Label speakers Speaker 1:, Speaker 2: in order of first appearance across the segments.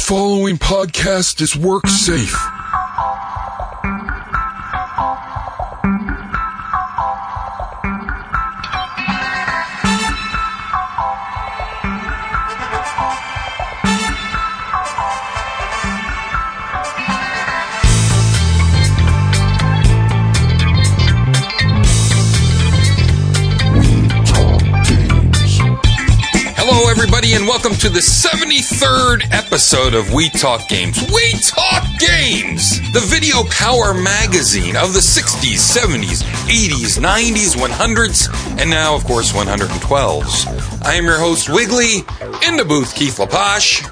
Speaker 1: following podcast is work safe.
Speaker 2: And welcome to the 73rd episode of We Talk Games. We Talk Games! The video power magazine of the 60s, 70s, 80s, 90s, 100s, and now, of course, 112s. I am your host, Wiggly, in the booth, Keith LaPache.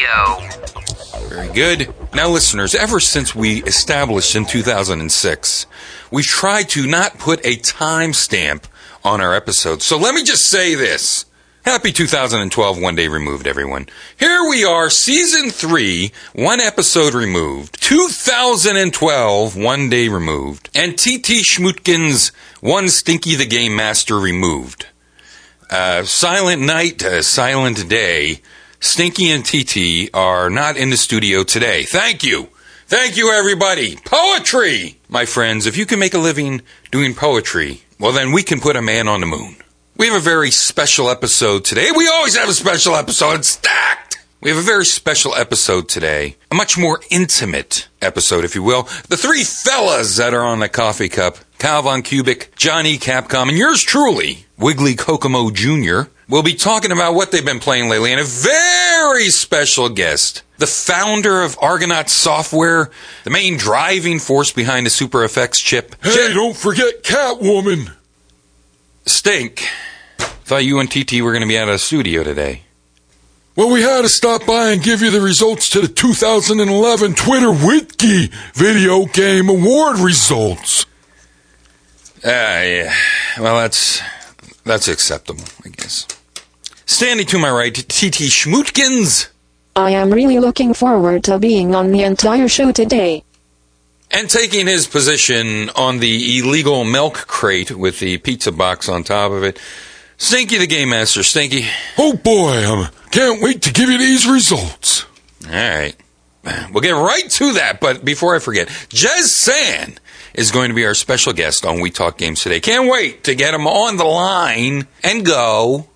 Speaker 3: Yo.
Speaker 2: Very good. Now, listeners, ever since we established in 2006, we've tried to not put a timestamp on our episodes. So let me just say this. Happy 2012, one day removed, everyone. Here we are, season three, one episode removed. 2012, one day removed. And TT Schmutkin's One Stinky the Game Master removed. Uh, silent night, uh, silent day. Stinky and TT are not in the studio today. Thank you. Thank you, everybody. Poetry! My friends, if you can make a living doing poetry, well, then we can put a man on the moon. We have a very special episode today. We always have a special episode. It's stacked! We have a very special episode today. A much more intimate episode, if you will. The three fellas that are on the coffee cup Cal Von Cubic, Johnny Capcom, and yours truly, Wiggly Kokomo Jr., We'll be talking about what they've been playing lately, and a very special guest, the founder of Argonaut Software, the main driving force behind the Super FX chip.
Speaker 1: Hey, don't forget Catwoman.
Speaker 2: Stink. Thought you and TT were going to be out of the studio today.
Speaker 1: Well, we had to stop by and give you the results to the 2011 Twitter Wiki Video Game Award results.
Speaker 2: Ah, yeah. Well, that's that's acceptable, I guess. Standing to my right, TT Schmutkins,
Speaker 4: I am really looking forward to being on the entire show today.
Speaker 2: And taking his position on the illegal milk crate with the pizza box on top of it, Stinky the Game Master. Stinky.
Speaker 1: Oh boy, I can't wait to give you these results.
Speaker 2: All right. We'll get right to that, but before I forget, Jez San is going to be our special guest on We Talk Games today. Can't wait to get him on the line and go.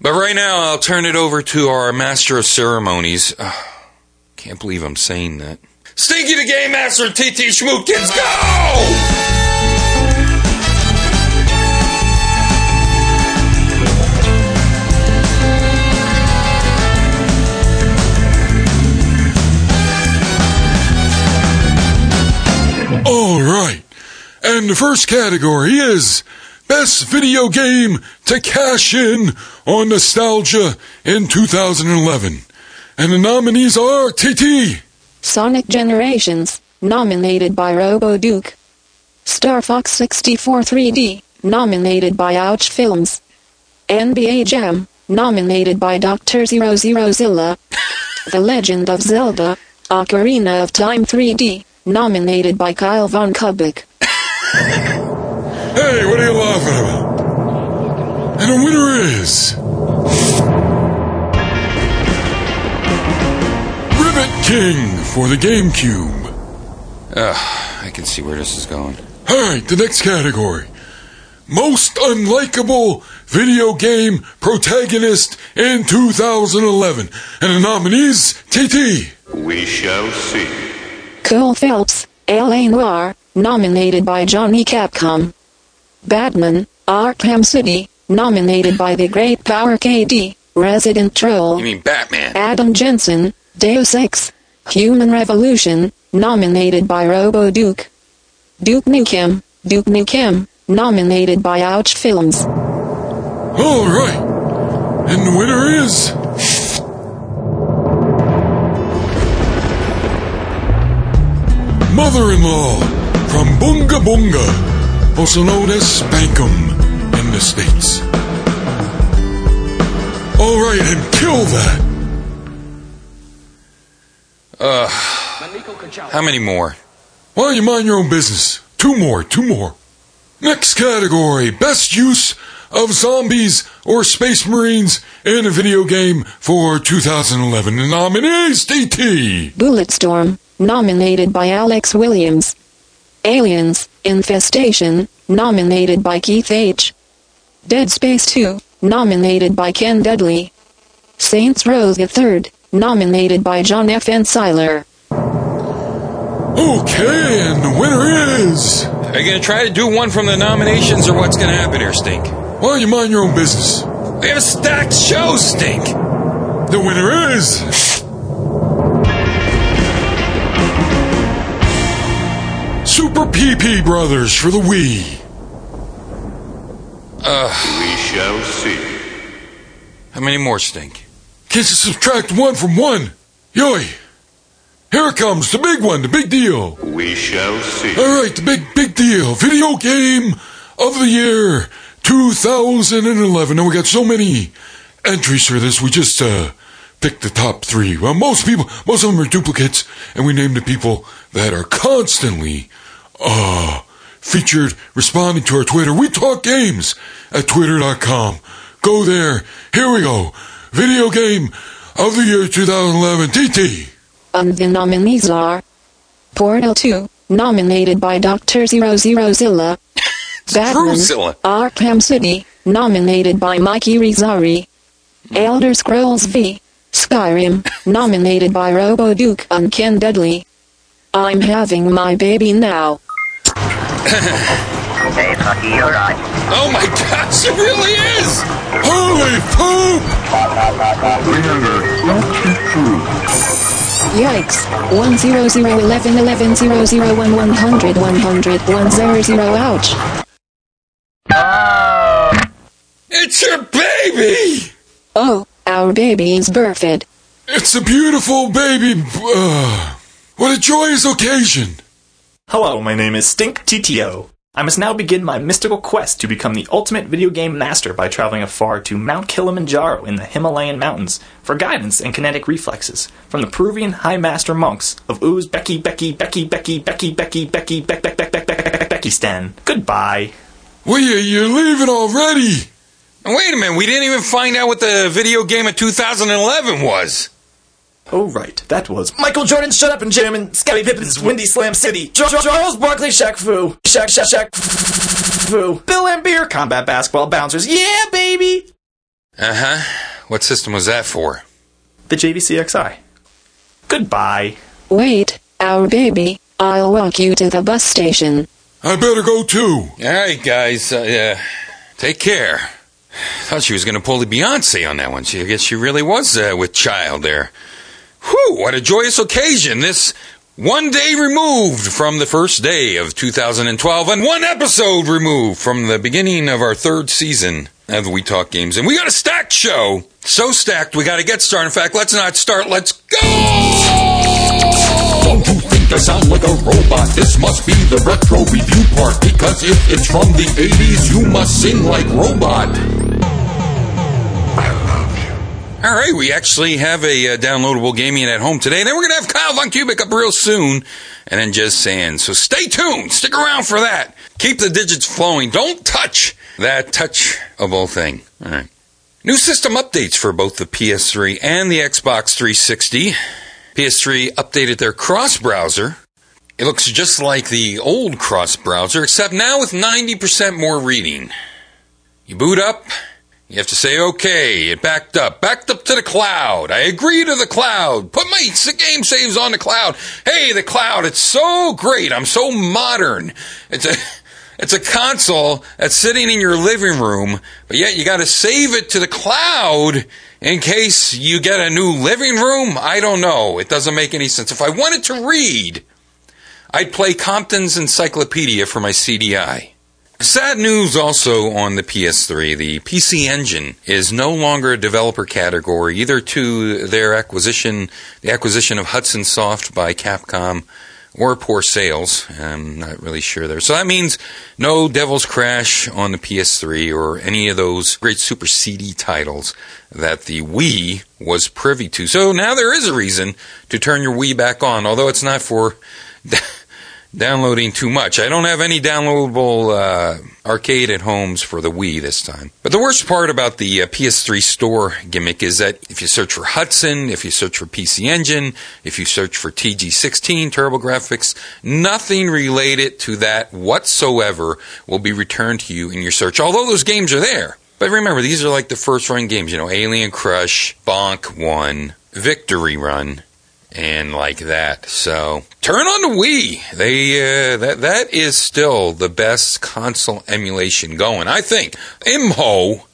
Speaker 2: But right now, I'll turn it over to our master of ceremonies. Ugh, can't believe I'm saying that. Stinky the Game Master, TT Schmookins, go!
Speaker 1: All right. And the first category is Best Video Game to Cash In on Nostalgia in 2011. And the nominees are TT,
Speaker 4: Sonic Generations, nominated by Robo Duke. Star Fox 64 3D, nominated by Ouch Films. NBA Jam, nominated by Dr. Zero Zero Zilla. the Legend of Zelda, Ocarina of Time 3D, nominated by Kyle Von Kubik.
Speaker 1: Hey, what are you laughing about? And the winner is. King for the GameCube.
Speaker 2: Ugh, I can see where this is going.
Speaker 1: Alright, the next category. Most unlikable video game protagonist in 2011. And the nominees, TT.
Speaker 5: We shall see.
Speaker 4: Cole Phelps, L.A. Noire, nominated by Johnny Capcom. Batman, Arkham City, nominated by the Great Power KD, Resident Troll.
Speaker 2: You mean Batman?
Speaker 4: Adam Jensen, Deus Ex, Human Revolution, nominated by Robo Duke. Duke Nukem, Duke Nukem, nominated by Ouch Films.
Speaker 1: Alright. And the winner is. Mother in law from Bunga Bunga, also known as Spankum in the States. Alright, and kill that.
Speaker 2: How many more?
Speaker 1: Why you mind your own business? Two more, two more. Next category Best use of zombies or space marines in a video game for 2011. The nominees, DT.
Speaker 4: Bulletstorm, nominated by Alex Williams. Aliens, Infestation, nominated by Keith H. Dead Space 2, nominated by Ken Dudley. Saints Row III, nominated by John F. N. Seiler.
Speaker 1: Okay, and the winner is.
Speaker 2: Are you going to try to do one from the nominations or what's going to happen here, Stink?
Speaker 1: Why don't you mind your own business?
Speaker 2: We have a stacked show, Stink.
Speaker 1: The winner is. Super PP Brothers for the Wii.
Speaker 3: Uh, we shall see.
Speaker 2: How many more, Stink?
Speaker 1: Can't you subtract one from one? Yoy! Here it comes, the big one, the big deal.
Speaker 3: We shall see.
Speaker 1: All right, the big, big deal. Video game of the year 2011. And we got so many entries for this. We just uh, picked the top three. Well, most people, most of them are duplicates, and we named the people that are constantly uh, featured responding to our Twitter. We talk games at twitter.com. Go there. Here we go. Video game of the year 2011. DT.
Speaker 4: And the nominees are Portal 2, nominated by Dr. Zero Zero Zilla. Batman,
Speaker 2: Druzilla.
Speaker 4: Arkham City, nominated by Mikey Rizari. Elder Scrolls V, Skyrim, nominated by Robo Duke and Ken Dudley. I'm having my baby now.
Speaker 5: Hey, Lucky, you're right.
Speaker 2: Oh my gosh, it really is!
Speaker 1: Holy poop!
Speaker 4: Yikes. 10011 11 001 100 100 100 ouch.
Speaker 2: It's your baby!
Speaker 4: Oh, our baby is birthed.
Speaker 1: It's a beautiful baby. Uh, what a joyous occasion.
Speaker 6: Hello, my name is Stink TTO. I must now begin my mystical quest to become the ultimate video game master by traveling afar to Mount Kilimanjaro in the Himalayan mountains for guidance and kinetic reflexes from the Peruvian High Master monks of Uzbeki Becky Becky Becky Becky Becky Becky Becky Beck Beck Beck Beck Beck Beck Beckistan. Goodbye.
Speaker 1: Well, you're leaving already.
Speaker 2: Wait a minute, we didn't even find out what the video game of 2011 was.
Speaker 6: Oh right, that was Michael Jordan. Shut up and jam in Scottie Pippen's Windy Slam City. Jar- Jar- Charles Barkley, Shaq Fu, Shaq Shaq Shaq Fu, Bill Laimbeer, combat basketball bouncers. Yeah, baby.
Speaker 2: Uh huh. What system was that for?
Speaker 6: The JVCXI. Goodbye.
Speaker 4: Wait, our baby. I'll walk you to the bus station.
Speaker 1: I better go too.
Speaker 2: Alright, guys, uh, yeah. Take care. Thought she was going to pull the Beyonce on that one. She, I guess she really was uh, with child there. Whew, what a joyous occasion. This one day removed from the first day of 2012 and one episode removed from the beginning of our third season of We Talk Games. And we got a stacked show. So stacked, we got to get started. In fact, let's not start. Let's go!
Speaker 7: Don't you think I sound like a robot? This must be the retro review part because if it's from the 80s, you must sing like robot.
Speaker 2: All right, we actually have a uh, downloadable gaming at home today. And then we're going to have Kyle Von Kubic up real soon. And then Jez San. So stay tuned. Stick around for that. Keep the digits flowing. Don't touch that touchable thing. All right. New system updates for both the PS3 and the Xbox 360. PS3 updated their cross browser. It looks just like the old cross browser, except now with 90% more reading. You boot up, you have to say, okay, it backed up. Backed up to the cloud. I agree to the cloud. Put my game saves on the cloud. Hey, the cloud, it's so great. I'm so modern. It's a, it's a console that's sitting in your living room, but yet you gotta save it to the cloud in case you get a new living room. I don't know. It doesn't make any sense. If I wanted to read, I'd play Compton's Encyclopedia for my CDI. Sad news also on the PS3. The PC Engine is no longer a developer category, either to their acquisition, the acquisition of Hudson Soft by Capcom, or poor sales. I'm not really sure there. So that means no Devil's Crash on the PS3 or any of those great Super CD titles that the Wii was privy to. So now there is a reason to turn your Wii back on, although it's not for downloading too much. I don't have any downloadable uh, arcade at homes for the Wii this time. But the worst part about the uh, PS3 store gimmick is that if you search for Hudson, if you search for PC Engine, if you search for TG16 TurboGrafx, nothing related to that whatsoever will be returned to you in your search. Although those games are there. But remember, these are like the first run games, you know, Alien Crush, Bonk 1, Victory Run, and like that. So turn on the Wii. They uh, that that is still the best console emulation going. I think Imho.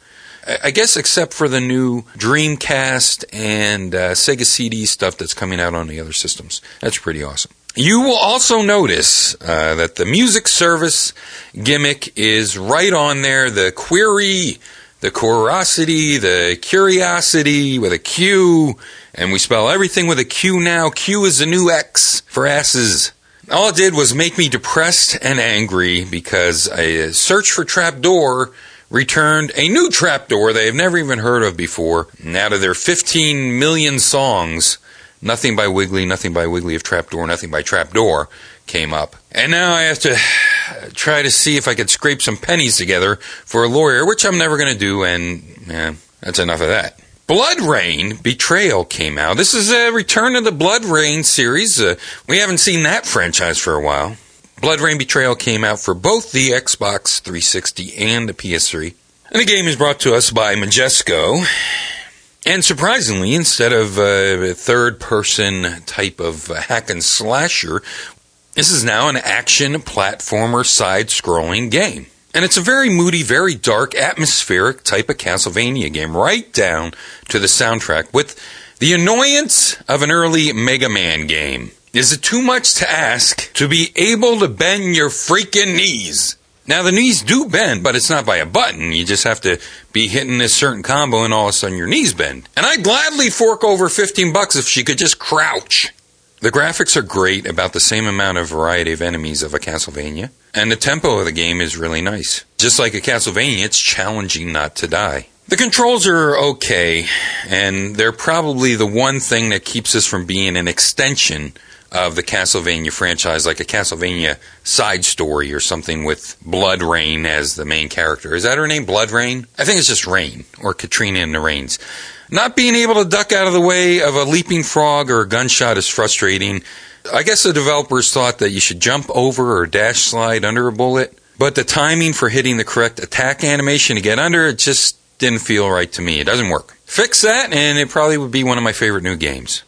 Speaker 2: I guess except for the new Dreamcast and uh, Sega CD stuff that's coming out on the other systems. That's pretty awesome. You will also notice uh, that the music service gimmick is right on there. The query, the curiosity, the curiosity with a Q, and we spell everything with a Q now. Q is the new X for asses. All it did was make me depressed and angry because a search for trapdoor returned a new trapdoor they've never even heard of before. And out of their 15 million songs, Nothing by Wiggly, Nothing by Wiggly of Trapdoor, Nothing by Trapdoor came up. And now I have to try to see if I could scrape some pennies together for a lawyer, which I'm never going to do, and yeah, that's enough of that. BloodRayne Betrayal came out. This is a return of the BloodRayne series. Uh, we haven't seen that franchise for a while. BloodRayne Betrayal came out for both the Xbox 360 and the PS3. And the game is brought to us by Majesco. And surprisingly, instead of a third person type of hack and slasher, this is now an action platformer side scrolling game. And it's a very moody, very dark, atmospheric type of Castlevania game, right down to the soundtrack with the annoyance of an early Mega Man game. Is it too much to ask to be able to bend your freaking knees? Now the knees do bend, but it's not by a button. You just have to be hitting this certain combo and all of a sudden your knees bend. And I'd gladly fork over 15 bucks if she could just crouch. The graphics are great, about the same amount of variety of enemies of a Castlevania, and the tempo of the game is really nice. Just like a Castlevania, it's challenging not to die. The controls are okay, and they're probably the one thing that keeps us from being an extension of the Castlevania franchise, like a Castlevania side story or something with BloodRayne as the main character. Is that her name, BloodRayne? I think it's just Rayne, or Katrina in the Rains. Not being able to duck out of the way of a leaping frog or a gunshot is frustrating. I guess the developers thought that you should jump over or dash slide under a bullet, but the timing for hitting the correct attack animation to get under it just didn't feel right to me. It doesn't work. Fix that, and it probably would be one of my favorite new games.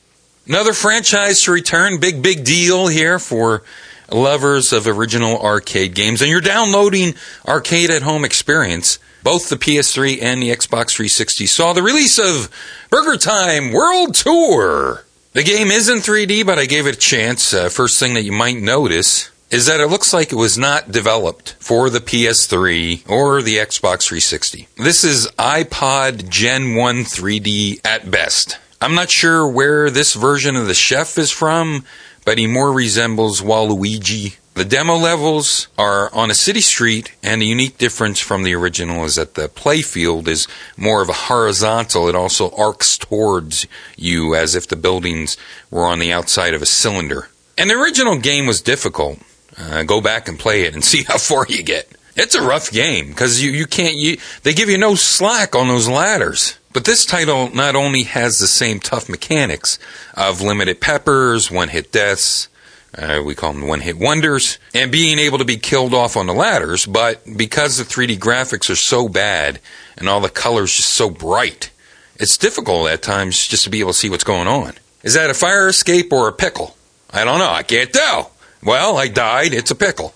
Speaker 2: Another franchise to return. Big, big deal here for lovers of original arcade games. And you're downloading Arcade at Home Experience. Both the PS3 and the Xbox 360 saw the release of BurgerTime World Tour. The game is in 3D, but I gave it a chance. Uh, first thing that you might notice is that it looks like it was not developed for the PS3 or the Xbox 360. This is iPod Gen 1 3D at best. I'm not sure where this version of the chef is from, but he more resembles Waluigi. The demo levels are on a city street, and the unique difference from the original is that the playfield is more of a horizontal. It also arcs towards you as if the buildings were on the outside of a cylinder. And the original game was difficult. Uh, go back and play it and see how far you get. It's a rough game because you, you can't, you, they give you no slack on those ladders. But this title not only has the same tough mechanics of limited peppers, one hit deaths, uh, we call them one hit wonders, and being able to be killed off on the ladders, but because the 3D graphics are so bad and all the colors just so bright, it's difficult at times just to be able to see what's going on. Is that a fire escape or a pickle? I don't know. I can't tell. Well, I died. It's a pickle.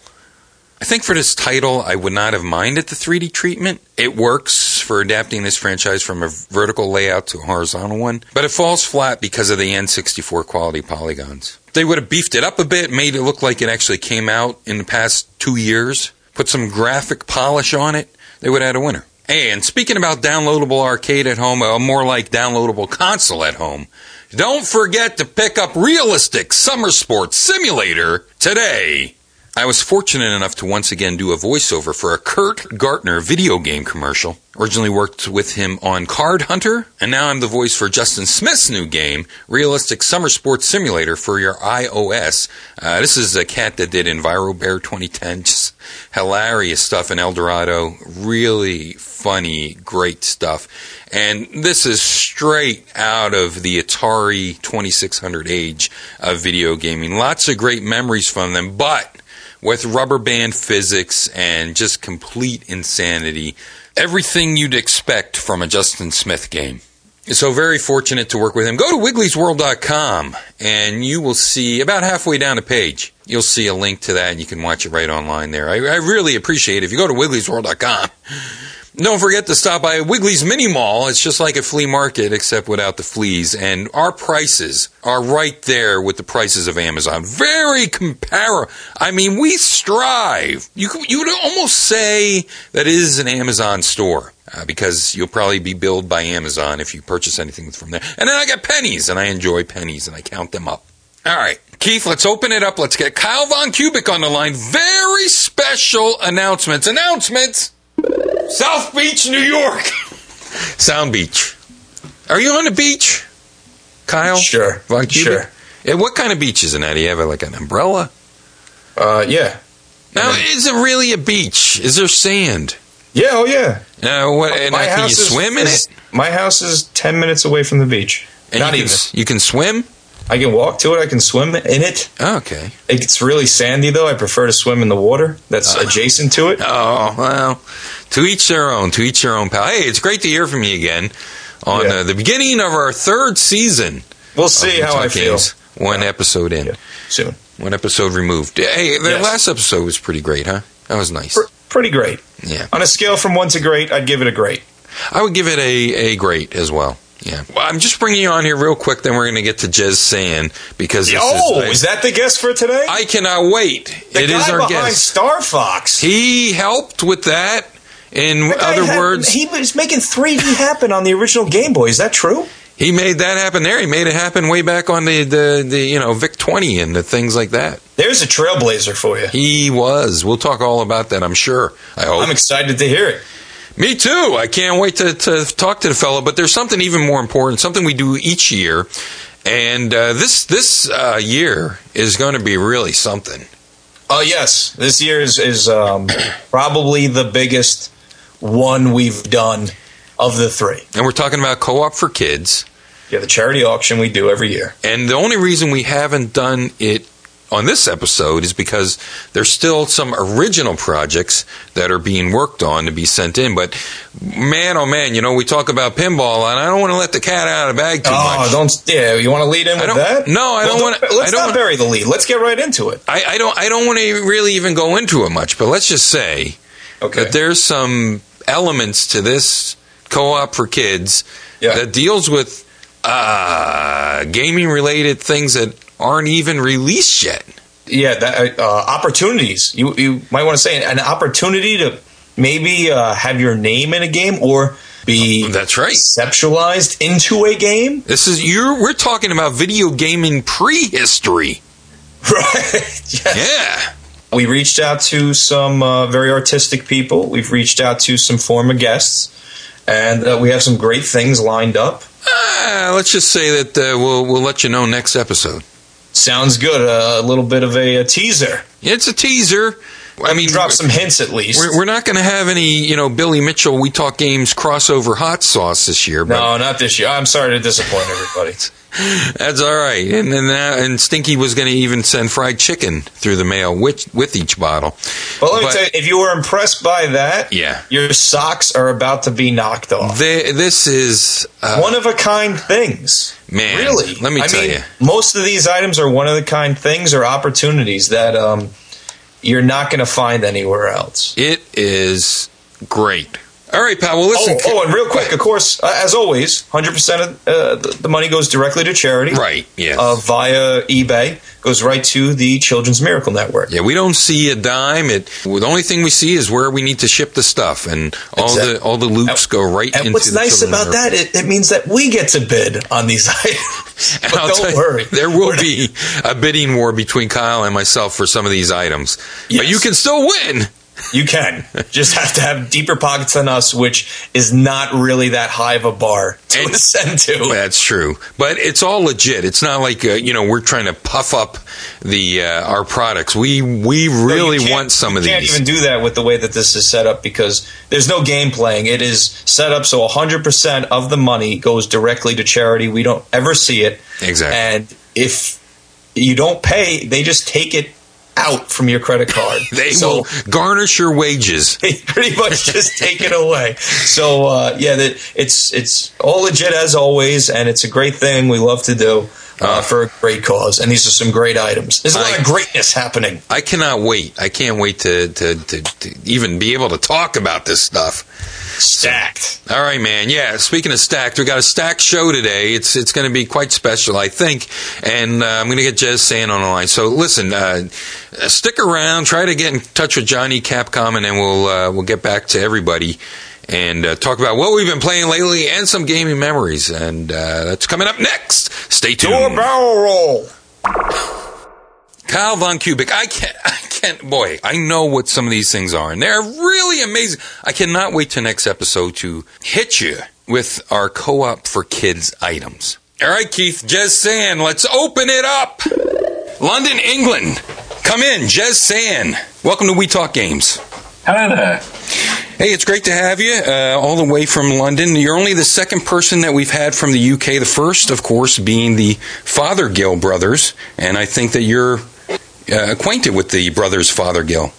Speaker 2: I think for this title, I would not have minded the 3D treatment. It works for adapting this franchise from a vertical layout to a horizontal one, but it falls flat because of the N64 quality polygons. They would have beefed it up a bit, made it look like it actually came out in the past two years, put some graphic polish on it, they would have had a winner. And speaking about downloadable arcade at home, or more like downloadable console at home, don't forget to pick up Realistic Summer Sports Simulator today. I was fortunate enough to once again do a voiceover for a Kurt Gartner video game commercial. Originally worked with him on Card Hunter, and now I'm the voice for Justin Smith's new game, Realistic Summer Sports Simulator for your iOS. Uh, this is a cat that did EnviroBear 2010. Just hilarious stuff in El Dorado. Really funny, great stuff. And this is straight out of the Atari 2600 age of video gaming. Lots of great memories from them, but with rubber band physics and just complete insanity. Everything you'd expect from a Justin Smith game. So very fortunate to work with him. Go to wigglysworld.com and you will see about halfway down the page. You'll see a link to that and you can watch it right online there. I, I really appreciate it. If you go to wigglysworld.com, don't forget to stop by Wiggly's Mini Mall. It's just like a flea market, except without the fleas. And our prices are right there with the prices of Amazon. Very comparable. I mean, we strive. You could, you would almost say that it is an Amazon store. Uh, because you'll probably be billed by Amazon if you purchase anything from there. And then I get pennies, and I enjoy pennies, and I count them up. All right, Keith, let's open it up. Let's get Kyle Von Kubic on the line. Very special announcements. Announcements! South Beach, New York. Sound Beach. Are you on the beach, Kyle?
Speaker 5: Sure.
Speaker 2: Von?
Speaker 5: Sure.
Speaker 2: Yeah, what kind of beach is in that? Do you have like an umbrella?
Speaker 5: Uh, yeah.
Speaker 2: Now, is it really a beach? Is there sand?
Speaker 5: Yeah, oh yeah.
Speaker 2: Now, what, and
Speaker 5: My
Speaker 2: now, can you
Speaker 5: is-
Speaker 2: swim in
Speaker 5: is-
Speaker 2: it?
Speaker 5: My house is 10 minutes away from the beach.
Speaker 2: And
Speaker 5: Not
Speaker 2: you
Speaker 5: even.
Speaker 2: you can swim?
Speaker 5: I can walk to it, I can swim in it.
Speaker 2: Oh, okay.
Speaker 5: It's really sandy though. I prefer to swim in the water that's adjacent to it.
Speaker 2: Oh, well, to each their own, to each their own, pal. Hey, it's great to hear from you again on
Speaker 5: Yeah.
Speaker 2: uh, the beginning of our third season.
Speaker 5: We'll see how I feel.
Speaker 2: One episode in,
Speaker 5: Yeah. soon.
Speaker 2: one episode removed. Hey, the
Speaker 5: Yes.
Speaker 2: last episode was pretty great, huh? That was nice.
Speaker 5: Pr- pretty great.
Speaker 2: Yeah.
Speaker 5: On a scale from one to great, I'd give it a great.
Speaker 2: I would give it a, a great as well. Yeah. Well, I'm just bringing you on here real quick, then we're going to get to Jez San because this
Speaker 5: oh,
Speaker 2: is,
Speaker 5: is that the guest for today?
Speaker 2: I cannot wait.
Speaker 5: the
Speaker 2: it
Speaker 5: guy
Speaker 2: is our
Speaker 5: behind
Speaker 2: guest.
Speaker 5: Star Fox.
Speaker 2: He helped with that. In
Speaker 5: That
Speaker 2: other
Speaker 5: had-
Speaker 2: words,
Speaker 5: he was making 3D happen on the original Game Boy. Is that true?
Speaker 2: He made that happen there. He made it happen way back on the, the, the you know Vic twenty and the things like that.
Speaker 5: There's a trailblazer for you.
Speaker 2: He was. We'll talk all about that. I'm sure. I hope.
Speaker 5: I'm excited to hear it.
Speaker 2: Me too. I can't wait to, to talk to the fellow. But there's something even more important. Something we do each year, and uh, this this uh, year is going to be really something.
Speaker 5: Oh yes, this year is, is um, probably the biggest one we've done of the three.
Speaker 2: And we're talking about co-op for kids.
Speaker 5: Yeah, the charity auction we do every year.
Speaker 2: And the only reason we haven't done it on this episode is because there's still some original projects that are being worked on to be sent in. But man, oh man, you know, we talk about pinball, and I don't want to let the cat out of the bag too
Speaker 5: Oh,
Speaker 2: much.
Speaker 5: don't yeah. You want to lead in with that?
Speaker 2: no, I don't wanna-
Speaker 5: Let's
Speaker 2: I don't
Speaker 5: not
Speaker 2: wanna-
Speaker 5: bury the lead. Let's get right into it.
Speaker 2: I, I don't. I don't want to really even go into it much. But let's just say
Speaker 5: Okay.
Speaker 2: that there's some elements to this co-op for kids
Speaker 5: Yeah.
Speaker 2: that deals with uh, gaming related things that aren't even released yet.
Speaker 5: yeah, that, uh, opportunities. You you might want to say an opportunity to maybe uh, have your name in a game or be
Speaker 2: That's right.
Speaker 5: conceptualized into a game.
Speaker 2: This is you're we're talking about video gaming prehistory.
Speaker 5: Right. Yeah.
Speaker 2: Yeah.
Speaker 5: We reached out to some uh, very artistic people. We've reached out to some former guests, and uh, we have some great things lined up.
Speaker 2: Uh, let's just say that uh, we'll we'll let you know next episode.
Speaker 5: Sounds good. Uh, a little bit of a, a teaser.
Speaker 2: It's a teaser. I mean,
Speaker 5: Drop some hints at least.
Speaker 2: we're, we're not going to have any, you know, Billy Mitchell. We talk games crossover hot sauce this year, but
Speaker 5: no, not this year. I'm sorry to disappoint everybody.
Speaker 2: that's all right. And and, that, and Stinky was going to even send fried chicken through the mail with with each bottle.
Speaker 5: Well, let me
Speaker 2: But-
Speaker 5: tell you, if you were impressed by that,
Speaker 2: Yeah.
Speaker 5: your socks are about to be knocked off.
Speaker 2: They, this is uh,
Speaker 5: one of a kind things.
Speaker 2: man.
Speaker 5: Really?
Speaker 2: let me
Speaker 5: I
Speaker 2: tell
Speaker 5: mean,
Speaker 2: you.
Speaker 5: Most of these items are one of the kind things or opportunities that um, you're not going to find anywhere else.
Speaker 2: It is great. All right, pal. Well, listen.
Speaker 5: Oh, oh, and real quick, of course, uh, as always, 100% of uh, the, the money goes directly to charity.
Speaker 2: Right, yes.
Speaker 5: Uh, via eBay, goes right to the Children's Miracle Network.
Speaker 2: Yeah, we don't see a dime. It well, the only thing we see is where we need to ship the stuff, and all
Speaker 5: Exactly.
Speaker 2: the all the loops go right
Speaker 5: And
Speaker 2: into.
Speaker 5: what's
Speaker 2: the
Speaker 5: nice
Speaker 2: Children's
Speaker 5: about that, it, it means that we get to bid on these items. But don't
Speaker 2: you,
Speaker 5: worry.
Speaker 2: there will be a bidding war between Kyle and myself for some of these items, but you can still win.
Speaker 5: You can. Just have to have deeper pockets than us, which is not really that high of a bar to
Speaker 2: And-
Speaker 5: ascend to.
Speaker 2: That's true, but it's all legit. It's not like uh, you know we're trying to puff up the uh, our products. We we really
Speaker 5: can't-
Speaker 2: want some of these.
Speaker 5: you can't even do that with the way that this is set up because there's no game playing. It is set up so 100% of the money goes directly to charity. We don't ever see it.
Speaker 2: Exactly.
Speaker 5: And if you don't pay, they just take it out from your credit card.
Speaker 2: they
Speaker 5: so
Speaker 2: will garnish your wages.
Speaker 5: they pretty much just take it away. So uh, yeah, that it's it's all legit as always, and it's a great thing we love to do. Uh, for a great cause, and these are some great items. There's a lot
Speaker 2: I-
Speaker 5: of greatness happening.
Speaker 2: I cannot wait. I can't wait to, to, to, to even be able to talk about this stuff.
Speaker 5: Stacked.
Speaker 2: All right, man. Yeah. Speaking of stacked, we got a stacked show today. It's it's going to be quite special, I think. And uh, I'm going to get Jez San on the line. So listen, uh, stick around. Try to get in touch with Johnny Capcom, and then we'll uh, we'll get back to everybody and uh, talk about what we've been playing lately and some gaming memories. And uh, that's coming up next. Stay tuned.
Speaker 5: Do a barrel roll.
Speaker 2: Kyle Von Kubik, I can't, I can't, boy, I know what some of these things are, and they're really amazing. I cannot wait to next episode to hit you with our co-op for kids items. All right, Keith, Jez San, let's open it up. London, England. Come in, Jez San. Welcome to We Talk Games.
Speaker 8: Hello there.
Speaker 2: Hey, it's great to have you uh, all the way from London. You're only the second person that we've had from the UK. The first, of course, being the Fothergill brothers, and I think that you're uh, acquainted with the brothers Fothergill.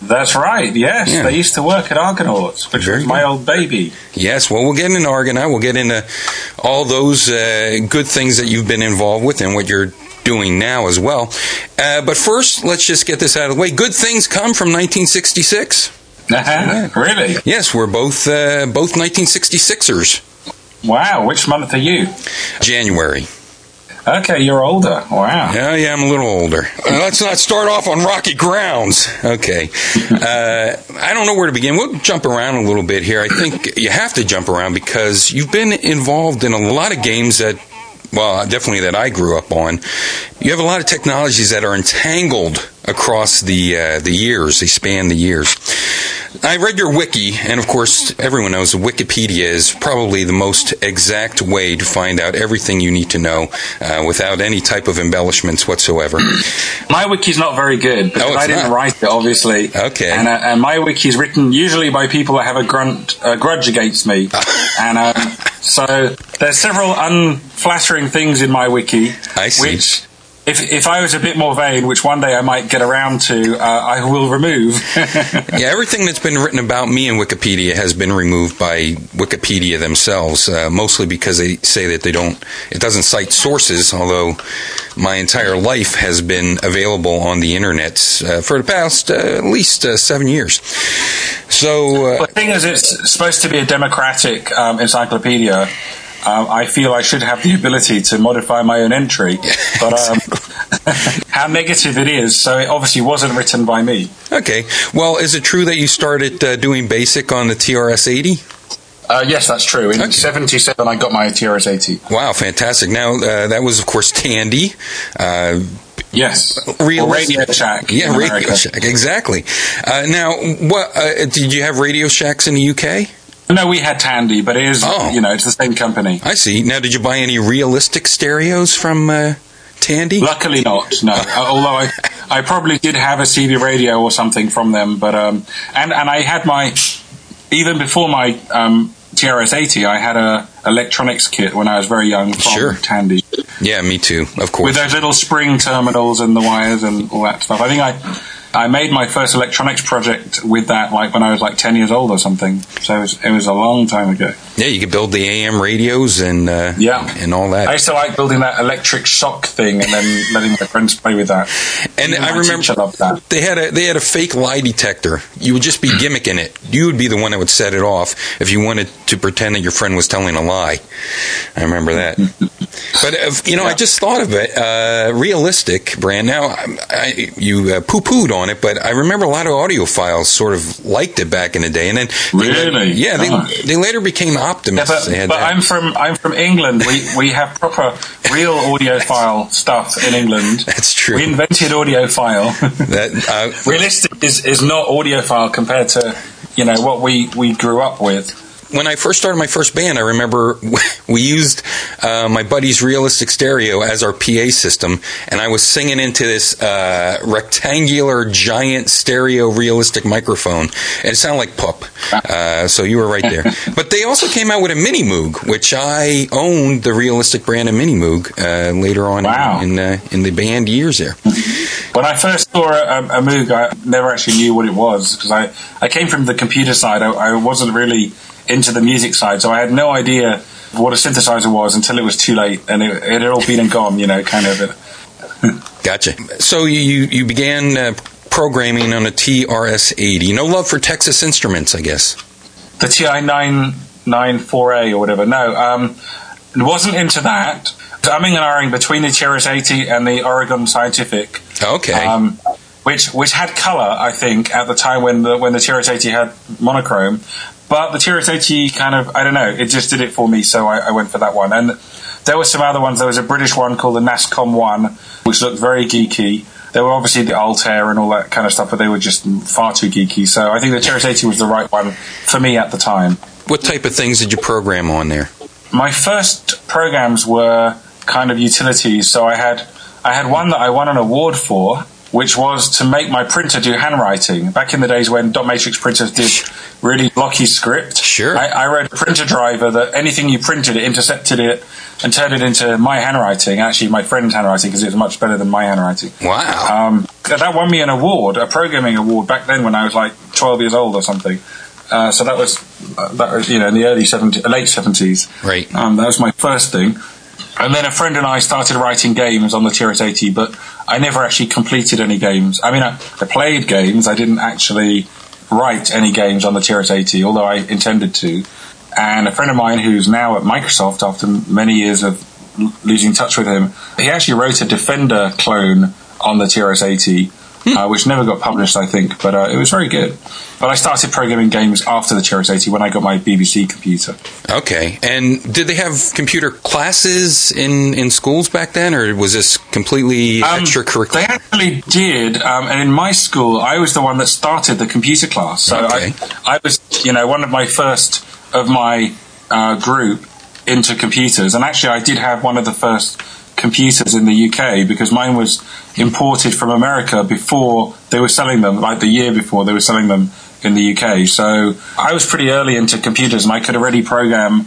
Speaker 8: That's right. Yes,
Speaker 2: Yeah.
Speaker 8: they used to work at Argonauts, which
Speaker 2: Very
Speaker 8: was my
Speaker 2: good.
Speaker 8: old baby.
Speaker 2: Yes, well, we'll get into Argonaut. We'll get into all those uh, good things that you've been involved with and what you're doing now as well. Uh, but first, let's just get this out of the way. Good things come from 1966.
Speaker 8: Uh-huh. Really?
Speaker 2: Yes, we're both uh, both 1966ers.
Speaker 8: Wow. Which month are you?
Speaker 2: January.
Speaker 8: Okay, you're older. Wow.
Speaker 2: Yeah, yeah, I'm a little older. Uh, let's not start off on rocky grounds. Okay. Uh, I don't know where to begin. We'll jump around a little bit here. I think you have to jump around because you've been involved in a lot of games that, well, definitely that I grew up on. You have a lot of technologies that are entangled across the uh, the years. They span the years. I read your wiki, and of course, everyone knows Wikipedia is probably the most exact way to find out everything you need to know uh, without any type of embellishments whatsoever.
Speaker 8: My wiki's not very good because
Speaker 2: Oh,
Speaker 8: I didn't
Speaker 2: not?
Speaker 8: write it, obviously.
Speaker 2: Okay.
Speaker 8: And, uh, and my wiki's written usually by people that have a grunt, uh, grudge against me. and um, so there's several unflattering things in my wiki.
Speaker 2: I see.
Speaker 8: Which, if, if I was a bit more vain, which one day I might get around to, uh, I will remove.
Speaker 2: yeah, everything that's been written about me in Wikipedia has been removed by Wikipedia themselves, uh, mostly because they say that they don't, it doesn't cite sources, although my entire life has been available on the internet uh, for the past uh, at least uh, seven years. So, uh,
Speaker 8: The thing is, it's supposed to be a democratic um, encyclopedia. Um, I feel I should have the ability to modify my own entry, but um, how negative it is. So it obviously wasn't written by me.
Speaker 2: okay. Well, is it true that you started uh, doing BASIC on the TRS 80?
Speaker 8: Uh, yes, that's true. In
Speaker 2: Okay.
Speaker 8: '77, I got my TRS 80.
Speaker 2: Wow, fantastic. Now, uh, that was, of course, Tandy. Uh,
Speaker 8: Yes,
Speaker 2: Real-
Speaker 8: Radio Shack.
Speaker 2: yeah, Radio. Shack, exactly. Uh, now, what uh, did you have Radio Shacks in the UK?
Speaker 8: No, we had Tandy, but it is
Speaker 2: Oh.
Speaker 8: you know it's the same company.
Speaker 2: I see. Now, did you buy any realistic stereos from uh, Tandy?
Speaker 8: Luckily not. No, Uh, although I, I probably did have a CB radio or something from them, but um, and and I had my even before my um, TRS-80, I had a electronics kit when I was very young from
Speaker 2: Sure.
Speaker 8: Tandy
Speaker 2: Yeah, me too. Of course, with
Speaker 8: those little spring terminals and the wires and all that stuff. I think I I made my first electronics project with that, like when I was like ten years old or something. So it was, it was a long time ago.
Speaker 2: Yeah, you could build the AM radios and uh,
Speaker 8: Yeah.
Speaker 2: and all that.
Speaker 8: I used to like building that electric shock thing and then letting my friends play with that.
Speaker 2: And
Speaker 8: Even
Speaker 2: I remember
Speaker 8: teacher loved that.
Speaker 2: they had a they had a fake lie detector. You would just be gimmicking it. You would be the one that would set it off if you wanted to pretend that your friend was telling a lie. I remember that. but uh, you know, I just thought of it. Uh, realistic brand. Now I, I, you uh, poo pooed on it, but I remember a lot of audiophiles sort of liked it back in the day, and then they
Speaker 8: Really?
Speaker 2: yeah, they,
Speaker 8: Oh.
Speaker 2: they later became
Speaker 8: Yeah,
Speaker 2: Optimus.
Speaker 8: but,
Speaker 2: They had
Speaker 8: but. I'm from I'm from England. We we have proper real audiophile stuff in England.
Speaker 2: That's true.
Speaker 8: We invented audiophile.
Speaker 2: that uh,
Speaker 8: Realistic is, is not audiophile compared to you know what we, we grew up with.
Speaker 2: When I first started my first band, I remember we used uh, my buddy's realistic stereo as our PA system, and I was singing into this uh, rectangular, giant stereo realistic microphone, and it sounded like Pup. Uh, so you were right there. but they also came out with a Mini Moog, which I owned the realistic brand of Mini Moog uh, later on
Speaker 8: Wow.
Speaker 2: in uh, in the band years there.
Speaker 8: When I first saw a, a Moog, I never actually knew what it was because I, I came from the computer side. I, I wasn't really into the music side, so I had no idea what a synthesizer was until it was too late and it, it had all been and gone, you know, kind of.
Speaker 2: Gotcha. So you you began uh, programming on a TRS-80. No love for Texas Instruments, I guess.
Speaker 8: The TI 994A or whatever. No, um, wasn't into that. I'm in and ahhing between the TRS-80 and the Ohio Scientific.
Speaker 2: Okay.
Speaker 8: um, which which had color, I think, at the time when the when the TRS-80 had monochrome. But the TRS-80 kind of, I don't know, it just did it for me, so I, I went for that one. And there were some other ones. There was a British one called the NASCOM One, which looked very geeky. There were obviously the Altair and all that kind of stuff, but they were just far too geeky. So I think the TRS-80 was the right one for me at the time.
Speaker 2: What type of things did you program on there?
Speaker 8: My first programs were kind of utilities. So I had I had one that I won an award for, which was to make my printer do handwriting. Back in the days when dot matrix printers did really blocky script.
Speaker 2: Sure.
Speaker 8: I, I wrote a printer driver that anything you printed, it intercepted it and turned it into my handwriting. Actually, my friend's handwriting because it was much better than my handwriting.
Speaker 2: Wow.
Speaker 8: Um, that won me an award, a programming award back then when I was like 12 years old or something. Uh, so that was uh, that was you know in the early 70s, late 70s.
Speaker 2: Right.
Speaker 8: Um, that was my first thing. And then a friend and I started writing games on the TRS-80, but I never actually completed any games. I mean, I, I played games. I didn't actually write any games on the TRS-80, although I intended to. And a friend of mine who's now at Microsoft after many years of l- losing touch with him, he actually wrote a Defender clone on the TRS-80, uh, which never got published, I think, but uh, it was very good. But I started programming games after the TRS-80 when I got my BBC computer.
Speaker 2: Okay. And did they have computer classes in, in schools back then, or was this completely
Speaker 8: Um,
Speaker 2: extracurricular?
Speaker 8: They actually did, um, and in my school, I was the one that started the computer class. So
Speaker 2: Okay.
Speaker 8: I, I was, you know, one of my first of my uh, group into computers, and actually, I did have one of the first computers in the UK because mine was imported from America before they were selling them, like the year before they were selling them in the UK. So I was pretty early into computers, and I could already program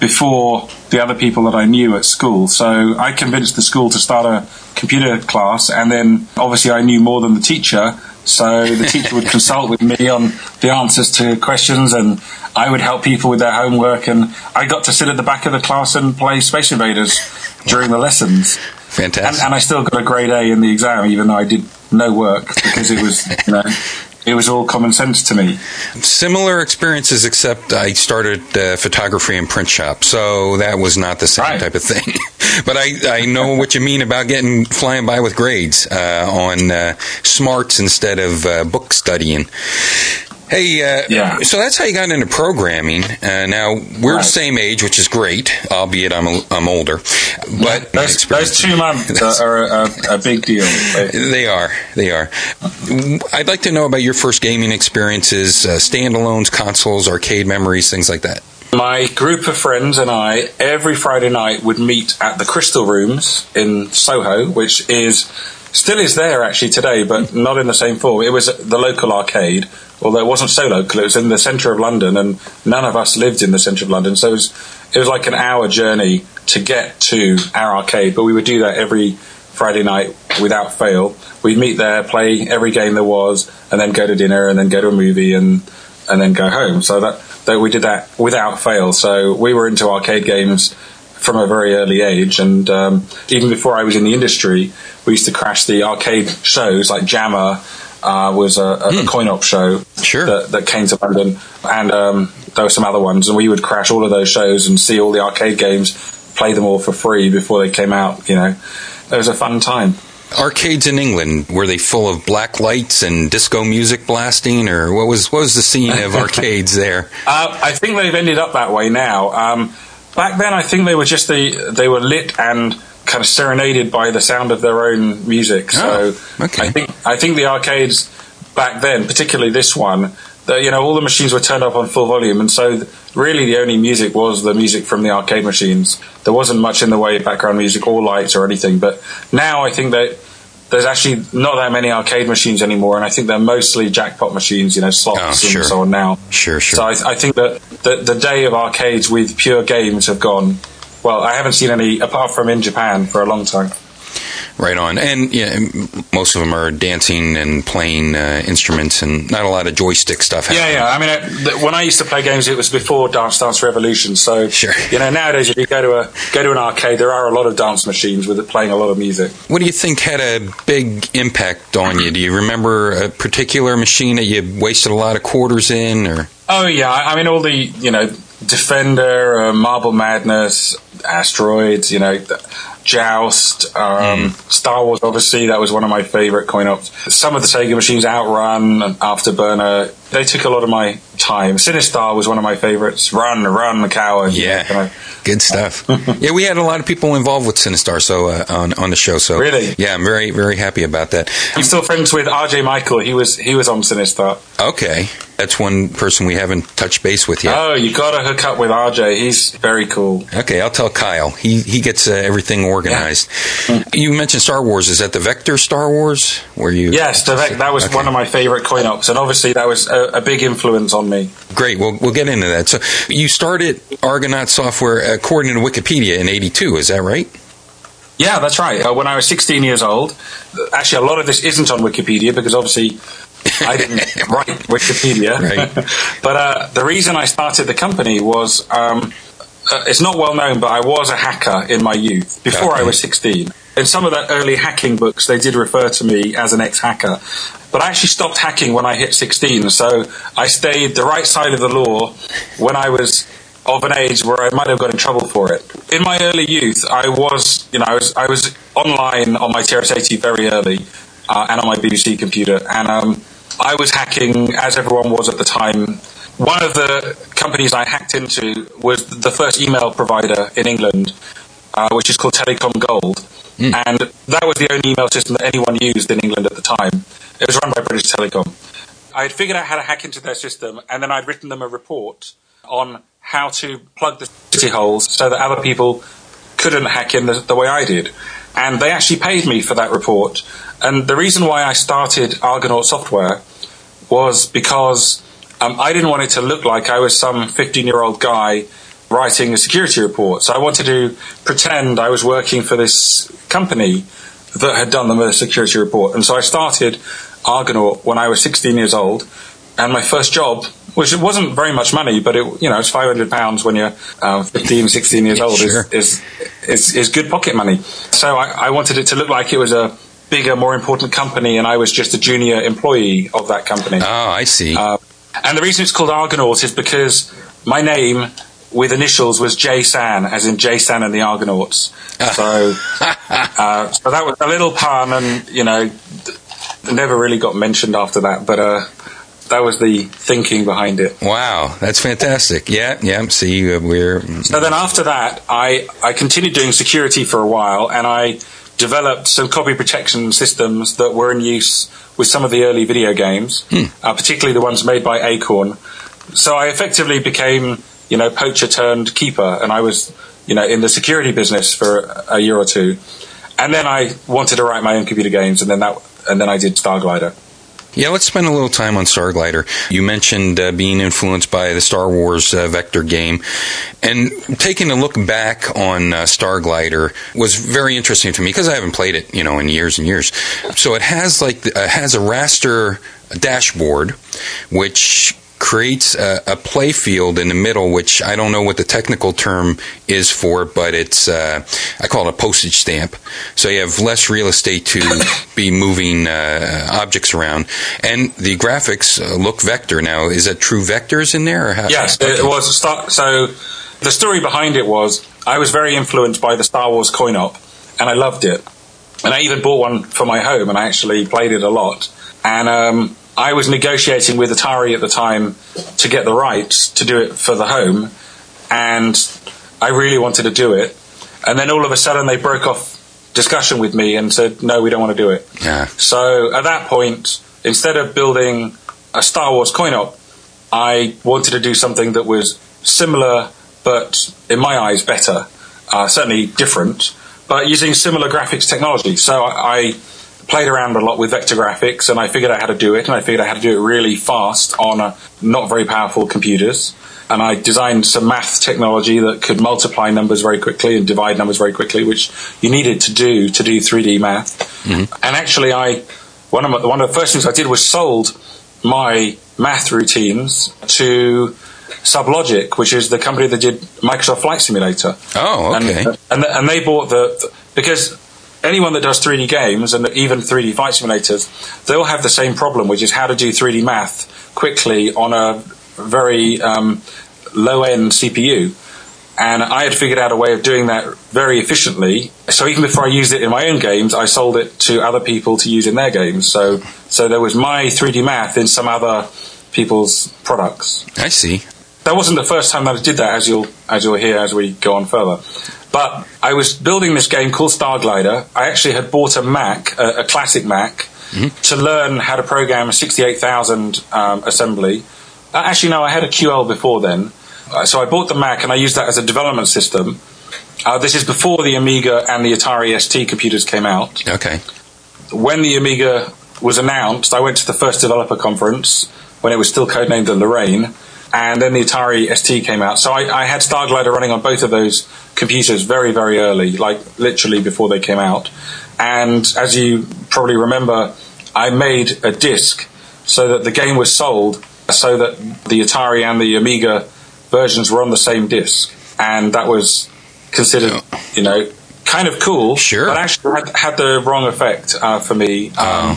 Speaker 8: before the other people that I knew at school. So I convinced the school to start a computer class, and then obviously I knew more than the teacher. So the teacher would consult with me on the answers to questions, and I would help people with their homework. And I got to sit at the back of the class and play Space Invaders during the lessons. And,
Speaker 2: Fantastic.
Speaker 8: and I still got a grade A in the exam, even though I did no work because it was, you know, it was all common sense to me.
Speaker 2: Similar experiences, except I started uh, photography and print shop, so that was not the same
Speaker 8: Right.
Speaker 2: type of thing. but I, I know what you mean about getting flying by with grades uh, on uh, smarts instead of uh, book studying. Hey, uh,
Speaker 8: Yeah.
Speaker 2: so that's how you got into programming. Uh, now we're the same age, which is great, albeit I'm a, I'm older. But
Speaker 8: Those, those two months are, are a, a big deal.
Speaker 2: They are. They are. I'd like to know about your first gaming experiences, uh, standalones, consoles, arcade memories, things like that.
Speaker 8: My group of friends and I, every Friday night, would meet at the Crystal Rooms in Soho, which is still is there actually today, but not in the same form. It was the local arcade, although it wasn't so local. It was in the centre of London, and none of us lived in the centre of London, so it was it was like an hour journey to get to our arcade. But we would do that every Friday night without fail. We'd meet there, play every game there was, and then go to dinner, and then go to a movie, and and then go home. So that that we did that without fail. So we were into arcade games from a very early age, and um, even before I was in the industry, we used to crash the arcade shows like Jammer. Uh, was a, a, a coin-op show
Speaker 2: Sure.
Speaker 8: that, that came to London, and um, there were some other ones, and we would crash all of those shows and see all the arcade games, play them all for free before they came out. You know, it was a fun time.
Speaker 2: Arcades in England were they full of black lights and disco music blasting, or what was what was the scene of arcades there?
Speaker 8: Uh, I think they've ended up that way now. Um, back then, I think they were just the they were lit and kind of serenaded by the sound of their own music. Ah, so
Speaker 2: Oh, okay.
Speaker 8: I think I think the arcades back then, particularly this one, the, you know, all the machines were turned up on full volume, and so th- really the only music was the music from the arcade machines. There wasn't much in the way of background music or lights or anything. But now I think that. There's actually not that many arcade machines anymore, and I think they're mostly jackpot machines, you know, slots
Speaker 2: Oh, sure.
Speaker 8: and so on now.
Speaker 2: Sure, sure.
Speaker 8: So I, I think that the, the day of arcades with pure games have gone. Well, I haven't seen any apart from in Japan for a long time.
Speaker 2: Right on, and yeah, most of them are dancing and playing uh, instruments, and not a lot of joystick stuff.
Speaker 8: Yeah,
Speaker 2: happening.
Speaker 8: yeah. I mean, uh, th- when I used to play games, it was before Dance Dance Revolution. So
Speaker 2: Sure.
Speaker 8: you know, nowadays if you go to a go to an arcade, there are a lot of dance machines with it playing a lot of music.
Speaker 2: What do you think had a big impact on you? Do you remember a particular machine that you wasted a lot of quarters in, or
Speaker 8: Oh yeah, I mean all the you know Defender, uh, Marble Madness, Asteroids, you know. Joust, um, Star Wars. Obviously, that was one of my favorite coin ops. Some of the Sega machines, Outrun, and Afterburner, they took a lot of my time. Sinistar was one of my favorites. Run, Run, the Coward. you know,
Speaker 2: yeah, good stuff. yeah, we had a lot of people involved with Sinistar, so uh, on on the show. So
Speaker 8: Really?
Speaker 2: yeah, I'm very very happy about that.
Speaker 8: I'm still friends with RJ Mical. He was he was on Sinistar.
Speaker 2: Okay, that's one person we haven't touched base with yet.
Speaker 8: Oh, you got to hook up with RJ. He's very cool.
Speaker 2: Okay, I'll tell Kyle. He he gets uh, everything organized. You mentioned Star Wars. Is that the Vector Star Wars? Where you?
Speaker 8: Yes, that, that was
Speaker 2: Okay.
Speaker 8: one of my favorite coin ops, and obviously that was a, a big influence on me.
Speaker 2: Great. We'll we'll get into that. So you started Argonaut Software according to Wikipedia in '82. Is that right?
Speaker 8: Yeah, that's right. Uh, when I was 16 years old, actually, a lot of this isn't on Wikipedia because obviously I didn't write Wikipedia.
Speaker 2: Right.
Speaker 8: but uh, the reason I started the company was um, uh, it's not well known, but I was a hacker in my youth before I was 16. In some of the early hacking books, they did refer to me as an ex hacker. But I actually stopped hacking when I hit 16, so I stayed the right side of the law when I was of an age where I might have got in trouble for it. In my early youth, I was, you know, I was, I was online on my TRS-80 very early, uh, and on my BBC computer, and um, I was hacking as everyone was at the time. One of the companies I hacked into was the first email provider in England, uh, which is called Telecom Gold, and that was the only email system that anyone used in England at the time. It was run by British Telecom. I had figured out how to hack into their system, and then I'd written them a report on how to plug the city holes so that other people couldn't hack in the, the way I did. And they actually paid me for that report. And the reason why I started Argonaut Software was because um, I didn't want it to look like I was some 15 year old guy writing a security report. So I wanted to pretend I was working for this company that had done the security report. And so I started Argonaut when I was 16 years old. And my first job, which it wasn't very much money, but it, you know, it's 500 pounds when you're um, 15, 16 years old
Speaker 2: Sure.
Speaker 8: is, is, is, is good pocket money. So I, I wanted it to look like it was a bigger, more important company and I was just a junior employee of that company.
Speaker 2: Oh, I see.
Speaker 8: Uh, and the reason it's called Argonaut is because my name with initials was J San, as in J San and the Argonauts. So, uh, so that was a little pun, and you know, never really got mentioned after that. But uh, that was the thinking behind it.
Speaker 2: wow, that's fantastic. Yeah, yeah. See, uh, we're
Speaker 8: So then after that, I, I continued doing security for a while and I developed some copy protection systems that were in use with some of the early video games, uh, particularly the ones made by Acorn. So I effectively became, you know, poacher turned keeper and I was, you know, in the security business for a year or two. And then I wanted to write my own computer games and then that, and then I did Starglider.
Speaker 2: Yeah, let's spend a little time on Starglider. You mentioned uh, being influenced by the Star Wars uh, vector game, and taking a look back on uh, Starglider was very interesting to me because I haven't played it, you know, in years and years. So it has like uh, has a raster dashboard, which creates a, a play field in the middle, which I don't know what the technical term is for, but it's uh, I call it a postage stamp. So you have less real estate to be moving uh, objects around, and the graphics uh, look vector. Now, is that true vectors in there? Or how,
Speaker 8: Yes, it was. so the story behind it was I was very influenced by the Star Wars coin op, and I loved it. And I even bought one for my home, and I actually played it a lot. And um, I was negotiating with Atari at the time to get the rights to do it for the home, and I really wanted to do it. And then all of a sudden, they broke off discussion with me and said, "No, we don't want to do it."
Speaker 2: Yeah.
Speaker 8: So at that point, instead of building a Star Wars coin op, I wanted to do something that was similar, but in my eyes, better. Uh, certainly different, but using similar graphics technology. So I, I played around a lot with vector graphics, and I figured out how to do it, and I figured out how to do it really fast on uh, not very powerful computers. And I designed some math technology that could multiply numbers very quickly and divide numbers very quickly, which you needed to do to do 3D math. And actually, I one of my, one of the first things I did was sold my math routines to Sublogic, which is the company that did Microsoft Flight Simulator.
Speaker 2: Oh, okay.
Speaker 8: And, and, and they bought the because anyone that does 3D games and even 3D flight simulators, they all have the same problem, which is how to do 3D math quickly on a very um, low end CPU. And I had figured out a way of doing that very efficiently. So even before I used it in my own games, I sold it to other people to use in their games. So so there was my 3D math in some other people's products
Speaker 2: I see.
Speaker 8: that wasn't the first time that I did that, as you'll as you'll hear as we go on further. But I was building this game called Starglider. I actually had bought a Mac, a, a classic Mac, to learn how to program a 68000 um, assembly. Uh, actually, no, I had a QL before then. Uh, so I bought the Mac and I used that as a development system. Uh, this is before the Amiga and the Atari ST computers came out
Speaker 2: Okay.
Speaker 8: when the Amiga was announced, I went to the first developer conference when it was still codenamed the Lorraine, and then the Atari ST came out. So I, I had Starglider running on both of those computers very, very early, like literally before they came out. And as you probably remember, I made a disc so that the game was sold so that the Atari and the Amiga versions were on the same disc. And that was considered, you know, kind of cool.
Speaker 2: Sure.
Speaker 8: But actually had, had the wrong effect uh, for me. Um,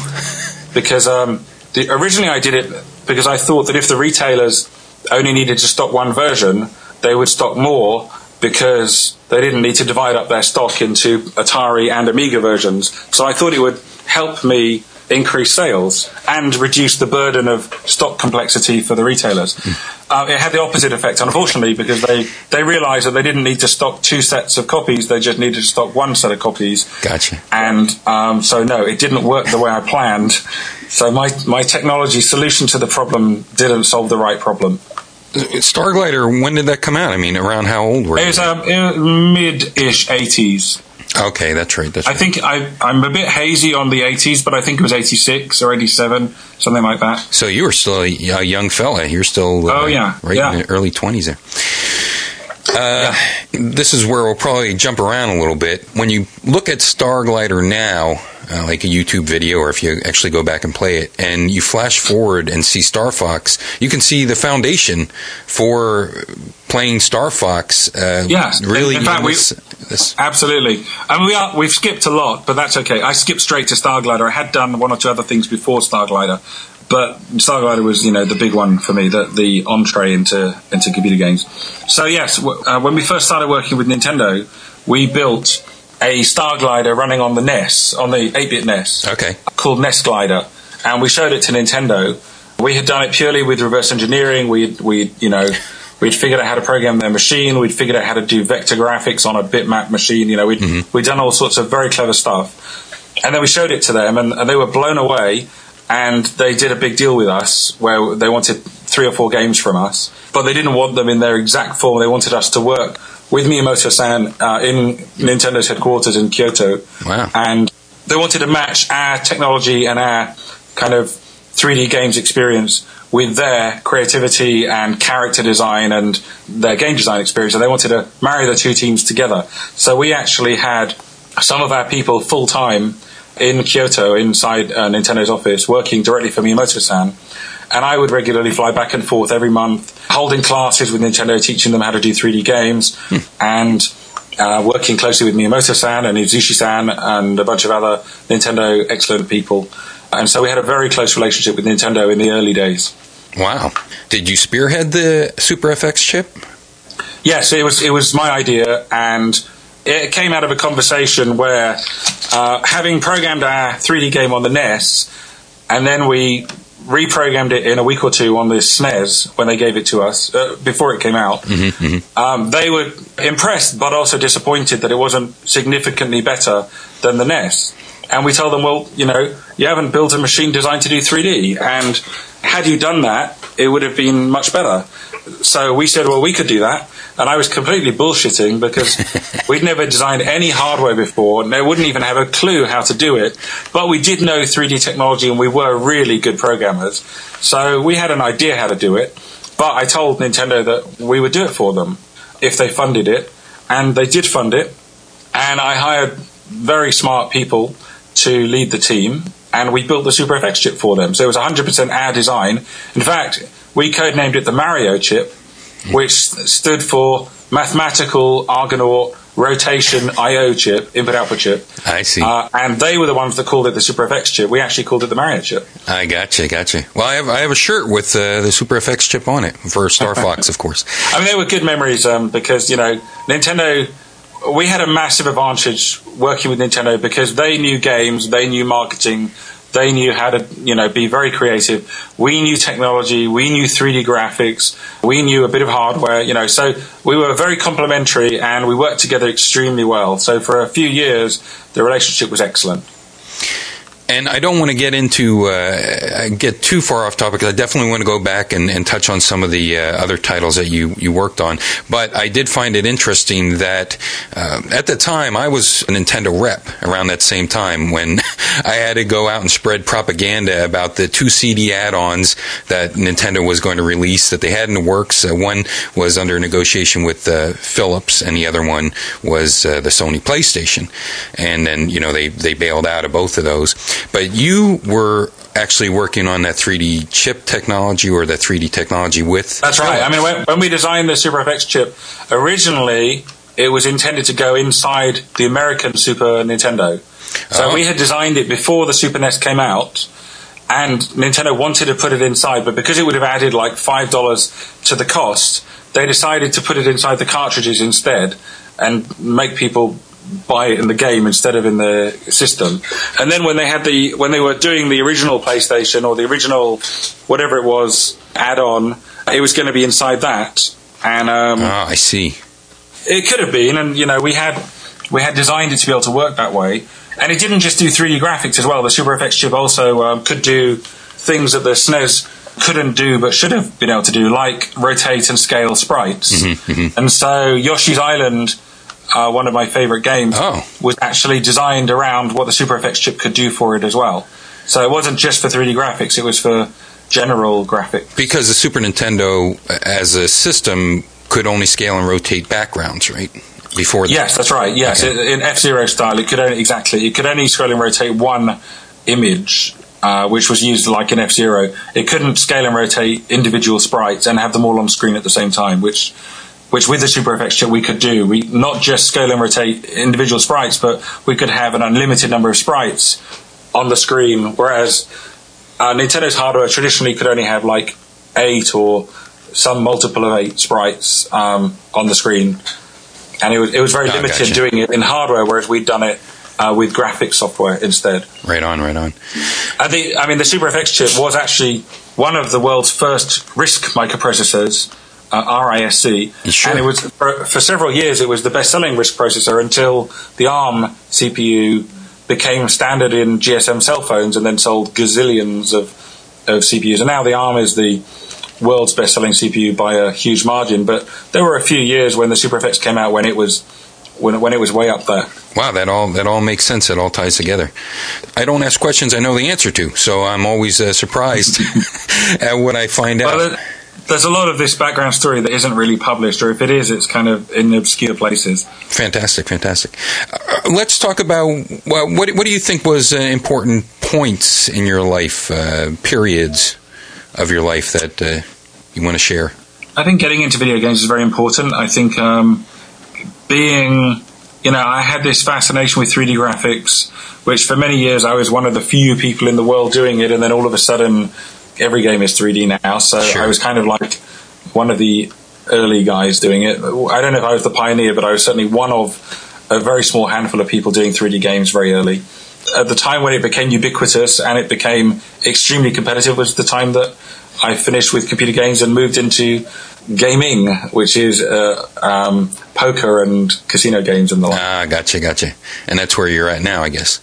Speaker 8: because um, the, originally I did it because I thought that if the retailers only needed to stock one version, they would stock more because they didn't need to divide up their stock into Atari and Amiga versions. So I thought it would help me increase sales and reduce the burden of stock complexity for the retailers. Uh, it had the opposite effect, unfortunately, because they, they realized that they didn't need to stock two sets of copies, they just needed to stock one set of copies.
Speaker 2: Gotcha.
Speaker 8: And um, so, no, it didn't work the way I planned. So, my, my technology solution to the problem didn't solve the right problem.
Speaker 2: Starglider, when did that come out? I mean, around how old were
Speaker 8: It
Speaker 2: you?
Speaker 8: was um, in mid ish 80s.
Speaker 2: Okay, that's right. That's
Speaker 8: I
Speaker 2: right.
Speaker 8: think I, I'm a bit hazy on the 80s, but I think it was 86 or 87, something like that.
Speaker 2: So you were still a, a young fella. You're still uh,
Speaker 8: Oh, yeah,
Speaker 2: right
Speaker 8: yeah.
Speaker 2: in the early twenties there. Uh, This is where we'll probably jump around a little bit. When you look at Starglider now, uh, like a YouTube video, or if you actually go back and play it, and you flash forward and see Star Fox, you can see the foundation for playing Star Fox. Uh,
Speaker 8: Yes.
Speaker 2: really.
Speaker 8: In fact, we-
Speaker 2: this, this-
Speaker 8: Absolutely. and we are, we've skipped a lot, but that's okay. I skipped straight to Starglider. I had done one or two other things before Starglider, but Starglider was, you know, the big one for me, the, the entree into, into computer games. So, yes, w- uh, when we first started working with Nintendo, we built a star glider running on the NES, on the 8-bit NES.
Speaker 2: Okay.
Speaker 8: Called NES Glider. And we showed it to Nintendo. We had done it purely with reverse engineering. We, we, you know, we'd figured out how to program their machine. We'd figured out how to do vector graphics on a bitmap machine. You know, we'd, mm-hmm. we'd done all sorts of very clever stuff. And then we showed it to them, and, and they were blown away. And they did a big deal with us where they wanted three or four games from us, but they didn't want them in their exact form. They wanted us to work with Miyamoto-san uh, in Nintendo's headquarters in Kyoto.
Speaker 2: Wow.
Speaker 8: And they wanted to match our technology and our kind of 3D games experience with their creativity and character design and their game design experience, and they wanted to marry the two teams together. So we actually had some of our people full time in Kyoto inside uh, Nintendo's office working directly for Miyamoto-san. And I would regularly fly back and forth every month, holding classes with Nintendo, teaching them how to do 3D games, and uh, working closely with Miyamoto-san and Izushi-san and a bunch of other Nintendo excellent people. And so we had a very close relationship with Nintendo in the early days.
Speaker 2: Wow. Did you spearhead the Super FX chip?
Speaker 8: Yes, it was it was my idea, and it came out of a conversation where, uh, having programmed our 3D game on the NES, and then we reprogrammed it in a week or two on the SNES when they gave it to us uh, before it came out. Um, they were impressed, but also disappointed that it wasn't significantly better than the NES. And we told them, well, you know, you haven't built a machine designed to do 3D, and had you done that, it would have been much better. So we said, well, we could do that. And I was completely bullshitting because we'd never designed any hardware before, and they wouldn't even have a clue how to do it. But we did know 3D technology, and we were really good programmers. So we had an idea how to do it. But I told Nintendo that we would do it for them if they funded it, and they did fund it. And I hired very smart people to lead the team, and we built the Super FX chip for them. So it was 100% our design. In fact, we codenamed it the Mario chip, which stood for Mathematical Argonaut Rotation I/O chip, input-output chip.
Speaker 2: I see.
Speaker 8: Uh, and they were the ones that called it the Super FX chip. We actually called it the Mario chip.
Speaker 2: I gotcha, gotcha. Well, I have, I have a shirt with uh, the Super FX chip on it for Star Fox, of course.
Speaker 8: I mean, they were good memories um, because you know Nintendo. We had a massive advantage working with Nintendo because they knew games, they knew marketing, they knew how to you know be very creative. We knew technology, we knew 3D graphics, we knew a bit of hardware. You know, so we were very complementary and we worked together extremely well. So for a few years, the relationship was excellent.
Speaker 2: And I don't want to get into uh, get too far off topic. I definitely want to go back and, and touch on some of the uh, other titles that you, you worked on. But I did find it interesting that uh, at the time I was a Nintendo rep around that same time when I had to go out and spread propaganda about the two CD add-ons that Nintendo was going to release that they had in the works. Uh, one was under negotiation with uh, Philips, and the other one was uh, the Sony PlayStation. And then you know they they bailed out of both of those. But you were actually working on that 3D chip technology or that 3D technology with.
Speaker 8: That's right. I mean, when, when we designed the Super FX chip, originally it was intended to go inside the American Super Nintendo. So
Speaker 2: Oh.
Speaker 8: we had designed it before the Super NES came out, and Nintendo wanted to put it inside, but because it would have added like five dollars to the cost, they decided to put it inside the cartridges instead and make people buy it in the game instead of in the system. And then when they had the when they were doing the original PlayStation or the original whatever it was add-on, it was going to be inside that. And um,
Speaker 2: Ah, I see.
Speaker 8: it could have been, and you know, we had we had designed it to be able to work that way, and it didn't just do 3D graphics as well. The Super FX chip also um, could do things that the SNES couldn't do, but should have been able to do, like rotate and scale sprites. And so, Yoshi's Island, uh, one of my favorite games,
Speaker 2: Oh.
Speaker 8: was actually designed around what the Super FX chip could do for it as well. So it wasn't just for 3D graphics; it was for general graphics.
Speaker 2: Because the Super Nintendo uh, as a system could only scale and rotate backgrounds, right? Before
Speaker 8: Yes, that's right. Yes,
Speaker 2: Okay.
Speaker 8: in F Zero style, it could only exactly it could only scroll and rotate one image, uh, which was used like in F Zero. It couldn't scale and rotate individual sprites and have them all on screen at the same time, which which with the Super FX chip we could do. We not just scale and rotate individual sprites, but we could have an unlimited number of sprites on the screen. Whereas uh, Nintendo's hardware traditionally could only have like eight or some multiple of eight sprites um, on the screen, and it was it was very
Speaker 2: Ah,
Speaker 8: limited
Speaker 2: gotcha.
Speaker 8: doing it in hardware, whereas we'd done it uh, with graphics software instead.
Speaker 2: Right on, right on.
Speaker 8: And the, I mean, the Super FX chip was actually one of the world's first RISC microprocessors, uh, RISC,
Speaker 2: Sure.
Speaker 8: and it was for, for several years it was the best-selling RISC processor until the ARM CPU became standard in GSM cell phones and then sold gazillions of of CPUs. And now the ARM is the world's best-selling CPU by a huge margin. But there were a few years when the Super FX came out when it was when when it was way up there.
Speaker 2: Wow, that all that all makes sense. It all ties together. I don't ask questions I know the answer to, so I'm always uh, surprised at what I find out.
Speaker 8: There- there's a lot of this background story that isn't really published, or if it is, it's kind of in obscure places.
Speaker 2: Fantastic, fantastic. Uh, let's talk about well, what what do you think was uh, important points in your life, uh, periods of your life that uh, you want to share?
Speaker 8: I think getting into video games is very important. I think um, being, you know, I had this fascination with 3D graphics, which for many years I was one of the few people in the world doing it, and then all of a sudden every game is 3D now. So
Speaker 2: Sure.
Speaker 8: I was kind of like one of the early guys doing it. I don't know if I was the pioneer, but I was certainly one of a very small handful of people doing 3D games very early. At the time when it became ubiquitous and it became extremely competitive was the time that I finished with computer games and moved into gaming, which is uh, um, poker and casino games and the like.
Speaker 2: Ah, gotcha, gotcha. And that's where you're at now, I guess.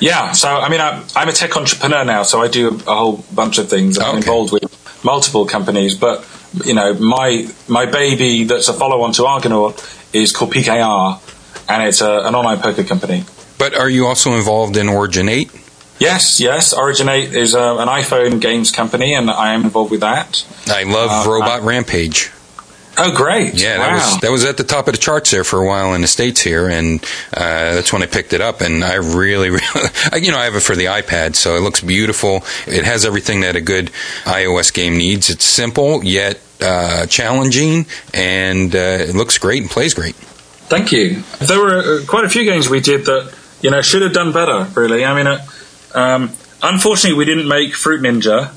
Speaker 8: Yeah, so I mean, I'm, I'm a tech entrepreneur now, so I do a, a whole bunch of things. I'm
Speaker 2: Okay.
Speaker 8: involved with multiple companies, but you know, my my baby that's a follow-on to Argonaut is called PKR, and it's a, an online poker company.
Speaker 2: But are you also involved in Origin 8?
Speaker 8: Yes, yes, Originate is uh, an iPhone games company, and I am involved with that.
Speaker 2: I love
Speaker 8: Uh,
Speaker 2: Robot Rampage.
Speaker 8: Oh, great!
Speaker 2: Yeah,
Speaker 8: wow.
Speaker 2: that was that was at the top of the charts there for a while in the states here, and uh, that's when I picked it up. And I really, really, I- you know, I have it for the iPad, so it looks beautiful. It has everything that a good iOS game needs. It's simple yet uh, challenging, and uh, it looks great and plays great.
Speaker 8: Thank you. There were uh, quite a few games we did that you know should have done better. Really, I mean, uh, um, unfortunately, we didn't make Fruit Ninja,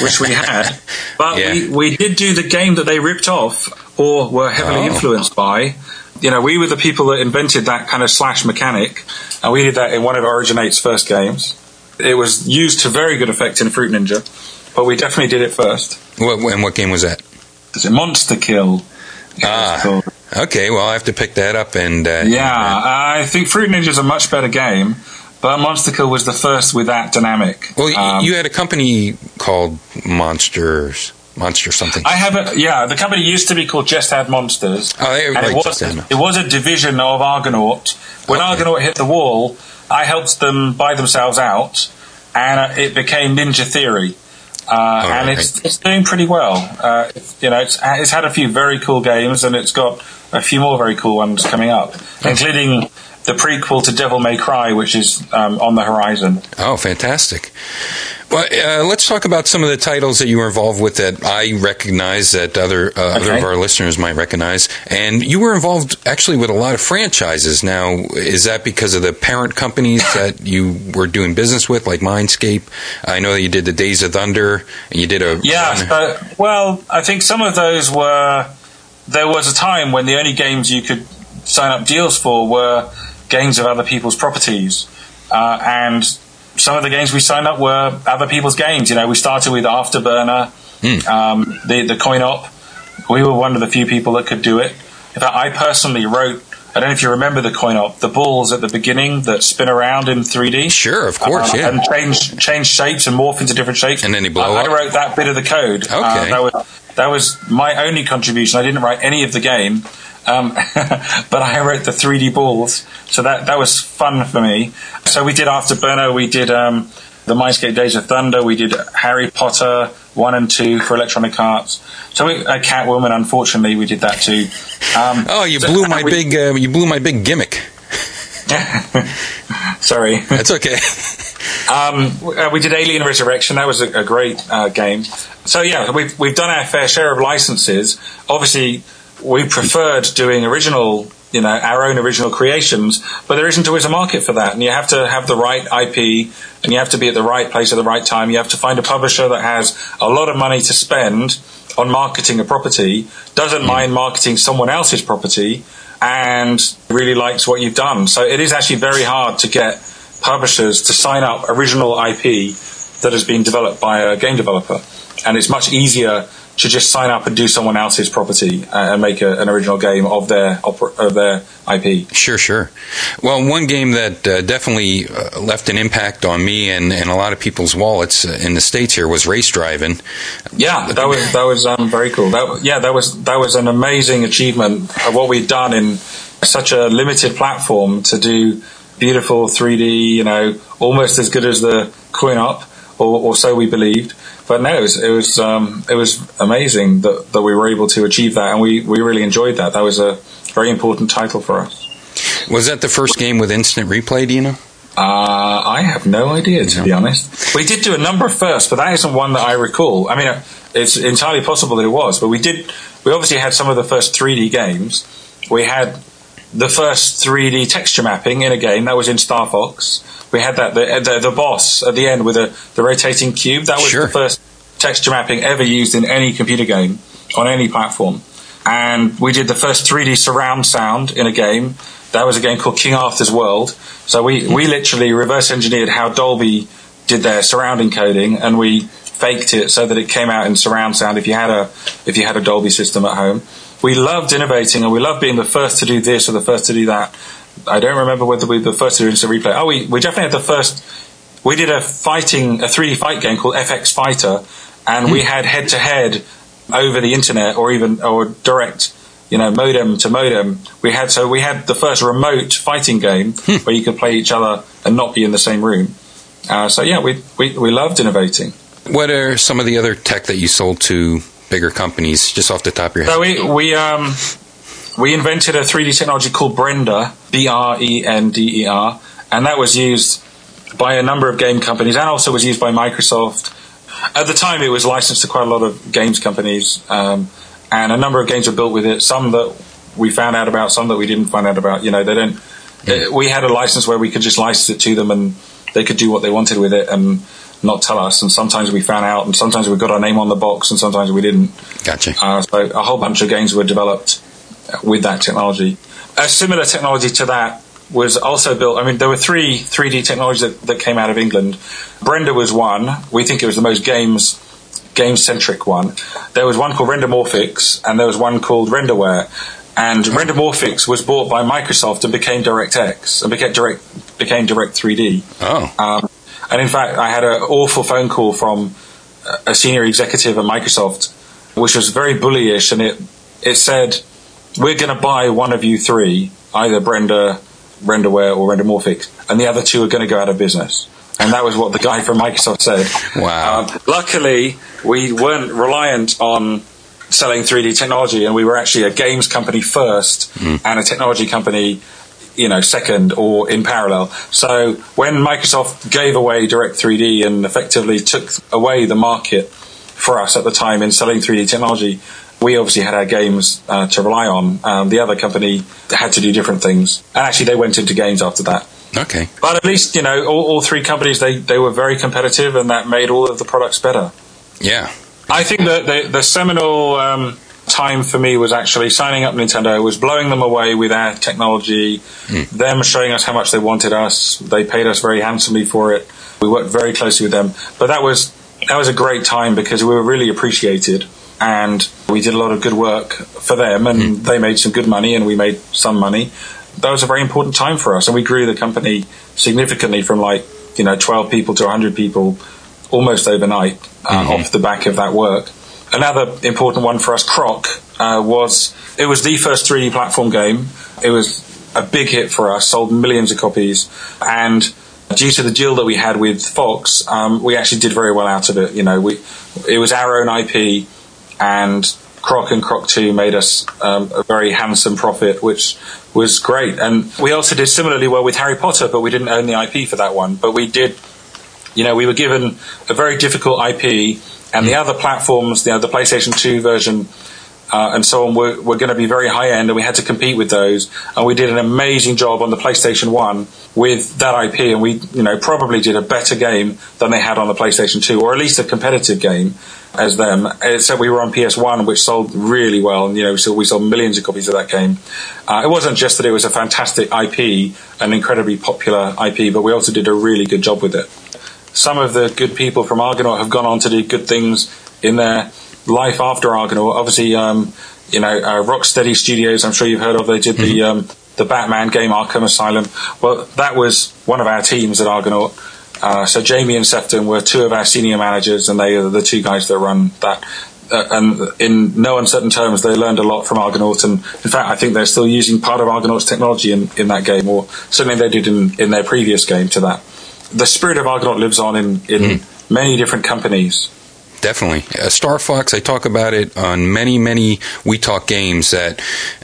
Speaker 8: which we had, but
Speaker 2: Yeah.
Speaker 8: we, we did do the game that they ripped off or were heavily
Speaker 2: Oh.
Speaker 8: influenced by. You know, we were the people that invented that kind of slash mechanic, and we did that in one of Originate's first games. It was used to very good effect in Fruit Ninja, but we definitely did it first.
Speaker 2: What, and what game was that?
Speaker 8: Is it Monster Kill?
Speaker 2: Ah. Okay, well, I have to pick that up. And uh,
Speaker 8: Yeah, I think Fruit Ninja is a much better game, but Monster Kill was the first with that dynamic.
Speaker 2: well,
Speaker 8: Um,
Speaker 2: you had a company called Monsters, Monster something.
Speaker 8: I have a yeah. The company used to be called Just Add Monsters.
Speaker 2: Oh, they-
Speaker 8: and
Speaker 2: right,
Speaker 8: it was it was a division of Argonaut. When
Speaker 2: Okay.
Speaker 8: Argonaut hit the wall, I helped them buy themselves out, and uh, it became Ninja Theory. Uh, and
Speaker 2: right.
Speaker 8: it's, it's doing pretty well. Uh, you know, it's, it's had a few very cool games, and it's got a few more very cool ones coming up, including the prequel to Devil May Cry, which is um, on the horizon.
Speaker 2: Oh, fantastic. Well, uh, let's talk about some of the titles that you were involved with that I recognize that other uh, other of our listeners might recognize. And you were involved actually with a lot of franchises. Now, is that because of the parent companies that you were doing business with, like Mindscape? I know that you did the Days of Thunder, and you did a
Speaker 8: Yeah, so, well, I think some of those were. There was a time when the only games you could sign up deals for were games of other people's properties, uh, and some of the games we signed up were other people's games. You know, we started with Afterburner, um, the the coin op. We were one of the few people that could do it. In fact, I personally wrote. I don't know if you remember the coin op, the balls at the beginning that spin around in 3D.
Speaker 2: Sure, of course,
Speaker 8: Uh,
Speaker 2: yeah.
Speaker 8: And change change shapes and morph into different shapes.
Speaker 2: And then they blow
Speaker 8: I,
Speaker 2: up?
Speaker 8: I wrote that bit of the code. Uh,
Speaker 2: Okay.
Speaker 8: that was that was my only contribution. I didn't write any of the game, um, but I wrote the 3D balls, so that that was fun for me. So we did Afterburner, we did um, the Mindscape Days of Thunder, we did Harry Potter one and two for Electronic Arts. So we, uh, Catwoman, unfortunately, we did that too. Um,
Speaker 2: Oh, you
Speaker 8: so-
Speaker 2: blew my
Speaker 8: we-
Speaker 2: big uh, you blew my big gimmick.
Speaker 8: Sorry.
Speaker 2: That's okay.
Speaker 8: Um, uh, we did Alien Resurrection. That was a, a great uh, game. So yeah, we've we've done our fair share of licenses. Obviously, we preferred doing original, you know, our own original creations, but there isn't always a market for that, and you have to have the right IP, and you have to be at the right place at the right time. You have to find a publisher that has a lot of money to spend on marketing a property, doesn't mm. mind marketing someone else's property, and really likes what you've done. So it is actually very hard to get publishers to sign up original IP that has been developed by a game developer. And it's much easier to just sign up and do someone else's property uh, and make a, an original game of their of their IP.
Speaker 2: Sure, sure. Well, one game that uh, definitely uh, left an impact on me and, and a lot of people's wallets uh, in the states here was Race Drivin'.
Speaker 8: Yeah, that was that was um, very cool. That, yeah, that was that was an amazing achievement of what we'd done in such a limited platform to do beautiful 3D, you know, almost as good as the coin up, or, or so we believed. But no, it was it was, um, it was amazing that, that we were able to achieve that, and we, we really enjoyed that. That was a very important title for us.
Speaker 2: Was that the first game with instant replay, do you know?
Speaker 8: Uh, I have no idea, to be honest. We did do a number first, but that isn't one that I recall. I mean, it's entirely possible that it was, but we did. We obviously had some of the first 3D games. We had the first 3D texture mapping in a game that was in Star Fox. We had that the uh, the, the boss at the end with a, the rotating cube. That was
Speaker 2: Sure.
Speaker 8: the first texture mapping ever used in any computer game on any platform. And we did the first 3D surround sound in a game. That was a game called King Arthur's World. So we, we literally reverse engineered how Dolby did their surround encoding, and we faked it so that it came out in surround sound. If you had a if you had a Dolby system at home, we loved innovating, and we loved being the first to do this or the first to do that. I don't remember whether we were the first to do instant replay. Oh, we, we definitely had the first. We did a fighting a 3D fight game called FX Fighter, and we had head to head over the internet or even or direct you know modem to modem we had so we had the first remote fighting game where you could play each other and not be in the same room uh, so yeah we, we we loved innovating
Speaker 2: What are some of the other tech that you sold to bigger companies, just off the top of your head?
Speaker 8: so we we um we invented a 3d technology called BRender b-r-e-n-d-e-r and that was used by a number of game companies and also was used by microsoft. At the time it was licensed to quite a lot of games companies um, and a number of games were built with it. Some that we found out about some that we didn't find out about. You know they don't uh, we had a license where we could just license it to them and they could do what they wanted with it. And not tell us and sometimes we found out and sometimes we got our name on the box and sometimes we didn't
Speaker 2: Gotcha.
Speaker 8: uh, so a whole bunch of games were developed with that technology. A similar technology to that was also built. I mean, there were three 3D technologies that, that came out of England. BRender was one. We think it was the most games game centric one. There was one called Rendermorphics, and there was one called Renderware. And Rendermorphics was bought by Microsoft and became DirectX and became Direct became Direct 3D.
Speaker 2: Oh,
Speaker 8: Um, and in fact, I had an awful phone call from a senior executive at Microsoft, which was very bullyish, and it it said, "We're going to buy one of you three, either BRender, Renderware, or Rendermorphics, and the other two are going to go out of business." And that was what the guy from Microsoft said.
Speaker 2: Wow.
Speaker 8: Um, luckily, we weren't reliant on selling 3D technology, and we were actually a games company first and a technology company, you know, second or in parallel. So when Microsoft gave away Direct 3D and effectively took away the market for us at the time in selling 3D technology, we obviously had our games uh, to rely on. Um, the other company had to do different things, and actually they went into games after that.
Speaker 2: okay.
Speaker 8: But at least you know all, all three companies they, they were very competitive, and that made all of the products better.
Speaker 2: Yeah.
Speaker 8: I think that the, the seminal um, time for me was actually signing up Nintendo, was blowing them away with our technology, hmm. them showing us how much they wanted us. They paid us very handsomely for it. We worked very closely with them, but that was that was a great time because we were really appreciated, and we did a lot of good work for them, and hmm. they made some good money, and we made some money. That was a very important time for us, and we grew the company significantly from like you know 12 people to 100 people almost overnight uh, mm-hmm. off the back of that work. Another important one for us, Croc, uh, was it was the first 3D platform game. It was a big hit for us, sold millions of copies, and due to the deal that we had with Fox, um, we actually did very well out of it. You know, we it was our own IP, and Croc and Croc 2 made us um, a very handsome profit, which was great. And we also did similarly well with Harry Potter, but we didn't own the IP for that one. But we did you know, we were given a very difficult IP, and the other platforms, you know, the PlayStation 2 version uh, and so on, were, were going to be very high end, and we had to compete with those. And we did an amazing job on the PlayStation 1 with that IP, and we, you know, probably did a better game than they had on the PlayStation 2, or at least a competitive game as them. Except we were on PS1, which sold really well, and you know, so we sold millions of copies of that game. Uh, it wasn't just that it was a fantastic IP, an incredibly popular IP, but we also did a really good job with it some of the good people from Argonaut have gone on to do good things in their life after Argonaut. Obviously, um, you know, uh, Rocksteady Studios, I'm sure you've heard of, they did the, um, the Batman game Arkham Asylum. Well, that was one of our teams at Argonaut. Uh, so Jamie and Sefton were two of our senior managers, and they are the two guys that run that. uh, and in no uncertain terms, they learned a lot from Argonaut. And in fact, I think they're still using part of Argonaut's technology in, in that game, or certainly they did in, in their previous game to that. The spirit of Argonaut lives on in, in many different companies.
Speaker 2: Definitely. Uh, Star Fox, I talk about it on many, many We Talk games that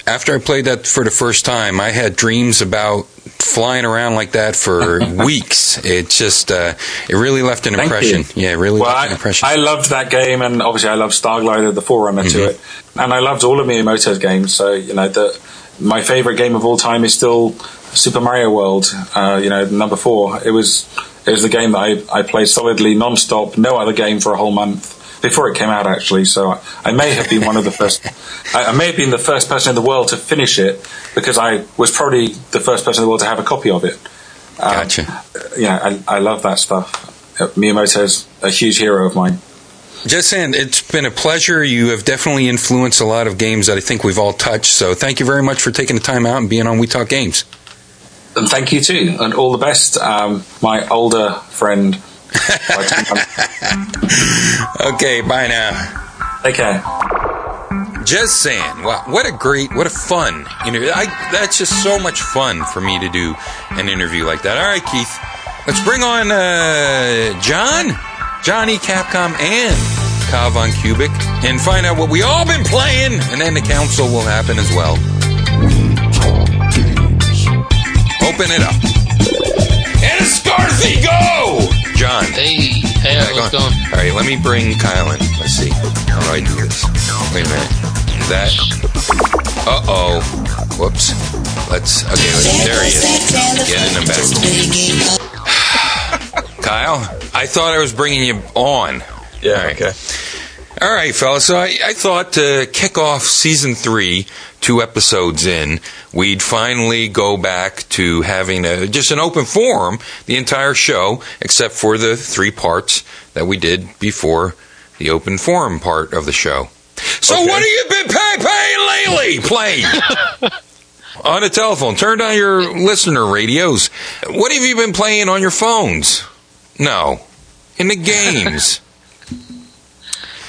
Speaker 2: after I played that for the first time, I had dreams about flying around like that for weeks. It just, uh, it really left an
Speaker 8: Thank
Speaker 2: impression.
Speaker 8: you.
Speaker 2: Yeah, it really
Speaker 8: Well,
Speaker 2: left an impression.
Speaker 8: I loved that game, and obviously I loved Starglider, the forerunner to it, and I loved all of Miyamoto's games. So you know, the my favorite game of all time is still Super Mario World. Uh, you know, number four. It was it was the game that I, I played solidly, non-stop, no other game for a whole month before it came out. Actually, so I, may have been one of the first. I, I may have been the first person in the world to finish it because I was probably the first person in the world to have a copy of it. Um,
Speaker 2: Gotcha.
Speaker 8: Yeah, I, I love that stuff. Uh, Miyamoto's a huge hero of mine.
Speaker 2: Just saying, it's been a pleasure. You have definitely influenced a lot of games that I think we've all touched. So thank you very much for taking the time out and being on We Talk Games.
Speaker 8: And thank you too, and all the best, um, my older friend.
Speaker 2: Okay, bye now.
Speaker 8: Take care.
Speaker 2: Just saying, wow, what a great, what a fun interview. I, that's just so much fun for me to do an interview like that. All right, Keith, let's bring on uh, John, Johnny Capcom, and Von Cubic and find out what we all been playing, and then the council will happen as well. Open it up. And Scarthy, go! John.
Speaker 9: Hey, hey,
Speaker 2: Yeah,
Speaker 9: how's it
Speaker 2: go
Speaker 9: going?
Speaker 2: All right, let me bring Kyle in. Let's see. How do I do this? Wait a minute. That. Uh oh. Whoops. Let's. Okay, let's, there he is. Get in the back. Kyle, I thought I was bringing you on.
Speaker 5: Yeah,
Speaker 2: All right.
Speaker 5: okay.
Speaker 2: All right, fellas. So I, I thought to kick off season three, two episodes in, we'd finally go back to having a, just an open forum, the entire show, except for the three parts that we did before the open forum part of the show. So
Speaker 5: Okay.
Speaker 2: what have you been pay- paying lately? Playing. on the telephone. Turn down your listener radios. What have you been playing on your phones? No. In the games.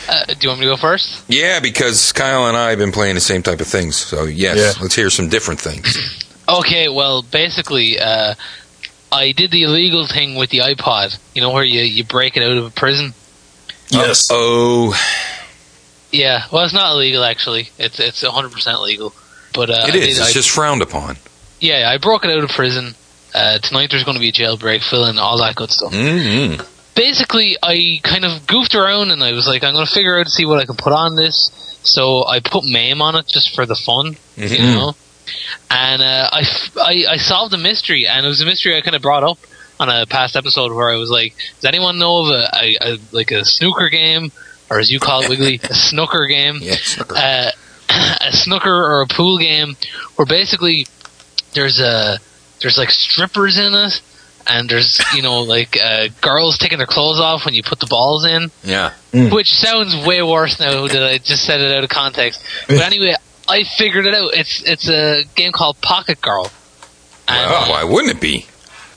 Speaker 9: Uh, do you want me to go first?
Speaker 2: Yeah, because Kyle and I have been playing the same type of things. So yes,
Speaker 5: Yeah.
Speaker 2: let's hear some different things.
Speaker 9: Okay, well, basically, uh, I did the illegal thing with the iPod. You know where you, you break it out of a prison?
Speaker 5: Yes.
Speaker 2: Oh,
Speaker 9: Yeah, well, it's not illegal actually. It's it's 100% legal. But uh,
Speaker 2: it
Speaker 9: I
Speaker 2: is.
Speaker 9: did-
Speaker 2: It's
Speaker 9: I-
Speaker 2: just frowned upon.
Speaker 9: yeah, I broke it out of prison. Uh, tonight there's going to be a jailbreak, fill in all that good stuff.
Speaker 2: Mm-hmm.
Speaker 9: Basically I kind of goofed around and I was like, I'm going to figure out to see what I can put on this. So I put MAME on it just for the fun, you know. And uh, I, f- I I solved a mystery, and it was a mystery I kind of brought up on a past episode where I was like, Does anyone know of a, a, a like a snooker game, or as you call it, Wiggly, a snooker game?
Speaker 2: Yeah, snooker.
Speaker 9: uh, a snooker or a pool game where basically there's a there's like strippers in it and there's you know like uh, girls taking their clothes off when you put the balls in.
Speaker 2: Yeah.
Speaker 9: which sounds way worse now that I just said it out of context. But anyway I figured it out. It's it's a game called Pocket Girl. And
Speaker 2: Well, why wouldn't it be?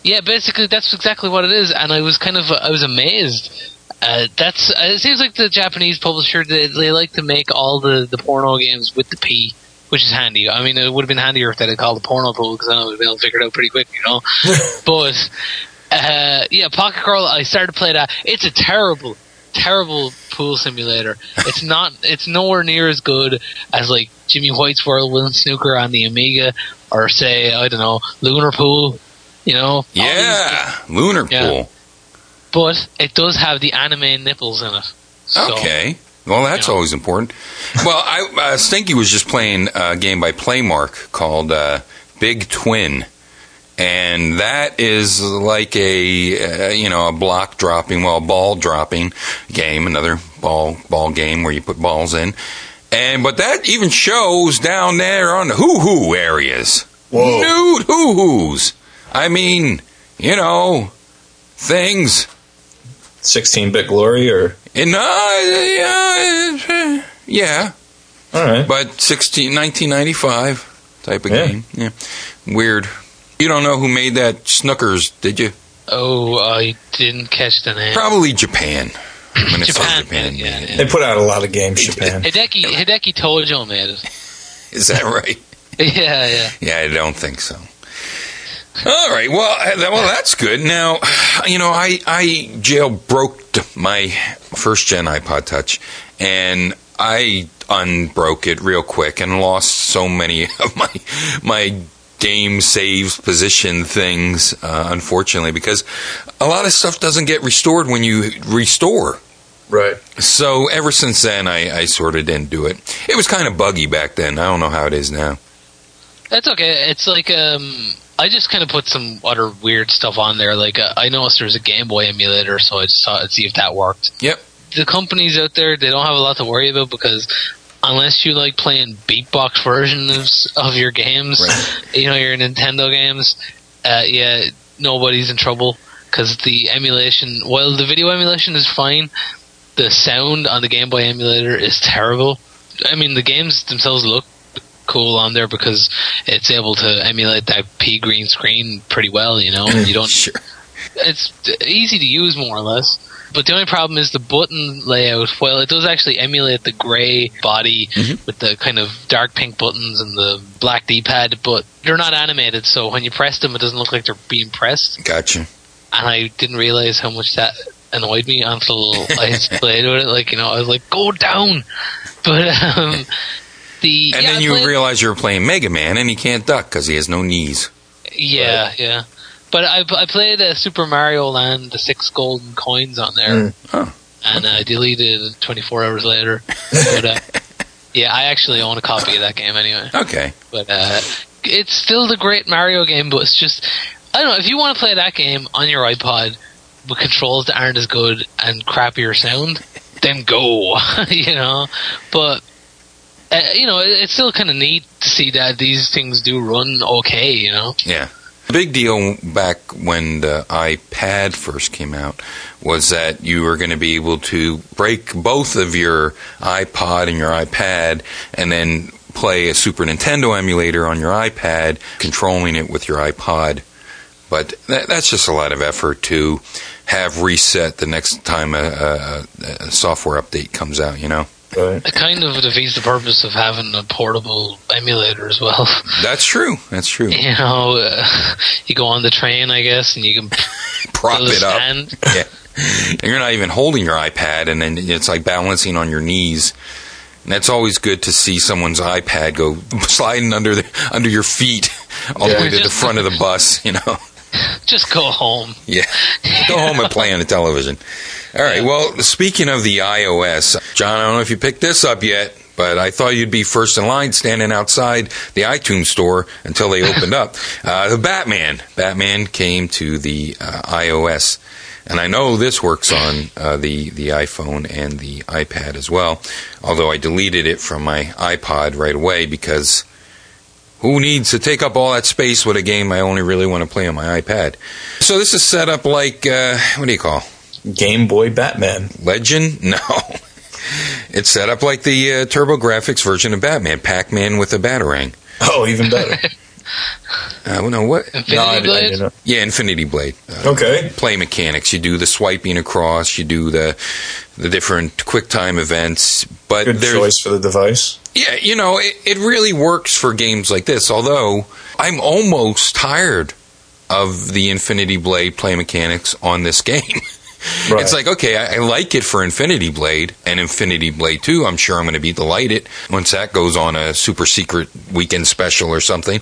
Speaker 9: yeah, basically that's exactly what it is, and I was kind of I was amazed. Uh, that's uh, it seems like the Japanese publisher they, they like to make all the the porno games with the P, which is handy. I mean, it would have been handier if they had called the porno pool because I know we'd be able to figure it out pretty quick, you know. but uh, yeah, Pocket Girl, I started to play that. It's a terrible, terrible pool simulator. It's not. It's nowhere near as good as like Jimmy White's Whirlwind Snooker on the Amiga, or say I don't know Lunar Pool. You know,
Speaker 2: Yeah, lunar
Speaker 9: Yeah.
Speaker 2: pool.
Speaker 9: but it does have the anime nipples in it. So,
Speaker 2: Okay. Well, that's
Speaker 9: Yeah.
Speaker 2: always important. Well, I, uh, Stinky was just playing a game by Playmark called uh, Big Twin, and that is like a uh, you know a block dropping, well, ball dropping game, another ball ball game where you put balls in, and but that even shows down there on the hoo hoo areas,
Speaker 5: Whoa.
Speaker 2: nude hoo hoos. I mean, you know, things.
Speaker 5: 16 bit glory or.
Speaker 2: And, uh, yeah, yeah,
Speaker 5: Alright.
Speaker 2: but 16, 1995 type of
Speaker 5: Yeah.
Speaker 2: game. Yeah, weird. You don't know who made that Snookers, did you?
Speaker 9: Oh, I didn't catch the name.
Speaker 2: Probably Japan.
Speaker 9: Japan,
Speaker 2: Japan
Speaker 9: yeah, yeah.
Speaker 5: They put out a lot of games, Japan.
Speaker 9: Hideki Hideki Tojo made it.
Speaker 2: Is that right?
Speaker 9: Yeah, yeah.
Speaker 2: Yeah, I don't think so. All right. Well, uh, well, that's good. Now, you know, I I jailbroke my first gen iPod Touch, and I unbroke it real quick and lost so many of my my game saves position things. Uh, unfortunately, because a lot of stuff doesn't get restored when you restore.
Speaker 5: Right.
Speaker 2: So ever since then, I, I sort of didn't do it. It was kind of buggy back then. I don't know how it is now.
Speaker 9: That's okay. It's like um, I just kind of put some other weird stuff on there. Like uh, I noticed there's a Game Boy emulator, so I just thought I'd see if that worked.
Speaker 2: Yep.
Speaker 9: The companies out there, they don't have a lot to worry about because unless you like playing beatbox versions of your games, you know your Nintendo games, uh, yeah, nobody's in trouble because the emulation. While the video emulation is fine, the sound on the Game Boy emulator is terrible. I mean, the games themselves look cool on there because it's able to emulate that pea green screen pretty well. You know, you don't.
Speaker 2: Sure.
Speaker 9: It's easy to use more or less. But the only problem is the button layout. Well, it does actually emulate the gray body with the kind of dark pink buttons and the black D-pad, but they're not animated, so when you press them, it doesn't look like they're being pressed.
Speaker 2: Gotcha.
Speaker 9: And I didn't realize how much that annoyed me until I played with it. Like, you know, I was like, go down! But, um, the.
Speaker 2: And
Speaker 9: yeah,
Speaker 2: then
Speaker 9: I
Speaker 2: you
Speaker 9: played-
Speaker 2: realize you're playing Mega Man, and he can't duck because he has no knees.
Speaker 9: Yeah, yeah. But I, I played uh, Super Mario Land, the six golden coins on there,
Speaker 2: Oh.
Speaker 9: and I deleted it 24 hours later. but, uh, yeah, I actually own a copy of that game anyway.
Speaker 2: Okay.
Speaker 9: But uh, it's still the great Mario game, but it's just I don't know if you want to play that game on your iPod with controls that aren't as good and crappier sound, then go. you know, but. Uh, you know, it- it's still kind of neat to see that these things do run okay. You know,
Speaker 2: Yeah. The big deal back when the iPad first came out was that you were going to be able to break both of your iPod and your iPad and then play a Super Nintendo emulator on your iPad, controlling it with your iPod. But that, that's just a lot of effort to have reset the next time a, a, a software update comes out, you know?
Speaker 5: Right.
Speaker 9: it kind of defeats the purpose of having a portable emulator as well.
Speaker 2: That's true. That's true.
Speaker 9: you know, uh, you go on the train, I guess, and you can
Speaker 2: Prop it up.
Speaker 9: stand.
Speaker 2: yeah. And you're not even holding your iPad, and then it's like balancing on your knees. And that's always good to see someone's iPad go sliding under the under your feet all the way to the front of the bus. You know,
Speaker 9: Just go home.
Speaker 2: yeah. Go home and play on the television. All right. Well, speaking of the iOS, John, I don't know if you picked this up yet. But I thought you'd be first in line standing outside the iTunes store until they opened up. Uh, the Batman. Batman came to the uh, iOS. And I know this works on uh, the the iPhone and the iPad as well. Although I deleted it from my iPod right away because who needs to take up all that space with a game I only really want to play on my iPad? So this is set up like uh, what do you call
Speaker 5: Game Boy Batman.
Speaker 2: Legend? No. It's set up like the uh, TurboGrafx version of Batman, Pac-Man with a batarang.
Speaker 5: Oh, even better.
Speaker 2: Uh, well, no, what?
Speaker 9: Infinity
Speaker 5: No, I- I
Speaker 9: Blade?
Speaker 5: didn't know.
Speaker 2: Yeah, Infinity Blade. Uh,
Speaker 5: Okay.
Speaker 2: play mechanics. You do the swiping across. You do the the different quick time events. But
Speaker 5: Good
Speaker 2: there's
Speaker 5: choice for the device.
Speaker 2: yeah, you know, it, it really works for games like this. Although I'm almost tired of the Infinity Blade play mechanics on this game.
Speaker 5: Right.
Speaker 2: It's like, okay, I, I like it for Infinity Blade and Infinity Blade 2. I'm sure I'm going to be delighted once that goes on a super secret weekend special or something.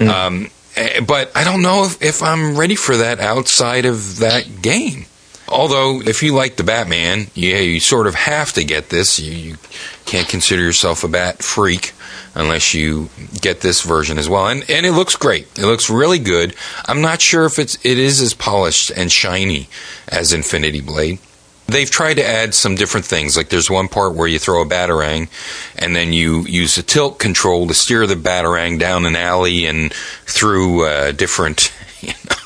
Speaker 2: Um, eh, but I don't know if, if I'm ready for that outside of that game. Although, if you like the Batman, yeah, you sort of have to get this. You, you can't consider yourself a Bat freak unless you get this version as well. And and it looks great. It looks really good. I'm not sure if it's it is as polished and shiny as Infinity Blade. They've tried to add some different things. Like there's one part where you throw a batarang, and then you use a tilt control to steer the batarang down an alley and through uh, different. You know,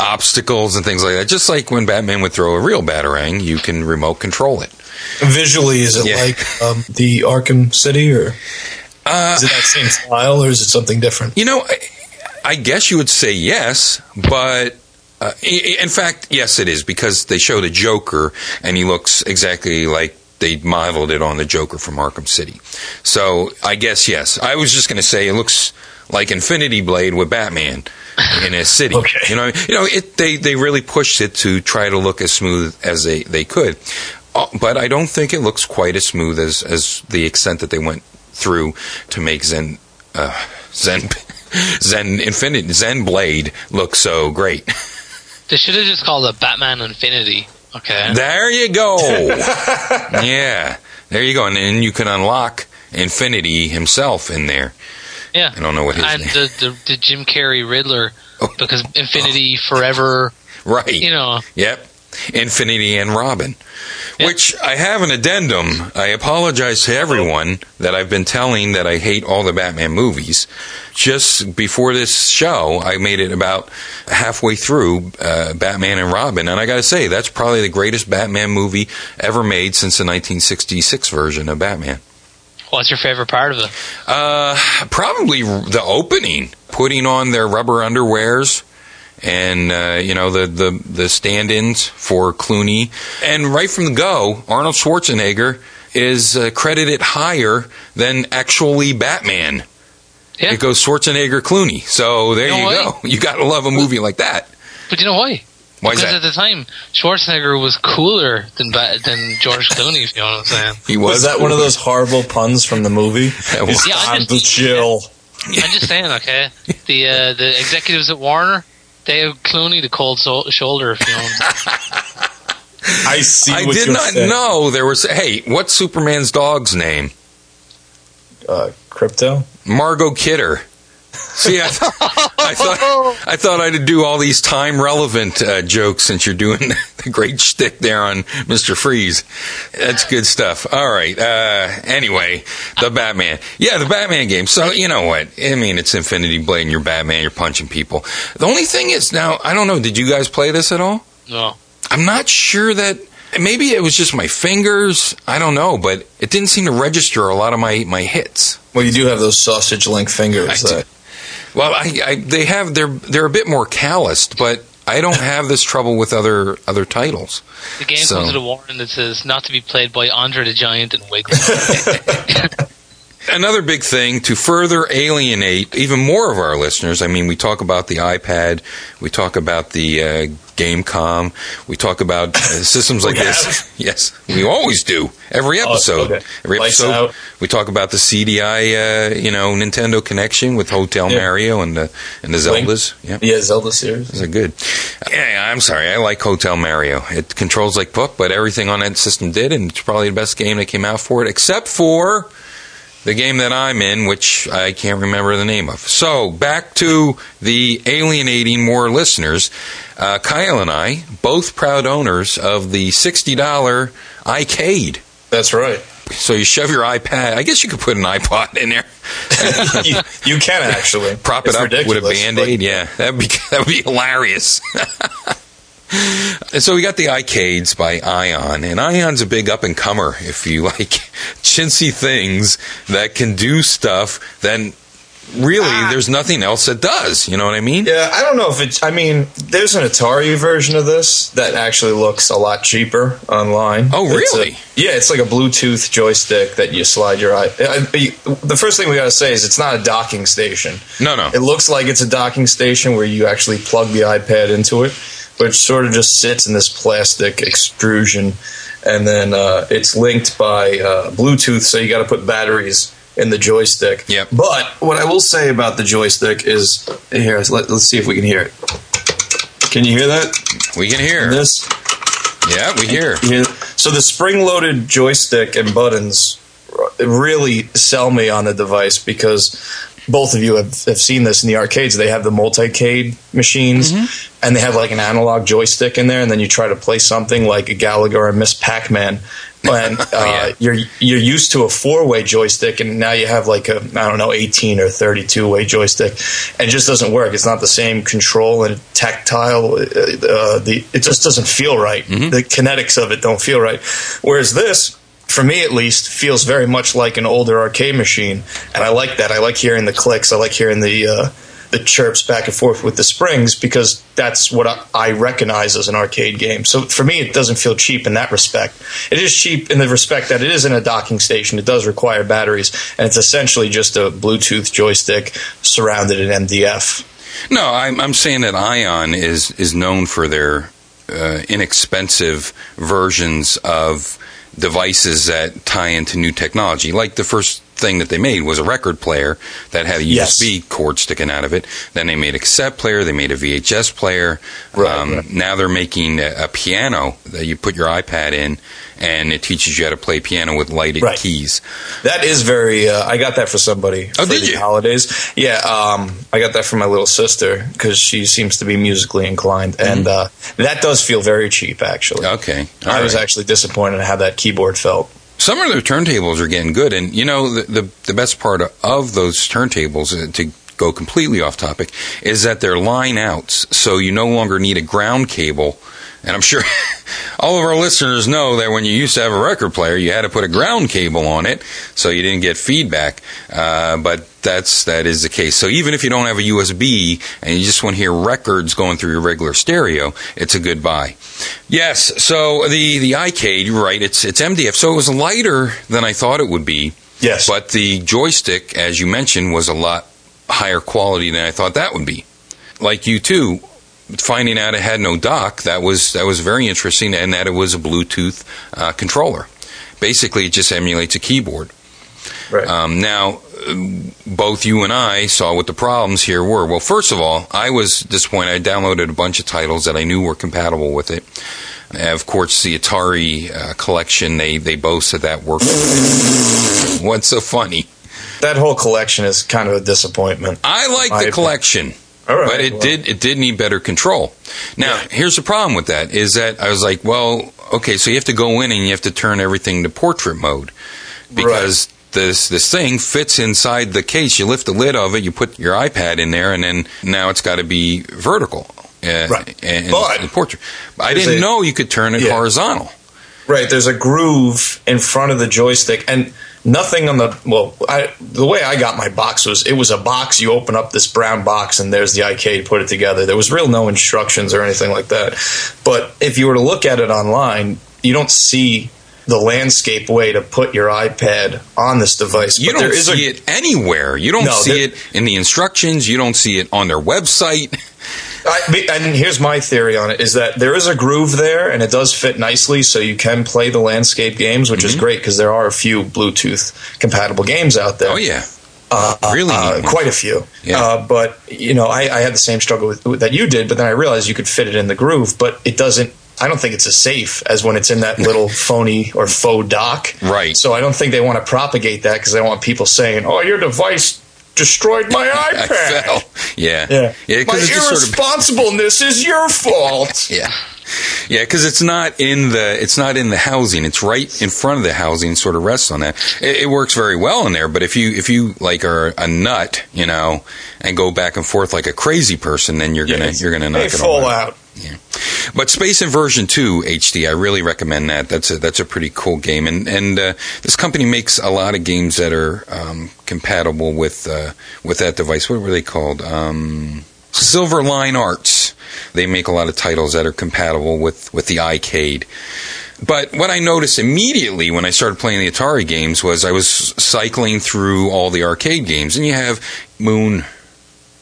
Speaker 2: obstacles and things like that. Just like when Batman would throw a real batarang, you can remote control it.
Speaker 5: Visually, is it
Speaker 2: Yeah.
Speaker 5: like um, the Arkham City, or
Speaker 2: Uh,
Speaker 5: is it that same style, or is it something different?
Speaker 2: You know, I, I guess you would say yes, but Uh, in fact, yes, it is because they showed the Joker, and he looks exactly like they modeled it on the Joker from Arkham City. So I guess yes. I was just going to say it looks like Infinity Blade with Batman in a city.
Speaker 5: Okay.
Speaker 2: You know, you know, it, they they really pushed it to try to look as smooth as they they could. Uh, but I don't think it looks quite as smooth as as the extent that they went through to make Zen uh, Zen Zen Infinity Zen Blade look so great.
Speaker 9: They should have just called it Batman Infinity. Okay.
Speaker 2: There you go. yeah, there you go, and then you can unlock Infinity himself in there.
Speaker 9: yeah.
Speaker 2: I don't know what his
Speaker 9: and
Speaker 2: name.
Speaker 9: the, the the Jim Carrey Riddler
Speaker 2: Oh.
Speaker 9: because Infinity Forever.
Speaker 2: Right.
Speaker 9: You know.
Speaker 2: Yep. Infinity and Robin. Which I have an addendum. I apologize to everyone that I've been telling that I hate all the Batman movies. Just before this show, I made it about halfway through uh, Batman and Robin, and I got to say that's probably the greatest Batman movie ever made since the 1966 version of Batman.
Speaker 9: What's your favorite part of it?
Speaker 2: Uh, probably the opening, putting on their rubber underwears, and uh, you know the the the stand-ins for Clooney, and right from the go, Arnold Schwarzenegger is uh, credited higher than actually Batman.
Speaker 9: Yeah.
Speaker 2: It goes Schwarzenegger Clooney. So there
Speaker 9: You know
Speaker 2: you go. You got to love a movie like that.
Speaker 9: But you know why?
Speaker 2: Why is
Speaker 9: because
Speaker 2: that?
Speaker 9: at the time, Schwarzenegger was cooler than than George Clooney. If you know what I'm saying.
Speaker 2: He
Speaker 5: Was was that one of those horrible puns from the movie?
Speaker 2: That was-
Speaker 9: Yeah, I
Speaker 5: time
Speaker 9: just-
Speaker 5: to chill.
Speaker 9: I'm just saying, okay. The uh, the executives at Warner, they have Clooney the cold so- shoulder. If you know. What I'm saying.
Speaker 5: I see.
Speaker 2: I did
Speaker 5: you're
Speaker 2: not
Speaker 5: saying.
Speaker 2: know there was. Hey, what's Superman's dog's name?
Speaker 5: Uh, Krypto.
Speaker 2: Margot Kidder. See, I, th- I thought I thought I'd do all these time relevant uh, jokes since you're doing the great shtick there on Mister Freeze. That's good stuff. All right. Uh, anyway, the Batman. Yeah, the Batman game. So you know what? I mean, it's Infinity Blade, and you're Batman. You're punching people. The only thing is now I don't know. Did you guys play this at all?
Speaker 9: No.
Speaker 2: I'm not sure that. Maybe it was just my fingers. I don't know, but it didn't seem to register a lot of my, my hits.
Speaker 5: Well, you do have those sausage link fingers.
Speaker 2: I do.
Speaker 5: that-
Speaker 2: Well, I, I, they have they're they're a bit more calloused, but I don't have this trouble with other other titles.
Speaker 9: The game
Speaker 2: So-
Speaker 9: comes with a warning that says not to be played by Andre the Giant and Wiggles.
Speaker 2: Another big thing to further alienate even more of our listeners. I mean, we talk about the iPad, we talk about the uh, GameCom, we talk about uh, systems like this. Yes, we always do. Every episode,
Speaker 5: okay.
Speaker 2: every
Speaker 5: Lights
Speaker 2: episode,
Speaker 5: out.
Speaker 2: we talk about the CDI, uh, you know, Nintendo connection with Hotel
Speaker 5: Yeah.
Speaker 2: Mario and the and the
Speaker 5: Link.
Speaker 2: Zeldas. Yeah.
Speaker 5: Yeah, Zelda series.
Speaker 2: Those are good. Yeah, I'm sorry. I like Hotel Mario. It controls like book, but everything on that system did, and it's probably the best game that came out for it, except for the game that I'm in, which I can't remember the name of. So back to the alienating more listeners. Uh, Kyle and I, both proud owners of the $60 iCade.
Speaker 5: That's right.
Speaker 2: So you shove your iPad. I guess you could put an iPod in there.
Speaker 5: you, you can actually
Speaker 2: prop it
Speaker 5: It's
Speaker 2: up with a band aid. Yeah, that'd be that would be hilarious. and so we got the iCades by Ion, and Ion's a big up and comer. If you like chintzy things that can do stuff, then really ah. there's nothing else that does. You know what I mean?
Speaker 5: Yeah, I don't know if it's. I mean, there's an Atari version of this that actually looks a lot cheaper online.
Speaker 2: Oh,
Speaker 5: It's a-
Speaker 2: really?
Speaker 5: yeah, it's like a Bluetooth joystick that you slide your eye. The first thing we got to say is it's not a docking station.
Speaker 2: No, no.
Speaker 5: It looks like it's a docking station where you actually plug the iPad into it, it sort of just sits in this plastic extrusion, and then uh, it's linked by uh, Bluetooth, so you got to put batteries in the joystick.
Speaker 2: Yep.
Speaker 5: But what I will say about the joystick is here. Let, let's see if we can hear it. Can you hear that?
Speaker 2: We can hear.
Speaker 5: This.
Speaker 2: Yeah, we hear.
Speaker 5: Yeah. So the spring-loaded joystick and buttons really sell me on the device because both of you have, have seen this in the arcades. They have the multicade machines, and they have like an analog joystick in there, and then you try to play something like a Galaga or a Miss Pac-Man. And uh,
Speaker 2: yeah.
Speaker 5: you're you're used to a four way joystick, and now you have like a I don't know eighteen or thirty two way joystick, and it just doesn't work. It's not the same control and tactile. Uh, uh, the it just doesn't feel right. The kinetics of it don't feel right. Whereas this, for me at least, feels very much like an older arcade machine, and I like that. I like hearing the clicks. I like hearing the uh, the chirps back and forth with the springs because that's what I, I recognize as an arcade game. So for me, it doesn't feel cheap in that respect. It is cheap in the respect that it is in a docking station. It does require batteries, and it's essentially just a Bluetooth joystick surrounded in MDF.
Speaker 2: No, I'm, I'm saying that Ion is is known for their uh, inexpensive versions of devices that tie into new technology. Like the first thing that they made was a record player that had a
Speaker 5: Yes.
Speaker 2: USB cord sticking out of it. Then they made a cassette player. They made a VHS player.
Speaker 5: Right,
Speaker 2: um,
Speaker 5: right.
Speaker 2: Now they're making a, a piano that you put your iPad in, and it teaches you how to play piano with lighted
Speaker 5: Right.
Speaker 2: keys.
Speaker 5: That is very. Uh, I got that for somebody
Speaker 2: Oh,
Speaker 5: for
Speaker 2: did
Speaker 5: the
Speaker 2: you?
Speaker 5: holidays. Yeah, um, I got that for my little sister because she seems to be musically inclined,
Speaker 2: Mm-hmm.
Speaker 5: and uh, that does feel very cheap. Actually,
Speaker 2: Okay, all
Speaker 5: I was actually disappointed in how that keyboard felt.
Speaker 2: Some of their turntables are getting good, and you know the the, the best part of those turntables uh, to go completely off topic is that they're line outs, so you no longer need a ground cable. And I'm sure all of our listeners know that when you used to have a record player, you had to put a ground cable on it so you didn't get feedback. Uh, but that's that is the case. So even if you don't have a USB and you just want to hear records going through your regular stereo, it's a good buy. Yes. So the the iCade, you're right? It's it's MDF, so it was lighter than I thought it would be.
Speaker 5: Yes,
Speaker 2: But the joystick, as you mentioned, was a lot higher quality than I thought that would be. Like you too, finding out it had no dock, that was that was very interesting, and that it was a Bluetooth uh, controller. Basically, it just emulates a keyboard.
Speaker 5: Right.
Speaker 2: Um, now, both you and I saw what the problems here were. Well, first of all, I was disappointed. I downloaded a bunch of titles that I knew were compatible with it. Of course, the Atari uh, collection, they, they boast that worked. What's so funny?
Speaker 5: that whole collection is kind of a disappointment.
Speaker 2: I like the
Speaker 5: opinion.
Speaker 2: collection.
Speaker 5: Right,
Speaker 2: but it
Speaker 5: well.
Speaker 2: did it did need better control. Now, here's the problem with that is that I was like, well, okay, so you have to go in and you have to turn everything to portrait mode because this this thing fits inside the case. You lift the lid of it, you put your iPad in there, and then now it's got to be vertical. Uh,
Speaker 5: Right.
Speaker 2: And,
Speaker 5: But-
Speaker 2: and portrait. I didn't
Speaker 5: a-
Speaker 2: know you could turn it
Speaker 5: Yeah.
Speaker 2: horizontal.
Speaker 5: Right, there's a groove in front of the joystick, and nothing on the well. I, the way I got my box was it was a box. You open up this brown box, and there's the arcade. Put it together. There was real no instructions or anything like that. But if you were to look at it online, you don't see the landscape way to put your iPad on this device.
Speaker 2: You
Speaker 5: but
Speaker 2: don't
Speaker 5: there is
Speaker 2: see
Speaker 5: a,
Speaker 2: it anywhere. You don't
Speaker 5: No,
Speaker 2: see it in the instructions. You don't see it on their website.
Speaker 5: I, and here's my theory on it: is that there is a groove there, and it does fit nicely, so you can play the landscape games, which
Speaker 2: Mm-hmm.
Speaker 5: is great because there are a few Bluetooth compatible games out there.
Speaker 2: Oh yeah,
Speaker 5: uh,
Speaker 2: Really
Speaker 5: uh, quite a few.
Speaker 2: Yeah.
Speaker 5: Uh, but you know, I, I had the same struggle with, with- that you did, but then I realized you could fit it in the groove, but it doesn't. I don't think it's as safe as when it's in that little phony or faux dock.
Speaker 2: Right.
Speaker 5: So I don't think they want to propagate that because they don't want people saying, "Oh, your device destroyed my iPad."
Speaker 2: Yeah,
Speaker 5: Yeah,
Speaker 2: yeah.
Speaker 5: my
Speaker 2: just sort of
Speaker 5: is your fault.
Speaker 2: Yeah. Yeah, because it's not in the it's not in the housing. It's right in front of the housing. Sort of rests on that. It, it works very well in there. But if you if you like are a nut, you know, and go back and forth like a crazy person, then you're gonna you're gonna knock it all out.
Speaker 5: out.
Speaker 2: But Space Inversion 2 HD, I really recommend that. That's a that's a pretty cool game, and and uh, this company makes a lot of games that are um, compatible with uh, with that device. What were they called? Um, Silverline Arts. They make a lot of titles that are compatible with with the iCade. But what I noticed immediately when I started playing the Atari games was I was cycling through all the arcade games, and you have Moon,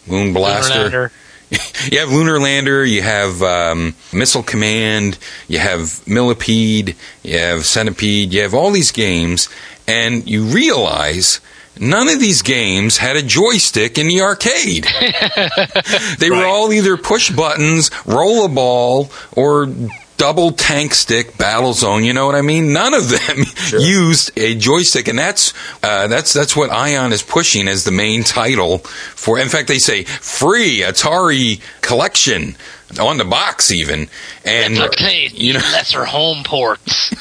Speaker 2: Moon Blaster. you have Lunar Lander, you have um, Missile Command, you have Millipede, you have Centipede, you have all these games, and you realize none of these games had a joystick in the arcade. they were all either push buttons, roll a ball, or double tank stick battle zone you know what i mean none of them used a joystick and that's uh, that's that's what ion is pushing as the main title for in fact they say free atari collection on the box even and
Speaker 9: Duplicate
Speaker 2: you know
Speaker 9: lesser home ports.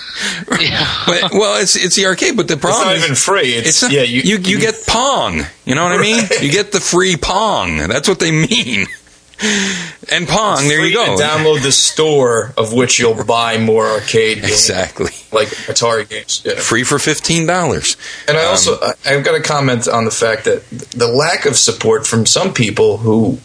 Speaker 9: yeah.
Speaker 2: but, well it's it's the arcade but the
Speaker 5: It's
Speaker 2: problem
Speaker 5: not
Speaker 2: is
Speaker 5: even free. It's,
Speaker 2: it's not,
Speaker 5: yeah,
Speaker 2: you, you get pong you know what i mean you get the free pong that's what they mean and Pong. There you go.
Speaker 5: Download the store of which you'll buy more arcade games,
Speaker 2: Exactly.
Speaker 5: like Atari games. Yeah.
Speaker 2: Free for fifteen dollars.
Speaker 5: And I also I- I've got to comment on the fact that the lack of support from some people who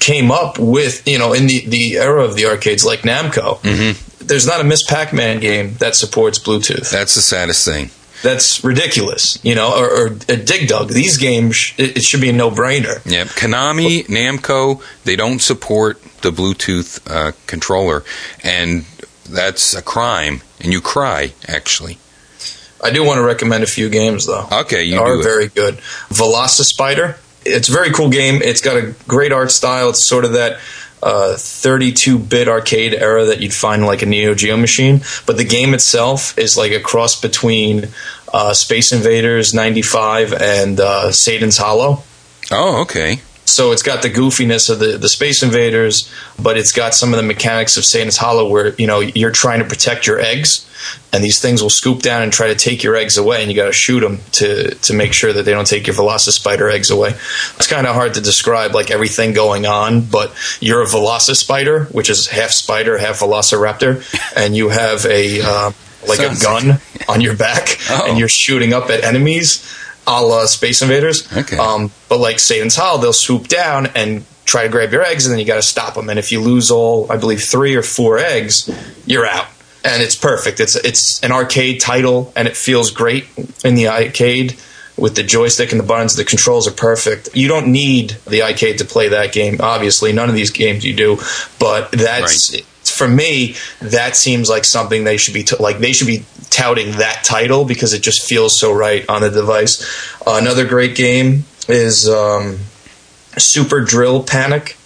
Speaker 5: came up with you know in the the era of the arcades like Namco.
Speaker 2: Mm-hmm.
Speaker 5: There's not a Miss Pac-Man game that supports Bluetooth.
Speaker 2: That's the saddest thing.
Speaker 5: That's ridiculous, you know. Or, or a Dig Dug. These games, it, it should be a no-brainer.
Speaker 2: Yep. Konami, Namco, they don't support the Bluetooth uh, controller, and that's a crime. And you cry, actually.
Speaker 5: I do want to recommend a few games though.
Speaker 2: Okay, you
Speaker 5: are
Speaker 2: do it.
Speaker 5: very good. Velocispider. It's a very cool game. It's got a great art style. It's sort of that uh, 32-bit arcade era that you'd find like a Neo Geo machine. But the game itself is like a cross between uh, Space Invaders '95 and uh, Satan's Hollow.
Speaker 2: Oh, okay.
Speaker 5: So it's got the goofiness of the, the Space Invaders, but it's got some of the mechanics of Satan's Hollow where, you know, you're trying to protect your eggs and these things will scoop down and try to take your eggs away and you got to shoot them to, to make sure that they don't take your Velocispider eggs away. It's kind of hard to describe like everything going on, but you're a Velocispider, which is half spider, half Velociraptor, and you have a, uh, like
Speaker 2: Sounds
Speaker 5: a gun on your back
Speaker 2: Oh.
Speaker 5: and you're shooting up at enemies a la Space Invaders.
Speaker 2: Okay.
Speaker 5: Um, but like Satan's Hollow, they'll swoop down and try to grab your eggs, and then you got to stop them. And if you lose all, I believe, three or four eggs, you're out. And it's perfect. It's it's an arcade title, and it feels great in the arcade with the joystick and the buttons. The controls are perfect. You don't need the arcade to play that game. Obviously, none of these games you do, but that's. For me, that seems like something they should be t- like. They should be touting that title because it just feels so right on the device. Uh, another great game is um, Super Drill Panic,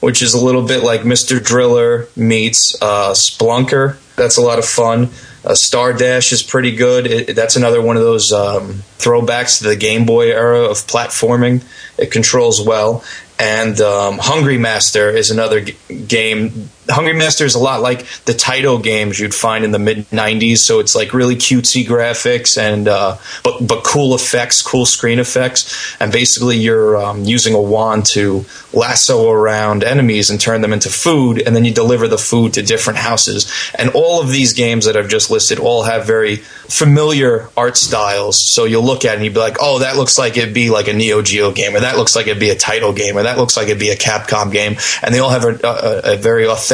Speaker 5: which is a little bit like Mr. Driller meets uh, Spelunker. That's a lot of fun. Uh, Star Dash is pretty good. It, that's another one of those um, throwbacks to the Game Boy era of platforming. It controls well. And um, Hungry Master is another g- game. Hungry Master is a lot like the Taito games you'd find in the mid '90s. So it's like really cutesy graphics and uh, but but cool effects, cool screen effects. And basically, you're um, using a wand to lasso around enemies and turn them into food, and then you deliver the food to different houses. And all of these games that I've just listed all have very familiar art styles. So you'll look at it and you'd be like, "Oh, that looks like it'd be like a Neo Geo game, or that looks like it'd be a Taito game, or that looks like it'd be a Capcom game." And they all have a, a, a very authentic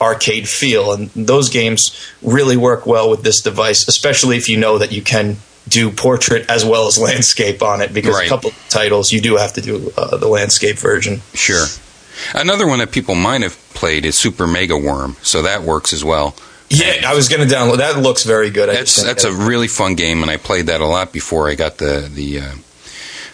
Speaker 5: arcade feel, and those games really work well with this device, especially if you know that you can do portrait as well as landscape on it. Because
Speaker 2: Right.
Speaker 5: a couple of titles you do have to do uh, the landscape version.
Speaker 2: Sure. Another one that people might have played is Super Mega Worm, so that works as well.
Speaker 5: Yeah, I was going to download. That looks very good. I
Speaker 2: That's that's a really fun game, and I played that a lot before I got the the uh,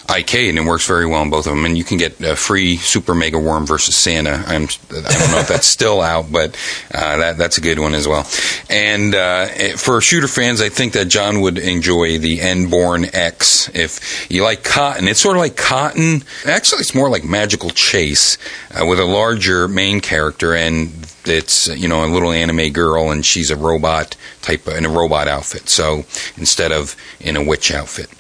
Speaker 2: arcade, and it works very well in both of them. And you can get a free Super Mega Worm versus Santa. I'm I don't know if that's still out, but uh, that that's a good one as well. And uh, for shooter fans, I think that John would enjoy the Endborn X. If you like Cotton, it's sort of like Cotton. Actually, it's more like Magical Chase uh, with a larger main character and it's you know a little anime girl and she's a robot type in a robot outfit so instead of in a witch outfit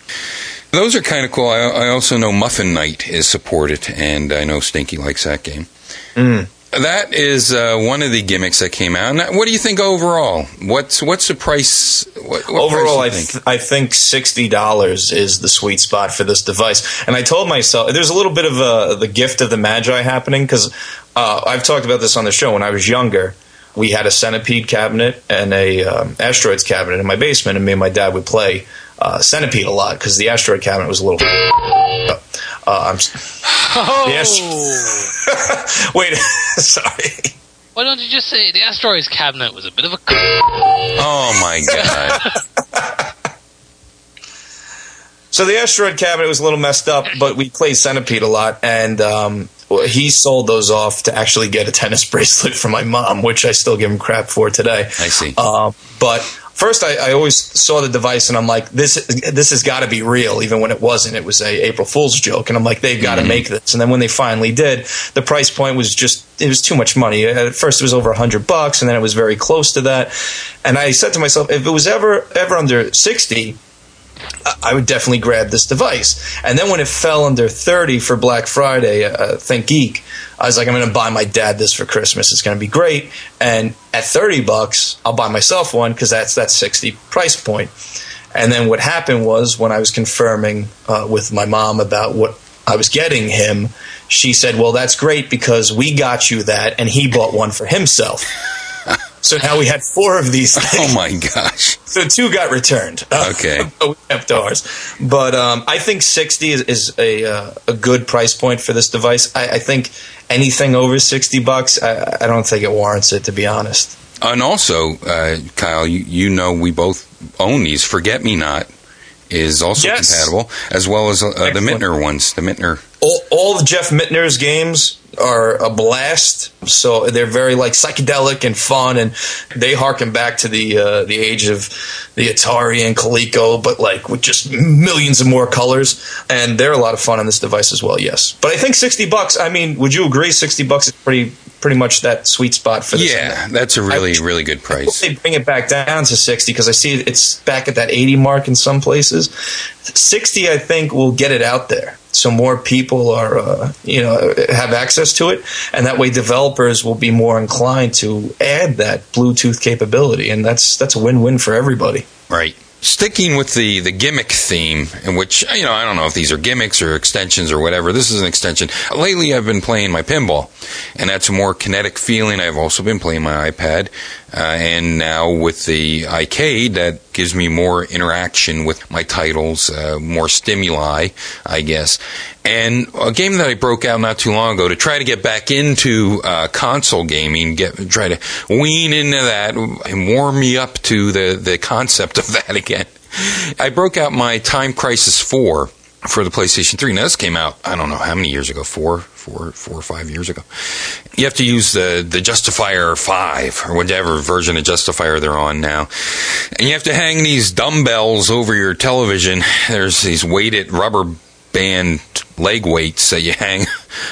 Speaker 2: those are kind of cool I, I also know Muffin Knight is supported and i know stinky likes that game
Speaker 5: Mm.
Speaker 2: that is uh, one of the gimmicks that came out Now, what do you think overall what's what's the price what, what
Speaker 5: Overall, I,
Speaker 2: price you
Speaker 5: th- I think sixty dollars is the sweet spot for this device. And I told myself there's a little bit of uh the gift of the magi happening because uh, I've talked about this on the show. When I was younger, we had a centipede cabinet and a um, asteroids cabinet in my basement, and me and my dad would play uh, centipede a lot because the asteroid cabinet was a little. Uh, I'm s-
Speaker 9: Oh,
Speaker 5: Yes. wait, sorry.
Speaker 9: why don't you just say the asteroids cabinet was a bit of a?
Speaker 2: oh my god
Speaker 5: So the asteroid cabinet was a little messed up, but we played Centipede a lot, and um, he sold those off to actually get a tennis bracelet for my mom, which I still give him crap for today.
Speaker 2: i see
Speaker 5: Uh, but first, I, I always saw the device, and I'm like, this this has got to be real, even when it wasn't. It was a April Fool's joke, and I'm like, they've got to mm-hmm. make this. And then when they finally did, the price point was just it was too much money. At first, it was over hundred bucks, and then it was very close to that. And I said to myself, if it was ever ever under sixty. I- would definitely grab this device. And then when it fell under 30 for Black Friday, uh, ThinkGeek, I was like, I'm going to buy my dad this for Christmas. It's going to be great. And at 30 bucks, I'll buy myself one because that's that 60 price point. And then what happened was when I was confirming uh, with my mom about what I was getting him, she said, Well, that's great because we got you that, and he bought one for himself. So now we had four of these things.
Speaker 2: Oh my gosh.
Speaker 5: So two got returned.
Speaker 2: Okay.
Speaker 5: we kept ours. But um, I think 60 is, is a, uh, a good price point for this device. I, I think anything over 60 bucks, I, I don't think it warrants it, to be honest.
Speaker 2: And also, uh, Kyle, you, you know we both own these. Forget Me Not is also
Speaker 5: Yes.
Speaker 2: compatible, as well as uh, the. Minter ones. The Minter.
Speaker 5: All, all of Jeff Minter's games are a blast. So they're very like psychedelic and fun, and they harken back to the uh, the age of the Atari and Coleco, but like with just millions of more colors. And they're a lot of fun on this device as well. Yes, but I think sixty bucks. I mean, would you agree? Sixty bucks is pretty pretty much that sweet spot for this.
Speaker 2: Yeah, that's a really, really good price.
Speaker 5: they bring it back down to 60 because I see it's back at that 80 mark in some places. 60, I think, will get it out there. So more people are, uh, you know, have access to it, and that way developers will be more inclined to add that Bluetooth capability, and that's that's a win-win for everybody.
Speaker 2: Right. Sticking with the, the gimmick theme, in which, you know, I don't know if these are gimmicks or extensions or whatever. This is an extension. Lately, I've been playing my pinball, and that's a more kinetic feeling. I've also been playing my iPad, uh, and now with the iCade, that gives me more interaction with my titles, uh, more stimuli, I guess. And a game that I broke out not too long ago to try to get back into uh, console gaming, get try to wean into that and warm me up to the the concept of that again. I broke out my Time Crisis Four for the PlayStation 3. Now this came out I don't know how many years ago, four, four, four or five years ago. You have to use the the Justifier Five or whatever version of Justifier they're on now, and you have to hang these dumbbells over your television. There's these weighted rubber band leg weights that you hang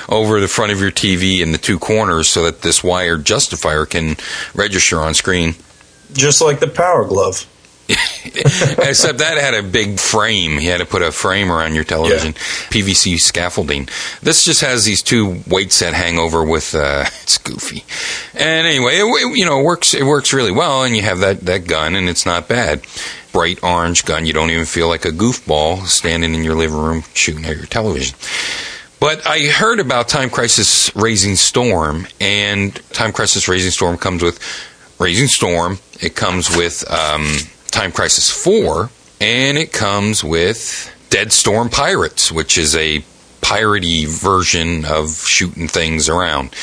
Speaker 2: over the front of your TV in the two corners so that this wired justifier can register on screen.
Speaker 5: Just like the Power Glove.
Speaker 2: Except that had a big frame. You had to put a frame around your television, PVC scaffolding. This just has these two weights that hang over with. Uh, it's goofy, and anyway, it, it- you know, it works. It works really well, and you have that that gun, and it's not bad. Bright orange gun. You don't even feel like a goofball standing in your living room shooting at your television. But I heard about Time Crisis Razing Storm, and Time Crisis Razing Storm comes with Razing Storm. It comes with um, Time Crisis 4, and it comes with Dead Storm Pirates, which is a piratey version of shooting things around.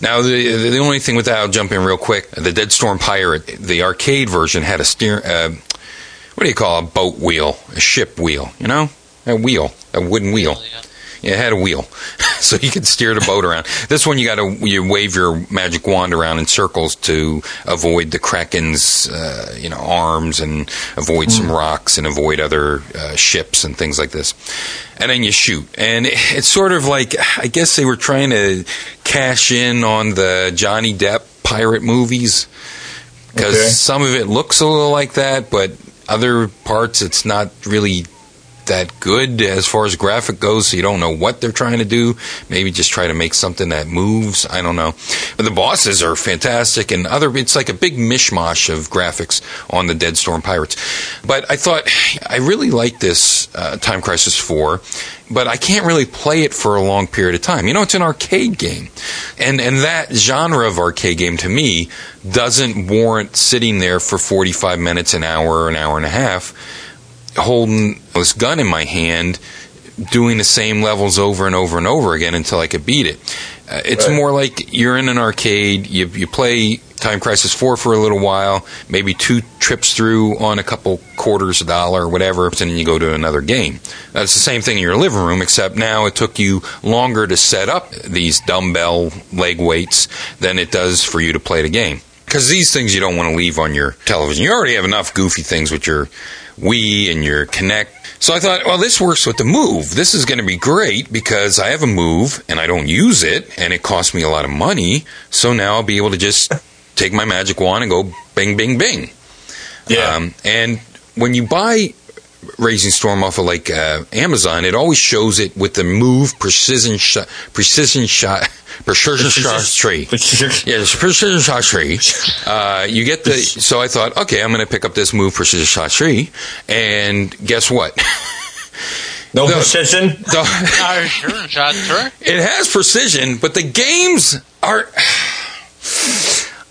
Speaker 2: Now, the the only thing with that, I'll jump in real quick. The Dead Storm Pirate, the arcade version had a steer. Uh, what do you call a boat wheel? A ship wheel, you know? A wheel, a wooden wheel. Yeah, it had a wheel, so you could steer the boat around. This one, you got to you wave your magic wand around in circles to avoid the kraken's, uh, you know, arms and avoid some rocks and avoid other uh, ships and things like this. And then you shoot, and it- it's sort of like I guess they were trying to cash in on the Johnny Depp pirate movies because
Speaker 5: Okay.
Speaker 2: some of it looks a little like that, but other parts it's not really that good as far as graphic goes, so you don't know what they're trying to do. Maybe just try to make something that moves. I don't know. But the bosses are fantastic, and other it's like a big mishmash of graphics on the Dead Storm Pirates. But I thought I really like this uh, Time Crisis Four, but I can't really play it for a long period of time. You know, it's an arcade game, and and that genre of arcade game to me doesn't warrant sitting there for forty five minutes, an hour, an hour and a half holding this gun in my hand, doing the same levels over and over and over again until I could beat it. Uh, it's
Speaker 5: Right.
Speaker 2: more like you're in an arcade, you, you play Time Crisis 4 for a little while, maybe two trips through on a couple quarters a dollar or whatever, and then you go to another game. That's the same thing in your living room, except now it took you longer to set up these dumbbell leg weights than it does for you to play the game. Because these things you don't want to leave on your television. You already have enough goofy things with your Wii and your Kinect. So I thought, well, this works with the Move. This is going to be great because I have a Move and I don't use it, and it costs me a lot of money. So now I'll be able to just take my magic wand and go bing, bing, bing.
Speaker 5: Yeah.
Speaker 2: Um, and when you buy Razing Storm off of like uh, Amazon, it always shows it with the move precision shot, precision shot, precision shot tree. Yeah, it's precision shot tree. Uh, you get the. So I thought, okay, I'm going to pick up this move precision shot tree, and guess what?
Speaker 5: No
Speaker 2: The-
Speaker 5: precision.
Speaker 2: The-
Speaker 9: shot, sure.
Speaker 2: it has precision, but the games are.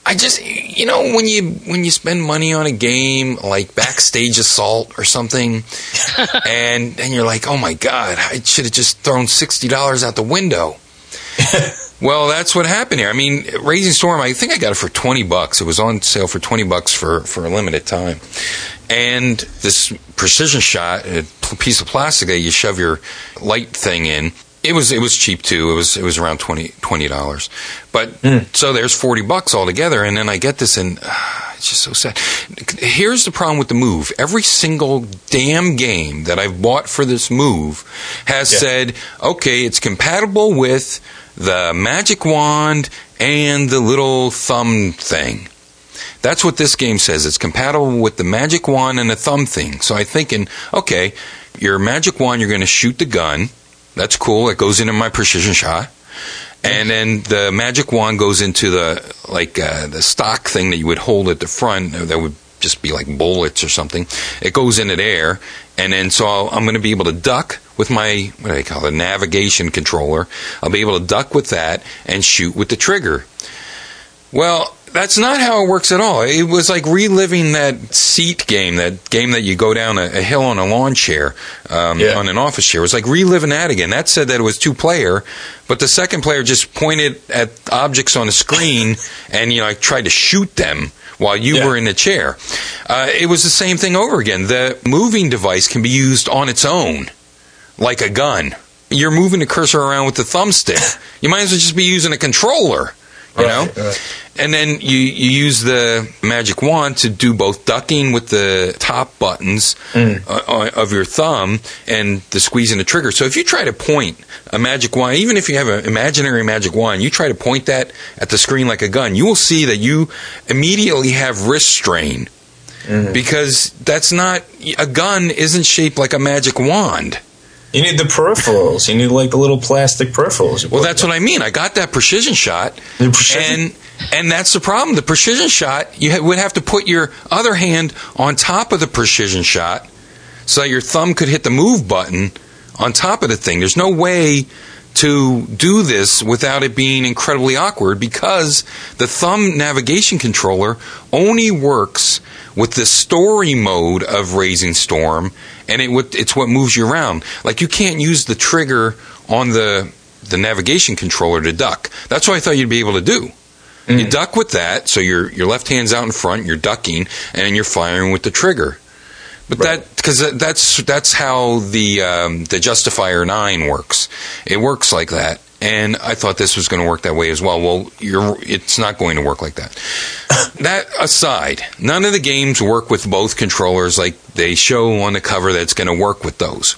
Speaker 2: I just, you know, when you when you spend money on a game like Backstage Assault or something, and and you're like, oh my god, I should have just thrown sixty dollars out the window. well, that's what happened here. I mean, Razing Storm, I think I got it for twenty bucks. It was on sale for twenty bucks for for a limited time, and this precision shot, a piece of plastic that you shove your light thing in. It was it was cheap too. It was it was around 20 dollars, but so there's forty bucks altogether. And then I get this, and uh, it's just so sad. Here's the problem with the move: every single damn game that I've bought for this move has
Speaker 5: Yeah.
Speaker 2: said, okay, it's compatible with the magic wand and the little thumb thing. That's what this game says. It's compatible with the magic wand and the thumb thing. So I'm thinking, okay, your magic wand, you're going to shoot the gun. That's cool. It goes into my precision shot. And then the magic wand goes into the like uh, the stock thing that you would hold at the front. That would just be like bullets or something. It goes into there, and then so I'll, I'm going to be able to duck with my what do they call it navigation controller. I'll be able to duck with that and shoot with the trigger. Well, that's not how it works at all. It was like reliving that seat game, that game that you go down a, a hill on a lawn chair, um,
Speaker 5: Yeah.
Speaker 2: on an office chair. It was like reliving that again. That said that it was two player, but the second player just pointed at objects on the screen and you know, like tried to shoot them while you
Speaker 5: Yeah.
Speaker 2: were in the chair. Uh, it was the same thing over again. The moving device can be used on its own, like a gun. You're moving the cursor around with the thumbstick. You might as well just be using a controller. You know,
Speaker 5: Right, right.
Speaker 2: and then you, you use the magic wand to do both ducking with the top buttons uh, uh, of your thumb and the squeezing the trigger. So if you try to point a magic wand, even if you have an imaginary magic wand, you try to point that at the screen like a gun, you will see that you immediately have wrist strain because that's not a gun isn't shaped like a magic wand.
Speaker 5: You need the peripherals. You need like the little plastic peripherals.
Speaker 2: Well, that's what I mean. I got that precision shot,
Speaker 5: The precision-
Speaker 2: and and that's the problem. The precision shot, you ha- would have to put your other hand on top of the precision shot, so that your thumb could hit the move button on top of the thing. There's no way to do this without it being incredibly awkward because the thumb navigation controller only works with the story mode of Razing Storm, and it would, it's what moves you around. Like you can't use the trigger on the the navigation controller to duck. That's what I thought you'd be able to do. You mm. duck with that, so your your left hand's out in front, you're ducking, and you're firing with the trigger. But that because that's that's how the um, the Justifier Nine works. It works like that, and I thought this was going to work that way as well. Well, you're it's not going to work like that. that aside, none of the games work with both controllers like they show on the cover. That's going to work with those.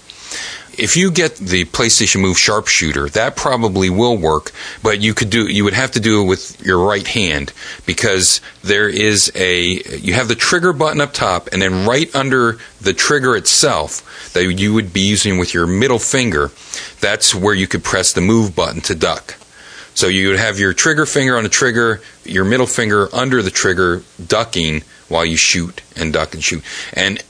Speaker 2: If you get the PlayStation Move Sharpshooter, that probably will work, but you could do you would have to do it with your right hand because there is a you have the trigger button up top and then right under the trigger itself that you would be using with your middle finger, that's where you could press the move button to duck. So you would have your trigger finger on the trigger, your middle finger under the trigger, ducking while you shoot and duck and shoot. And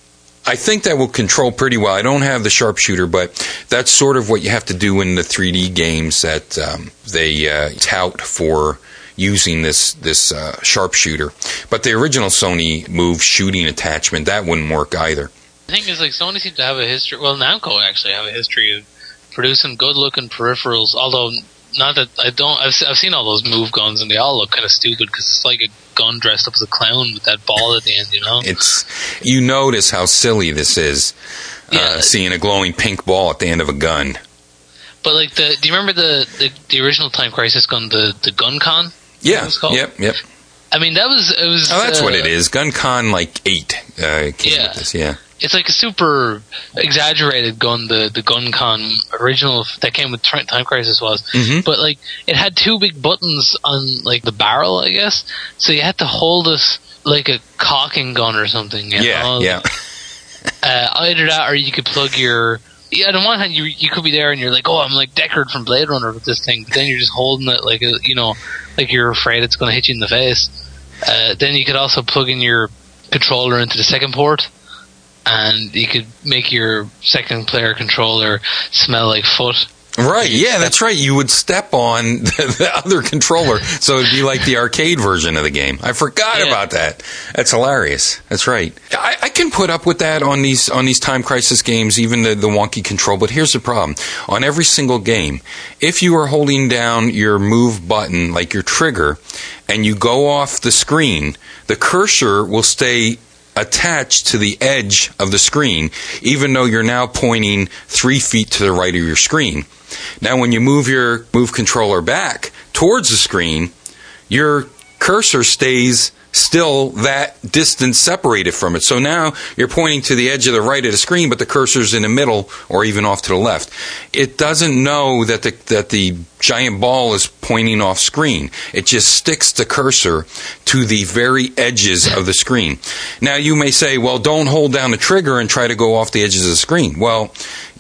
Speaker 2: I think that will control pretty well. I don't have the sharpshooter, but that's sort of what you have to do in the 3D games that um, they uh, tout for using this this uh, sharpshooter. But the original Sony Move shooting attachment that wouldn't work either.
Speaker 9: The thing is, like Sony seems to have a history. Well, Namco actually have a history of producing good-looking peripherals. Although, not that I don't. I've, I've seen all those move guns, and they all look kind of stupid because it's like a gun dressed up as a clown with that ball at the end. You know?
Speaker 2: It's you notice how silly this is.
Speaker 9: Yeah.
Speaker 2: Uh, seeing a glowing pink ball at the end of a gun.
Speaker 9: But like the, do you remember the, the the original Time Crisis gun, the the Gun Con?
Speaker 2: Yeah.
Speaker 9: was called?
Speaker 2: Yep. Yep.
Speaker 9: I mean, that was it was.
Speaker 2: Oh, that's
Speaker 9: uh,
Speaker 2: what it is. GunCon like eight. Uh, came
Speaker 9: Yeah.
Speaker 2: with this. Yeah.
Speaker 9: It's like a super exaggerated gun. The the Gun Con original that came with Time Crisis was,
Speaker 2: Mhm.
Speaker 9: but like it had two big buttons on like the barrel, I guess. So you had to hold it like a cocking gun or something.
Speaker 2: Yeah.
Speaker 9: know?
Speaker 2: Yeah.
Speaker 9: uh, either that, or you could plug your. Yeah, on one hand, you you could be there and you're like, oh, I'm like Deckard from Blade Runner with this thing. But then you're just holding it like you know, like you're afraid it's going to hit you in the face. Uh, then you could also plug in your controller into the second port, and you could make your second player controller smell like foot.
Speaker 2: Right, yeah, that's right. You would step on the, the other controller, so it'd be like the arcade version of the game. I forgot
Speaker 9: Yeah.
Speaker 2: about that. That's hilarious. That's right. I, I can put up with that on these on these time crisis games, even the, the wonky control. But here's the problem: on every single game, if you are holding down your move button, like your trigger, and you go off the screen, the cursor will stay attached to the edge of the screen, even though you're now pointing three feet to the right of your screen. Now, when you move your move controller back towards the screen, your cursor stays still that distance separated from it. So now you're pointing to the edge of the right of the screen, but the cursor's in the middle or even off to the left. It doesn't know that the that the giant ball is pointing off screen. It just sticks the cursor to the very edges of the screen. Now you may say, well, don't hold down the trigger and try to go off the edges of the screen. Well,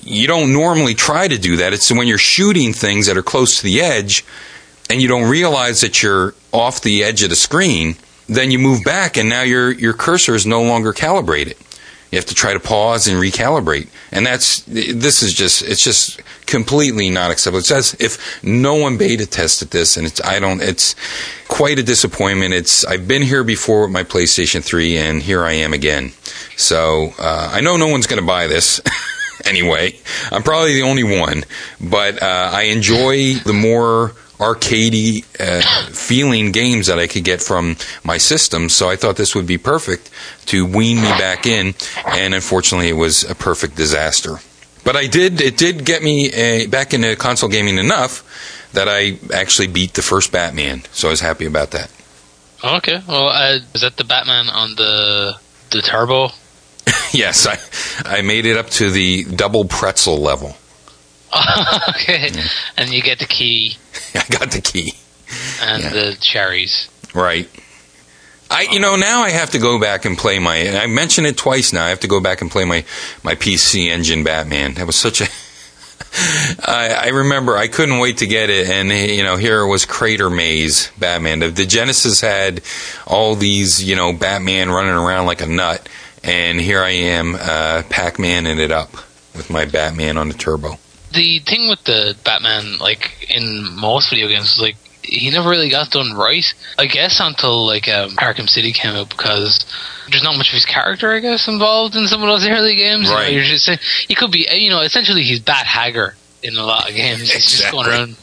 Speaker 2: you don't normally try to do that. It's when you're shooting things that are close to the edge and you don't realize that you're off the edge of the screen, then you move back and now your your cursor is no longer calibrated. You have to try to pause and recalibrate. And that's this is just it's just completely not acceptable. It says if no one beta tested this and it's I don't it's quite a disappointment. It's I've been here before with my PlayStation 3 and here I am again. So uh, I know no one's going to buy this. anyway. I'm probably the only one, but uh, I enjoy the more arcadey uh, feeling games that I could get from my system. So I thought this would be perfect to wean me back in, and unfortunately, it was a perfect disaster. But I did. It did get me uh, back into console gaming enough that I actually beat the first Batman. So I was happy about that.
Speaker 9: Okay, well, uh, is that the Batman on the the turbo?
Speaker 2: yes, I I made it up to the double pretzel level.
Speaker 9: okay, and you get the key
Speaker 2: I got the key.
Speaker 9: and
Speaker 2: Yeah.
Speaker 9: the cherries.
Speaker 2: Right. I you know now I have to go back and play my and I mentioned it twice now. I have to go back and play my my PC Engine Batman. That was such a I, I remember I couldn't wait to get it, and you know here was Crater Maze Batman. The, the Genesis had all these you know Batman running around like a nut, and here I am uh, Pac-Man it up with my Batman on the turbo.
Speaker 9: The thing with the Batman, like in most video games, is like he never really got done right. I guess until like um, Arkham City came out because there's not much of his character, I guess, involved in some of those early games. You know,
Speaker 2: Right.
Speaker 9: you're just saying he could be, you know, essentially he's Bat Hagger in a lot of games. He's just going
Speaker 2: Exactly.
Speaker 9: around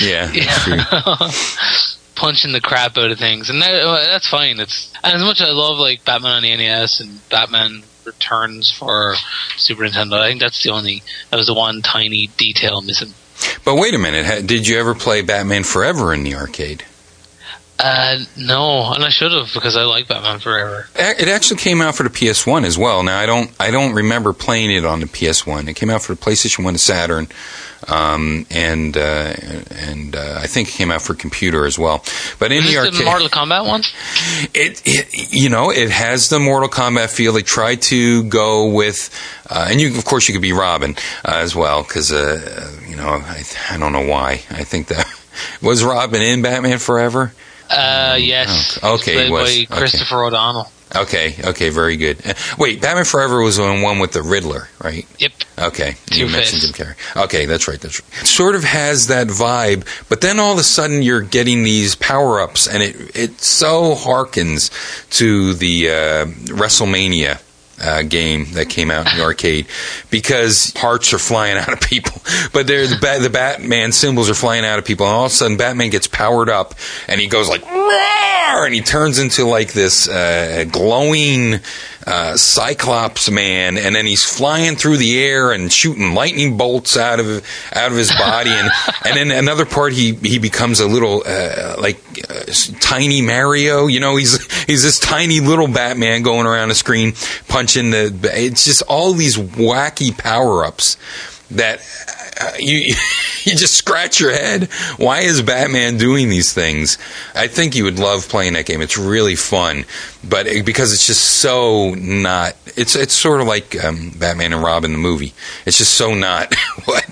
Speaker 2: Yeah, true.
Speaker 9: punching the crap out of things, and that, uh, that's fine. It's as much as I love like Batman on the NES and Batman Returns for Super Nintendo, I think that's the only that was the one tiny detail missing.
Speaker 2: But wait a minute, did you ever play Batman Forever in the arcade?
Speaker 9: Uh, no, and I should have because I like Batman Forever.
Speaker 2: It actually came out for the PS1 as well. Now I don't I don't remember playing it on the PS1. It came out for the PlayStation 1 to Saturn, um, and uh, and uh, I think it came out for computer as well. But in
Speaker 9: Is
Speaker 2: the
Speaker 9: this
Speaker 2: arcade,
Speaker 9: the Mortal Kombat one?
Speaker 2: it, it you know it has the Mortal Kombat feel. They tried to go with, uh, and you of course you could be Robin uh, as well because uh, you know I, I don't know why I think that was Robin in Batman Forever.
Speaker 9: Uh, yes.
Speaker 2: Oh, okay,
Speaker 9: Played
Speaker 2: was.
Speaker 9: by Christopher O'Donnell.
Speaker 2: Okay, okay, very good. Uh, wait, Batman Forever was the one with the Riddler, right?
Speaker 9: Yep.
Speaker 2: Okay, you
Speaker 9: Two-Face.
Speaker 2: mentioned Jim Carrey. Okay, that's right, that's right. It sort of has that vibe, but then all of a sudden you're getting these power ups, and it it so harkens to the uh, WrestleMania. Uh, game that came out in the arcade because hearts are flying out of people, but they're the, ba- the Batman symbols are flying out of people, and all of a sudden Batman gets powered up and he goes like roar, and he turns into like this uh, glowing uh, Cyclops man, and then he's flying through the air and shooting lightning bolts out of out of his body, and and then another part he he becomes a little uh, like uh, tiny Mario. You know, he's he's this tiny little Batman going around the screen punching the. It's just all these wacky power ups that uh, you you just scratch your head. Why is Batman doing these things? I think you would love playing that game. It's really fun, but it, because it's just so not. It's it's sort of like um, Batman and Robin the movie. It's just so not what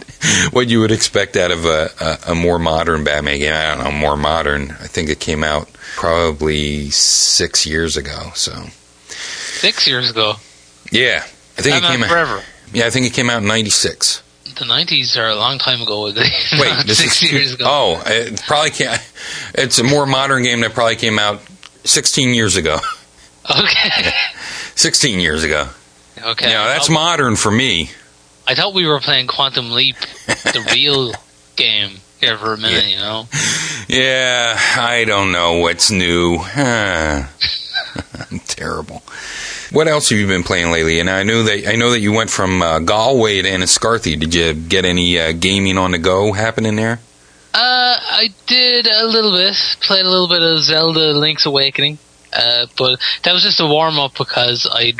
Speaker 2: what you would expect out of a, a, a more modern Batman game. I don't know, more modern. I think it came out probably six years ago. So
Speaker 9: Six years ago.
Speaker 2: yeah, I think it came out.
Speaker 9: Forever.
Speaker 2: Yeah, I think it came out in '96.
Speaker 9: The 90s are a long time ago.
Speaker 2: Wait,
Speaker 9: six
Speaker 2: is
Speaker 9: years ago.
Speaker 2: Oh, it probably can't. It's a more modern game that probably came out 16 years ago.
Speaker 9: Okay.
Speaker 2: 16 years ago.
Speaker 9: Okay.
Speaker 2: Know, that's modern for me.
Speaker 9: I thought we were playing Quantum Leap, the real game, here for a minute, you know?
Speaker 2: Yeah, I don't know what's new. Huh. Terrible. What else have you been playing lately? And I know that I know that you went from uh, Galway to Enniscorthy. Did you get any uh, gaming on the go happening there?
Speaker 9: Uh, I did a little bit, played a little bit of Zelda Link's Awakening, uh, but that was just a warm up because I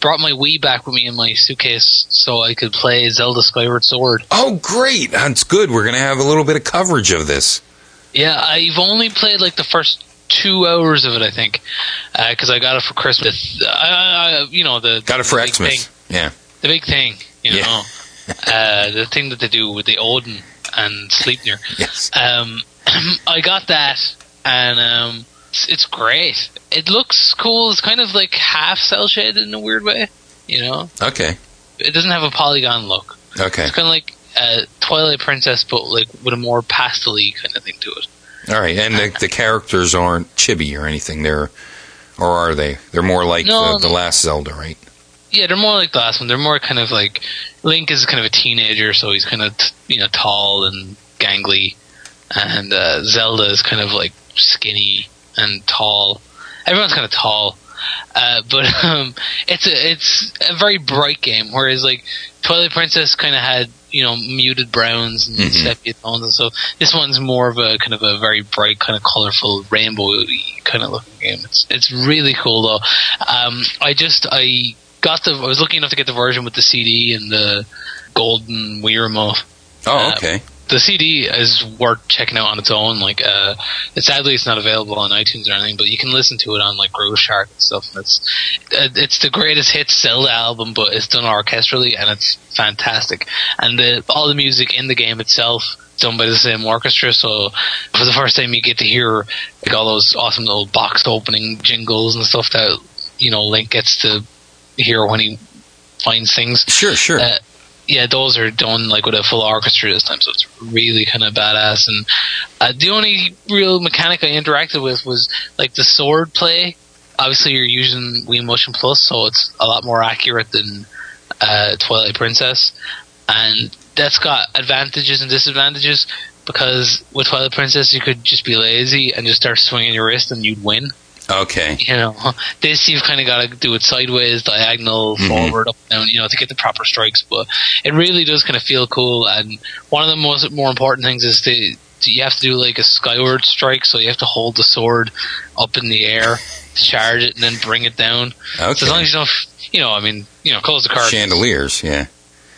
Speaker 9: brought my Wii back with me in my suitcase so I could play Zelda Skyward Sword.
Speaker 2: Oh, great! That's good. We're going to have a little bit of coverage of this.
Speaker 9: Yeah, I've only played like the first two hours of it, I think, because I got it for Christmas. I, I, you know the
Speaker 2: Got it for Xmas.
Speaker 9: thing-
Speaker 2: Yeah.
Speaker 9: the big thing, you
Speaker 2: Yeah.
Speaker 9: know, uh, the thing that they do with the Odin and Sleipnir.
Speaker 2: Yes.
Speaker 9: Um, I got that, and um, it's, it's great. It looks cool. It's kind of like half cel shaded in a weird way. You know,
Speaker 2: Okay.
Speaker 9: it doesn't have a polygon look.
Speaker 2: Okay.
Speaker 9: It's kind of like uh, Twilight Princess, but like with a more pastel-y kind of thing to it.
Speaker 2: All right. And the, the characters aren't chibi or anything. They're, or are they? They're more like
Speaker 9: No,
Speaker 2: the, the last Zelda, right?
Speaker 9: Yeah, they're more like the last one. They're more kind of like Link is kind of a teenager, so he's kind of t- you know tall and gangly, and uh, Zelda is kind of like skinny and tall. Everyone's kind of tall, uh, but um, it's a it's a very bright game. Whereas like Twilight Princess kind of had you know muted browns and
Speaker 2: Mhm.
Speaker 9: sepia tones and so this one's more of a kind of a very bright kind of colorful rainbow kind of looking game it's it's really cool though um i just i got the i was lucky enough to get the version with the cd and the golden wii remote
Speaker 2: Oh,
Speaker 9: Uh,
Speaker 2: okay.
Speaker 9: The CD is worth checking out on its own. Like, uh, it's sadly it's not available on iTunes or anything, but you can listen to it on like Grooveshark and stuff. And it's uh, it's the greatest hits Zelda album, but it's done orchestrally and it's fantastic. And the, all the music in the game itself is done by the same orchestra. So for the first time, you get to hear like all those awesome little box opening jingles and stuff that you know Link gets to hear when he finds things.
Speaker 2: Sure, sure.
Speaker 9: Uh, yeah, those are done like with a full orchestra this time, so it's really kind of badass. And uh, the only real mechanic I interacted with was like the sword play. Obviously, you're using Wii Motion Plus, so it's a lot more accurate than uh, Twilight Princess, and that's got advantages and disadvantages. Because with Twilight Princess, you could just be lazy and just start swinging your wrist, and you'd win
Speaker 2: Okay.
Speaker 9: you know, this you've kind of got to do it sideways, diagonal,
Speaker 2: Mhm.
Speaker 9: forward, up, down, you know, to get the proper strikes. But it really does kind of feel cool. And one of the most more important things is to you have to do like a skyward strike, so you have to hold the sword up in the air, charge it, and then bring it down. So as long as you don't, you know, I mean, you know, close the card.
Speaker 2: Chandeliers, yeah.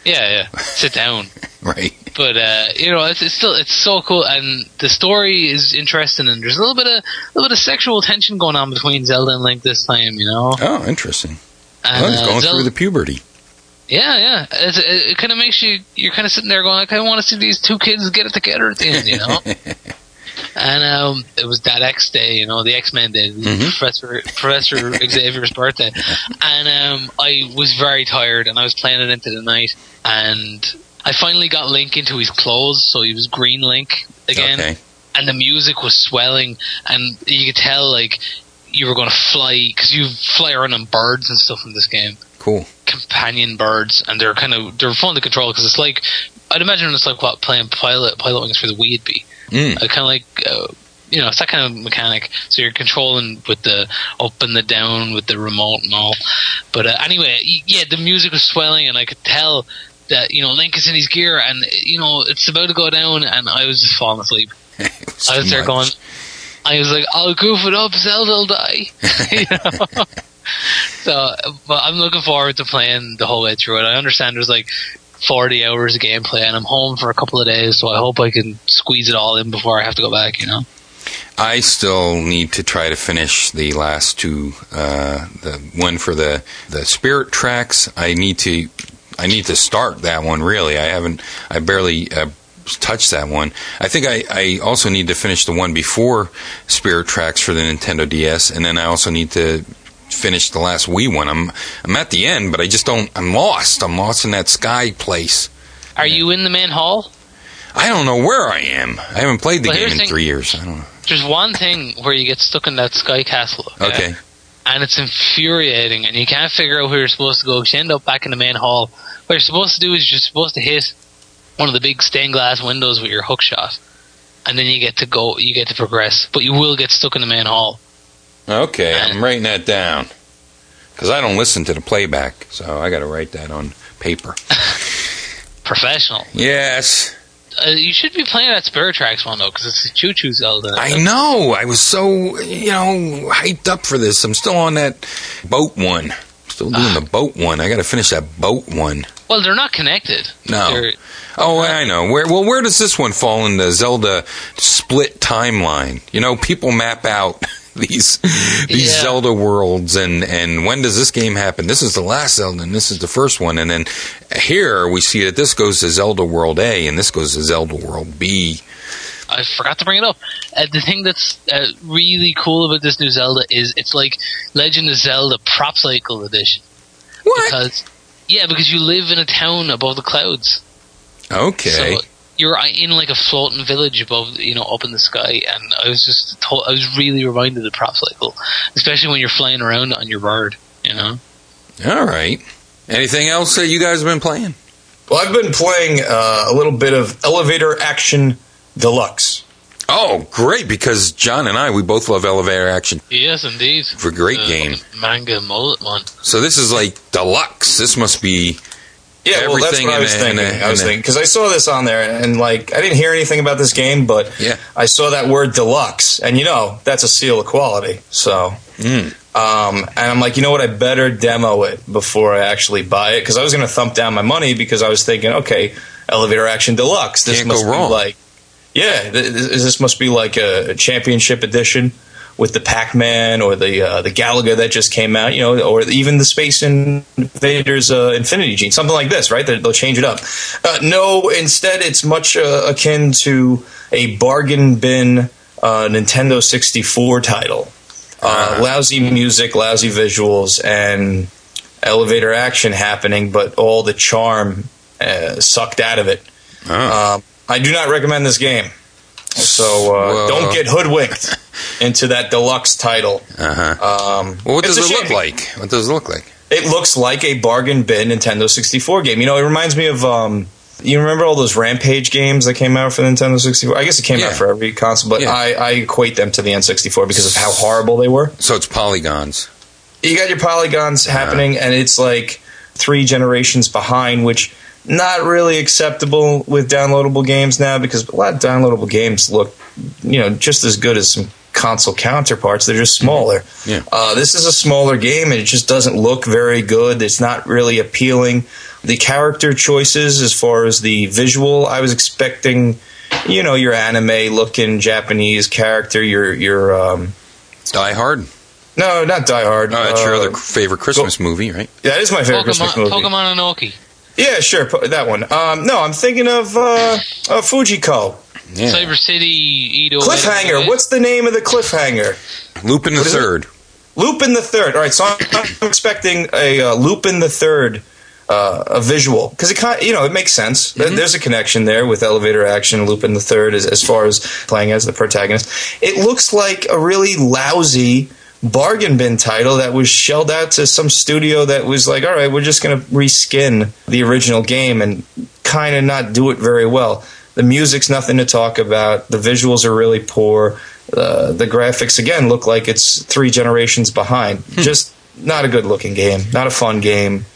Speaker 9: Yeah, yeah. Sit down.
Speaker 2: Right.
Speaker 9: But uh, you know, it's, it's still it's so cool, and the story is interesting, and there's a little bit of a little bit of sexual tension going on between Zelda and Link this time. You know,
Speaker 2: Oh, interesting.
Speaker 9: and,
Speaker 2: well,
Speaker 9: uh,
Speaker 2: going
Speaker 9: Zelda-
Speaker 2: through the puberty.
Speaker 9: yeah, yeah. It's, it, it kind of makes you you're kind of sitting there going, I kind of want to see these two kids get it together at the end, you know. and um, it was that X day, you know, the X Men Day,
Speaker 2: Mhm.
Speaker 9: Professor Professor Xavier's birthday, and um, I was very tired, and I was playing it into the night, and I finally got Link into his clothes, so he was Green Link again
Speaker 2: Okay.
Speaker 9: and the music was swelling, and you could tell like you were going to fly because you fly around on birds and stuff in this game,
Speaker 2: Cool.
Speaker 9: companion birds, and they're kind of they're fun to control because it's like I'd imagine it's like what playing pilot pilot wings for the Wii would be,
Speaker 2: Mm.
Speaker 9: uh, kind of like. Uh, you know, it's that kind of mechanic. So you're controlling with the up and the down with the remote and all. But uh, anyway, yeah, the music was swelling, and I could tell that you know Link is in his gear, and you know it's about to go down, and I was just falling asleep.
Speaker 2: Was
Speaker 9: I was there
Speaker 2: much.
Speaker 9: going, I was like, I'll goof it up, Zelda'll die. so, but I'm looking forward to playing the whole way through it. I understand there's like 40 hours of gameplay, and I'm home for a couple of days, so I hope I can squeeze it all in before I have to go back. You know.
Speaker 2: I still need to try to finish the last two. Uh, the one for the the Spirit tracks. I need to. I need to start that one. Really, I haven't. I barely. Uh, touched that one. I think I, I also need to finish the one before Spirit Tracks for the Nintendo DS, and then I also need to finish the last Wii one. I'm I'm at the end, but I just don't. I'm lost. I'm lost in that sky place.
Speaker 9: Are you in the main hall?
Speaker 2: I don't know where I am. I haven't played the
Speaker 9: Well,
Speaker 2: game in
Speaker 9: thing.
Speaker 2: three years. I don't know.
Speaker 9: There's one thing where you get stuck in that sky castle.
Speaker 2: Okay.
Speaker 9: And it's infuriating, and you can't figure out where you're supposed to go. you end up back in the main hall. What you're supposed to do is you're supposed to hit one of the big stained glass windows with your hook shot, and then you get to go. You get to progress, but you will get stuck in the main hall.
Speaker 2: Okay, I'm writing that down because I don't listen to the playback, so I got to write that on paper.
Speaker 9: Professional.
Speaker 2: Yes,
Speaker 9: Uh, you should be playing that Spirit Tracks one though, because it's a Choo Choo Zelda.
Speaker 2: I know. I was so you know hyped up for this. I'm still on that boat one. Still doing the boat one. I got to finish that boat one.
Speaker 9: Well, they're not connected.
Speaker 2: No.
Speaker 9: They're-
Speaker 2: Oh, I know. Where well, where does this one fall in the Zelda split timeline? You know, people map out these these
Speaker 9: Yeah.
Speaker 2: Zelda worlds, and and when does this game happen? This is the last Zelda, and this is the first one, and then here we see that this goes to Zelda World A, and this goes to Zelda World B.
Speaker 9: I forgot to bring it up. Uh, the thing that's uh, really cool about this new Zelda is it's like Legend of Zelda Prop Cycle Edition.
Speaker 2: What?
Speaker 9: Because yeah, because you live in a town above the clouds.
Speaker 2: Okay.
Speaker 9: So you're uh, in like a floating village above, you know, up in the sky, and I was just, to- I was really reminded of Prop Cycle, especially when you're flying around on your bird. You know.
Speaker 2: All right. Anything else that you guys have been playing?
Speaker 5: Well, I've been playing uh, a little bit of Elevator Action Deluxe.
Speaker 2: Oh, great! Because John and I, we both love elevator action.
Speaker 9: Yes, indeed.
Speaker 2: For a great game.
Speaker 9: Manga mullet one.
Speaker 2: So this is like deluxe. This must be
Speaker 5: Yeah, well, that's what I was
Speaker 2: a-
Speaker 5: thinking.
Speaker 2: in a-
Speaker 5: I was thinking because I saw this on there, and, and, like I didn't hear anything about this game, but
Speaker 2: Yeah.
Speaker 5: I saw that word deluxe, and you know that's a seal of quality. So,
Speaker 2: Mm.
Speaker 5: um, and I'm like, you know what? I better demo it before I actually buy it because I was going to thump down my money because I was thinking, okay, elevator action deluxe. This
Speaker 2: Can't
Speaker 5: must
Speaker 2: go
Speaker 5: be
Speaker 2: wrong.
Speaker 5: like, yeah, th- this, this must be like a, a championship edition with the Pac-Man or the uh, the Galaga that just came out, you know, or even the Space Invaders uh, Infinity Gene, something like this, right? They- They'll change it up. Uh, no, instead, it's much uh, akin to a bargain bin uh, Nintendo 64 title. Uh, Lousy music, lousy visuals, and elevator action happening, but all the charm uh, sucked out of it. Um, I do not recommend this game. So uh, don't get hoodwinked into that deluxe title.
Speaker 2: Uh-huh.
Speaker 5: Um,
Speaker 2: Well, what does it look like? What does it look like?
Speaker 5: It looks like a bargain bin Nintendo 64 game. You know, it reminds me of. Um, you remember all those Rampage games that came out for the Nintendo 64? I guess it came
Speaker 2: Yeah.
Speaker 5: out for every console, but
Speaker 2: Yeah.
Speaker 5: I, I equate them to the N64 because of how horrible they were.
Speaker 2: So it's polygons.
Speaker 5: You got your polygons happening, and it's like three generations behind, which not really acceptable with downloadable games now because a lot of downloadable games look, you know, just as good as some console counterparts. They're just smaller.
Speaker 2: Yeah.
Speaker 5: Uh, this is a smaller game, and it just doesn't look very good. It's not really appealing. The character choices, as far as the visual, I was expecting, you know, your anime looking Japanese character, your your um,
Speaker 2: Die Hard.
Speaker 5: no, not Die Hard.
Speaker 2: Oh, that's your
Speaker 5: Uh,
Speaker 2: other favorite Christmas movie, right?
Speaker 5: That is my favorite Christmas movie.
Speaker 9: Pokemon Inoki.
Speaker 5: Yeah, sure, that one. Um, no, I'm thinking of uh, uh, Fujiko.
Speaker 2: Yeah.
Speaker 9: Cyber City, Oedo.
Speaker 5: Cliffhanger. What's the name of the cliffhanger?
Speaker 2: Lupin the
Speaker 5: What is it?
Speaker 2: Third.
Speaker 5: Lupin the Third. All right, so I'm, I'm expecting a uh, Lupin the Third. Uh, a visual because it kind you know it makes sense. There- There's a connection there with elevator action. Lupin the Third as, as far as playing as the protagonist. It looks like a really lousy bargain bin title that was shelled out to some studio that was like, all right, we're just going to reskin the original game and kind of not do it very well. The music's nothing to talk about. The visuals are really poor. Uh, the graphics again look like it's three generations behind. Just not a good looking game. Not a fun game.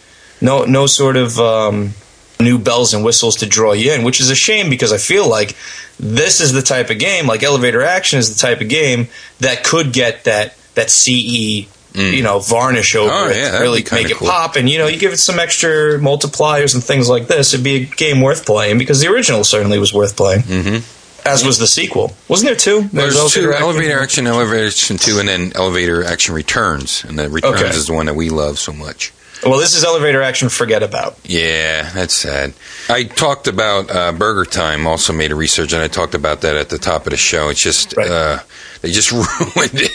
Speaker 5: No, no sort of um, new bells and whistles to draw you in, which is a shame because I feel like this is the type of game, like Elevator Action is the type of game that could get that that CE you know varnish over
Speaker 2: Oh,
Speaker 5: it,
Speaker 2: yeah,
Speaker 5: to really make it
Speaker 2: cool.
Speaker 5: pop, and you know you give it some extra multipliers and things like this. It'd be a game worth playing because the original certainly was worth playing. Mm-hmm. As was the sequel. Wasn't there two? There was
Speaker 2: There's two
Speaker 5: Action.
Speaker 2: elevator action, elevator action two, and then elevator action returns. And the returns
Speaker 5: Okay.
Speaker 2: is the one that we love so much.
Speaker 5: Well, this is elevator action. Forget about.
Speaker 2: Yeah, that's sad. I talked about uh, BurgerTime. Also made a research, and I talked about that at the top of the show. It's just
Speaker 5: Right.
Speaker 2: uh, they just ruined it.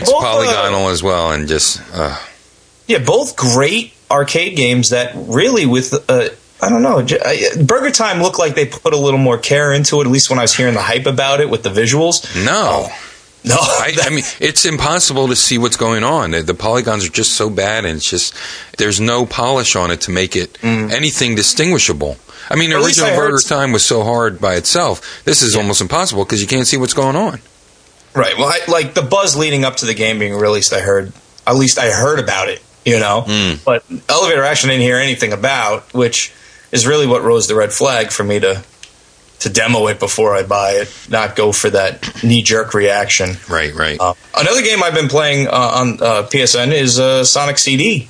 Speaker 2: It's
Speaker 5: Both, uh,
Speaker 2: polygonal as well, and just uh,
Speaker 5: Yeah, both great arcade games that really with uh, I don't know. BurgerTime looked like they put a little more care into it. At least when I was hearing the hype about it with the visuals.
Speaker 2: no.
Speaker 5: No,
Speaker 2: I, I mean, it's impossible to see what's going on. The, the polygons are just so bad, and it's just there's no polish on it to make it anything distinguishable. I mean, the
Speaker 5: Mm. At
Speaker 2: original
Speaker 5: heard
Speaker 2: BurgerTime was so hard by itself. This is almost impossible because you can't see what's going on.
Speaker 5: Right. Well, I, like the buzz leading up to the game being released, I heard. At least I heard about it. You know, but elevator action I didn't hear anything about, which is really what rose the red flag for me to to demo it before I buy it, not go for that knee jerk reaction.
Speaker 2: Right, right.
Speaker 5: Uh, another game I've been playing uh, on uh, PSN is uh, Sonic CD.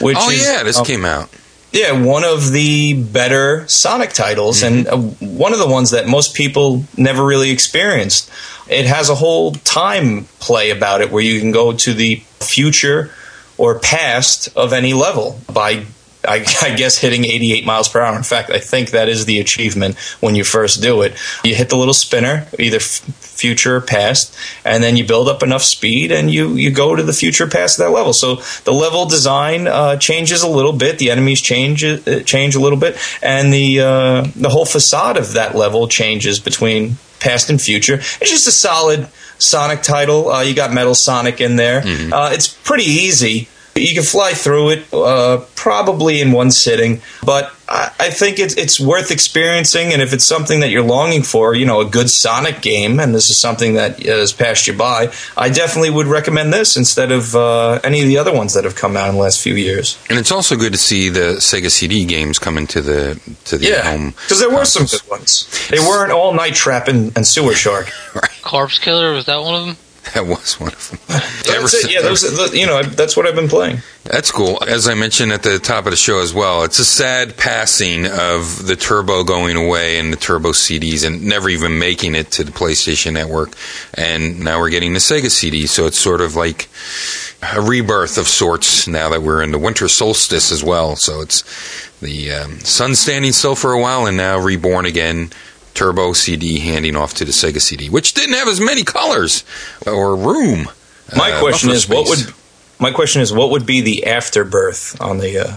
Speaker 5: Which
Speaker 2: oh
Speaker 5: is,
Speaker 2: yeah, this
Speaker 5: um,
Speaker 2: came out.
Speaker 5: yeah, one of the better Sonic titles, and uh, one of the ones that most people never really experienced. It has a whole time play about it where you can go to the future or past of any level by. I, I guess hitting 88 miles per hour. In fact, I think that is the achievement when you first do it. You hit the little spinner, either f- future or past, and then you build up enough speed and you, you go to the future past that level. So the level design uh, changes a little bit, the enemies change uh, change a little bit, and the uh, the whole facade of that level changes between past and future. It's just a solid Sonic title. Uh, you got Metal Sonic in there. Uh, it's pretty easy. You can fly through it uh, probably in one sitting, but I, I think it's it's worth experiencing. And if it's something that you're longing for, you know, a good Sonic game, and this is something that has passed you by, I definitely would recommend this instead of uh, any of the other ones that have come out in the last few years.
Speaker 2: And it's also good to see the Sega CD games coming to the to the
Speaker 5: Yeah,
Speaker 2: home.
Speaker 5: because there were some good ones. They weren't all Night Trap and, and Sewer Shark.
Speaker 9: Corpse Killer was that one of them?
Speaker 2: That was one of them.
Speaker 5: That's it. Yeah, those, the- you know, that's what I've been playing.
Speaker 2: That's cool. As I mentioned at the top of the show as well, it's a sad passing of the Turbo going away and the Turbo CDs and never even making it to the PlayStation Network. And now we're getting the Sega CD, so it's sort of like a rebirth of sorts now that we're in the winter solstice as well. So it's the um, sun standing still for a while and now reborn again. Turbo CD handing off to the Sega CD, which didn't have as many colors or room.
Speaker 5: My
Speaker 2: uh,
Speaker 5: question is, what would my question is, what would be the afterbirth on the uh,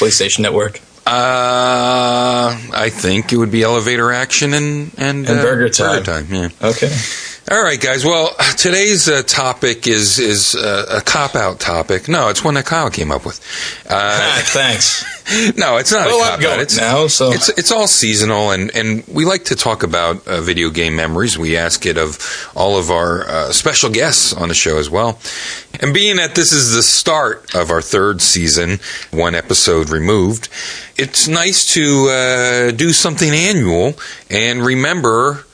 Speaker 5: PlayStation Network?
Speaker 2: Uh, I think it would be elevator action and and,
Speaker 5: And
Speaker 2: uh,
Speaker 5: BurgerTime. time.
Speaker 2: Yeah.
Speaker 5: Okay.
Speaker 2: All right, guys. Well, today's uh, topic is is uh, a cop out topic. No, it's one that Kyle came up with. Uh,
Speaker 5: Ah, thanks.
Speaker 2: no, it's not
Speaker 5: Well,
Speaker 2: a cop out. It's
Speaker 5: now, so
Speaker 2: it's it's all seasonal, and, and we like to talk about uh, video game memories. We ask it of all of our uh, special guests on the show as well. And being that this is the start of our third season, one episode removed, it's nice to uh, do something annual and remember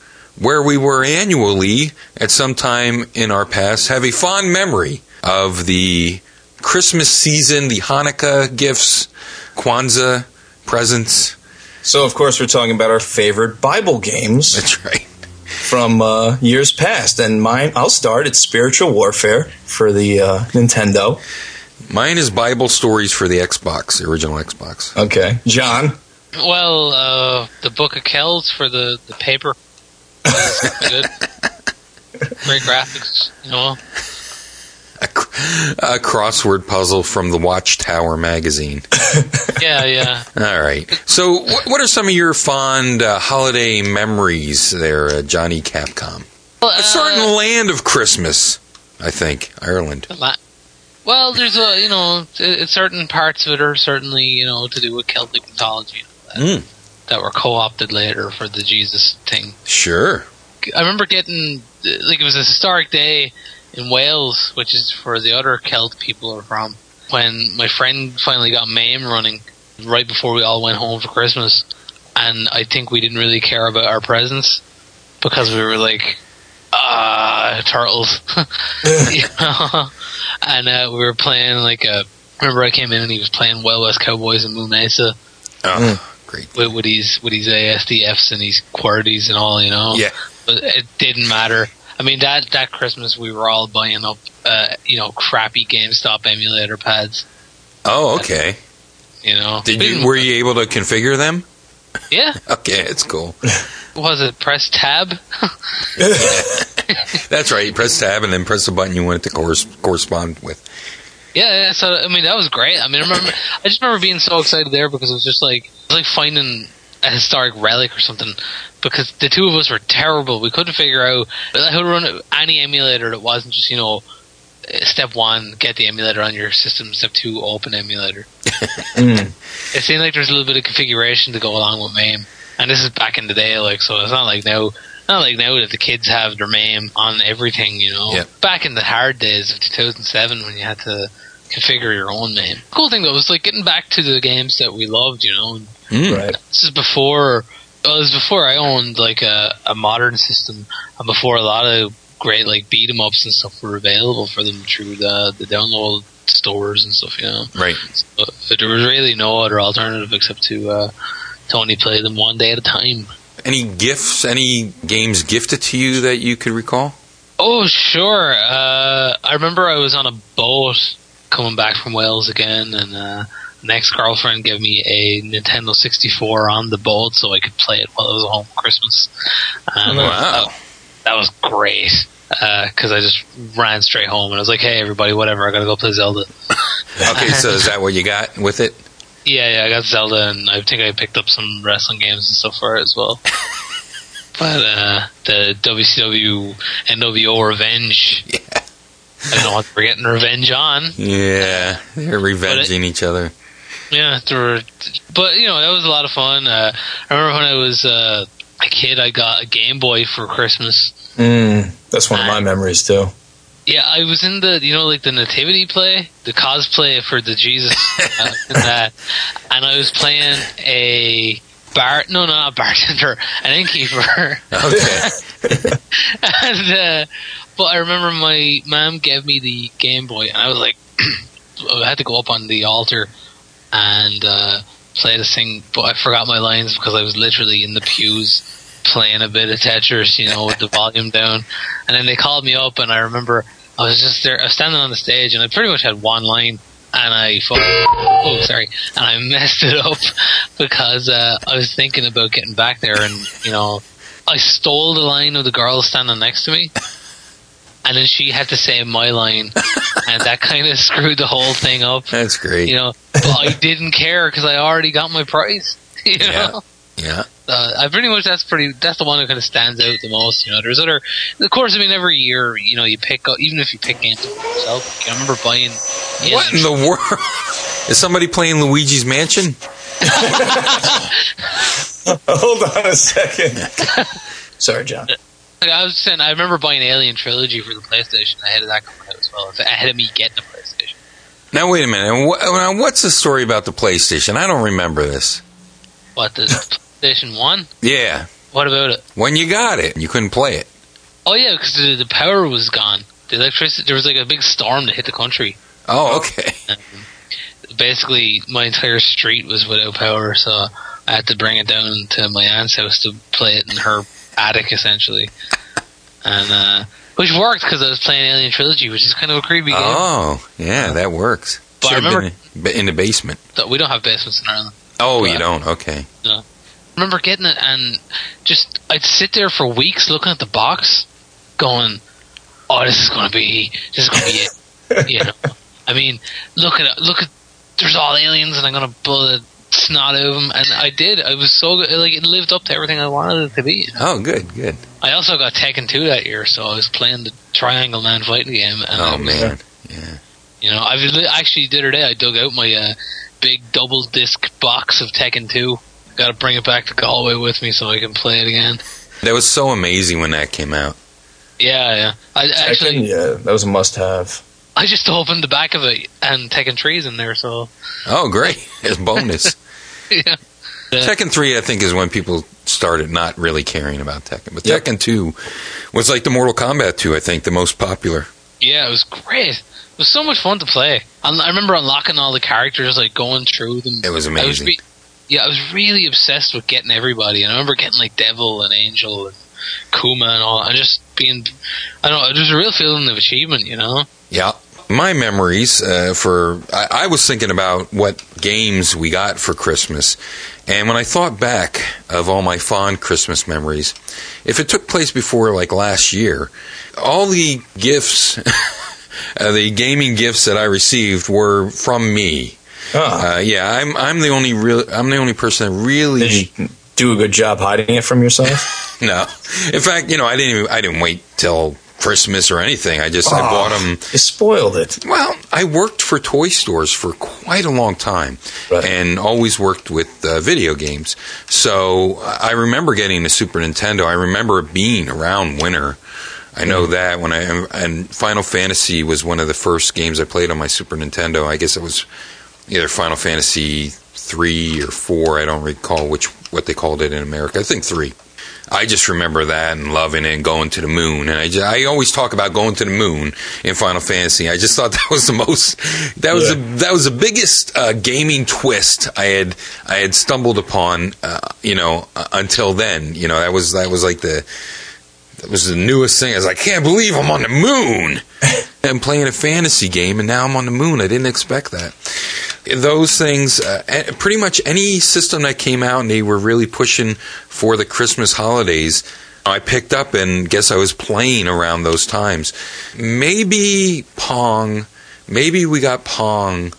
Speaker 2: where we were annually at some time in our past. Have a fond memory of the Christmas season, the Hanukkah gifts, Kwanzaa presents.
Speaker 5: so of course we're talking about our favorite Bible games
Speaker 2: That's right.
Speaker 5: from uh, years past, and mine. I'll start. It's Spiritual Warfare for the uh, Nintendo.
Speaker 2: Mine is Bible stories for the Xbox, the original Xbox.
Speaker 5: Okay, John.
Speaker 9: Well, uh, the Book of Kells for the, the paper. Good. Great graphics, you know.
Speaker 2: A, a crossword puzzle from the Watchtower magazine.
Speaker 9: Yeah, yeah.
Speaker 2: All right. So, what, what are some of your fond uh, holiday memories there, uh, Johnny Capcom?
Speaker 9: Well,
Speaker 2: A certain
Speaker 9: uh,
Speaker 2: land of Christmas, I think, Ireland.
Speaker 9: la- well, there's a you know, it, certain parts of it are certainly you know to do with Celtic mythology that,
Speaker 2: Mm.
Speaker 9: That were co-opted later for the Jesus thing.
Speaker 2: Sure.
Speaker 9: I remember getting like it was a historic day in Wales, which is where the other Celt people are from. When my friend finally got MAME running right before we all went home for Christmas, and I think we didn't really care about our presents because we were like, uh, uh, turtles. You know? and uh, we were playing like a. Remember, I came in and he was playing Wild West Cowboys and Moo Mesa
Speaker 2: Oh, great.
Speaker 9: with, with his with his ASDFs and his QWERTYs and all, you know.
Speaker 2: Yeah.
Speaker 9: But it didn't matter. I mean, that that Christmas we were all buying up, uh, you know, crappy GameStop emulator pads.
Speaker 2: Oh, okay.
Speaker 9: You know,
Speaker 2: Did you were you able to configure them?
Speaker 9: Yeah.
Speaker 2: Okay, it's cool.
Speaker 9: Was it press tab?
Speaker 2: That's right. You press tab and then press the button you want it to cor- correspond with.
Speaker 9: Yeah, yeah. So I mean, that was great. I mean, I remember. I just remember being so excited there because it was just like it was like finding a historic relic or something. Because the two of us were terrible. We couldn't figure out how to run any emulator that wasn't just you know. Step one, get the emulator on your system. Step two, open emulator. Mm. It seemed like there's a little bit of configuration to go along with MAME, and this is back in the day, like so. It's not like now, not like now that the kids have their MAME on everything, you know.
Speaker 2: Yeah.
Speaker 9: Back in the hard days of 2007, when you had to configure your own MAME. Cool thing though was like getting back to the games that we loved, you know.
Speaker 2: Mm.
Speaker 5: Right.
Speaker 9: This is before. Well, it was before I owned like a, a modern system, and before a lot of great like beat 'em ups and stuff were available for them through the the download stores and stuff, you know.
Speaker 2: Right.
Speaker 9: So there was really no other alternative except to uh, to only play them one day at a time.
Speaker 2: Any gifts? Any games gifted to you that you could recall?
Speaker 9: Oh, sure. Uh, I remember I was on a boat coming back from Wales again, and uh, an ex girlfriend gave me a Nintendo 64 on the boat so I could play it while I was home for Christmas. And, uh,
Speaker 2: Wow.
Speaker 9: that, that was great. Because I just ran straight home and I was like, "Hey, everybody, whatever! I gotta go play Zelda."
Speaker 2: Okay, so is that what you got with it?
Speaker 9: Yeah, yeah, I got Zelda, and I think I picked up some wrestling games and stuff for it as well. but uh, the WCW NWO Revenge,
Speaker 2: Yeah.
Speaker 9: I don't know what we're getting revenge on.
Speaker 2: Yeah, they're revenging each other.
Speaker 9: Yeah, there were, but you know that was a lot of fun. Uh, I remember when I was uh, a kid, I got a Game Boy for Christmas.
Speaker 5: Mm, that's one of my memories too.
Speaker 9: Yeah, I was in the you know like the nativity play, the cosplay for the Jesus uh, and that, and I was playing a bar no no not a bartender an innkeeper
Speaker 2: Okay.
Speaker 9: and uh, but I remember my mom gave me the Game Boy and I was like I had to go up on the altar and uh, play this thing but I forgot my lines because I was literally in the pews playing a bit of Tetris you know with the volume down. And then they called me up and I remember I was just there I was standing on the stage and I pretty much had one line and I oh sorry and I messed it up because uh, I was thinking about getting back there and you know I stole the line of the girl standing next to me and then she had to say my line and that kind of screwed the whole thing up.
Speaker 2: That's great.
Speaker 9: you know but I didn't care because I already got my prize you know
Speaker 2: yeah.
Speaker 9: uh, I pretty much that's pretty that's the one that kind of stands out the most. You know, there's other, of course. I mean, every year, you know, you pick up even if you pick games yourself. I remember buying.
Speaker 2: What in the world? Is somebody playing Luigi's Mansion?
Speaker 5: Hold on a second. Sorry, John.
Speaker 9: Like, I was saying, I remember buying Alien Trilogy for the PlayStation ahead of that coming out as well. Ahead of me getting the PlayStation.
Speaker 2: Now wait a minute. Wha- What's the story about the PlayStation? I don't remember this.
Speaker 9: What the PlayStation One?
Speaker 2: Yeah,
Speaker 9: What about it?
Speaker 2: when you got it, you couldn't play it.
Speaker 9: Oh yeah, because the, the power was gone. The electricity. There was like a big storm that hit the country.
Speaker 2: Oh, okay.
Speaker 9: And basically, my entire street was without power, so I had to bring it down to my aunt's house to play it in her attic, essentially. And uh, which worked because I was playing Alien Trilogy, which is kind of a creepy game.
Speaker 2: Oh, yeah, that works.
Speaker 9: But I
Speaker 2: Should've
Speaker 9: remember-
Speaker 2: in, the basement.
Speaker 9: We don't have basements in Ireland.
Speaker 2: Oh, you don't? Okay.
Speaker 9: I remember getting it and just I'd sit there for weeks looking at the box, going, "Oh, this is going to be this is going to be it." you know, I mean, look at look at there's all aliens and I'm going to blow the snot out of them, and I did. I was so good, like it lived up to everything I wanted it to be.
Speaker 2: Oh, good, good.
Speaker 9: I also got Tekken 2 that year, so I was playing the Triangle Man fighting game. And
Speaker 2: Oh
Speaker 9: was,
Speaker 2: man. Yeah.
Speaker 9: You know, I actually the other day I dug out my uh, big double disc box of Tekken 2. Got to bring it back to Galway with me so I can play it again.
Speaker 2: That was so amazing when that came out.
Speaker 9: Yeah, yeah. I actually,
Speaker 5: Tekken, yeah, that was a must-have.
Speaker 9: I just opened the back of it and Tekken 3's in there, so
Speaker 2: Oh, great. It's bonus.
Speaker 9: yeah. Yeah.
Speaker 2: Tekken 3, I think, is when people started not really caring about Tekken. But
Speaker 5: Yep.
Speaker 2: Tekken 2 was like the Mortal Kombat 2, I think, the most popular.
Speaker 9: Yeah, it was great. It was so much fun to play. And I remember unlocking all the characters, like going through them.
Speaker 2: It was
Speaker 9: I
Speaker 2: amazing.
Speaker 9: re- yeah, I was really obsessed with getting everybody. And I remember getting like Devil and Angel and Kuma and all, and just being, I don't know, it was a real feeling of achievement, you know?
Speaker 2: Yeah. My memories uh, for I, I was thinking about what games we got for Christmas, and when I thought back of all my fond Christmas memories, if it took place before like last year, all the gifts, uh, the gaming gifts that I received were from me.
Speaker 5: Ah.
Speaker 2: Uh, yeah, I'm I'm the only real I'm the only person that really
Speaker 5: Did you do a good job hiding it from yourself?
Speaker 2: no. In fact, you know, I didn't even I didn't wait till Christmas or anything. I just I
Speaker 5: Oh,
Speaker 2: bought them.
Speaker 5: You spoiled it.
Speaker 2: Well, I worked for toy stores for quite a long time
Speaker 5: Right.
Speaker 2: and always worked with uh, video games. So I remember getting a Super Nintendo. I remember it being around winter. I know that when I and Final Fantasy was one of the first games I played on my Super Nintendo. I guess it was either Final Fantasy three or four. I don't recall which what they called it in America. I think three. I just remember that and loving it and going to the moon. And I, ju- I always talk about going to the moon in Final Fantasy. I just thought that was the most that was
Speaker 5: Yeah.
Speaker 2: the, that was the biggest uh, gaming twist I had I had stumbled upon. Uh, you know, uh, until then, you know that was that was like the that was the newest thing. I was like, I can't believe I'm on the moon. I'm playing a fantasy game, and now I'm on the moon. I didn't expect that. Those things, uh, pretty much any system that came out, and they were really pushing for the Christmas holidays. I picked up and guess I was playing around those times. Maybe Pong, maybe we got Pong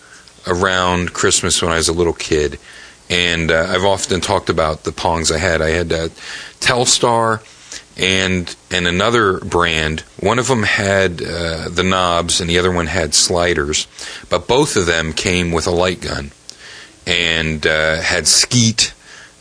Speaker 2: around Christmas when I was a little kid. And uh, I've often talked about the Pongs I had. I had uh, Telstar and and another brand. One of them had uh, the knobs, and the other one had sliders. But both of them came with a light gun and uh, had Skeet.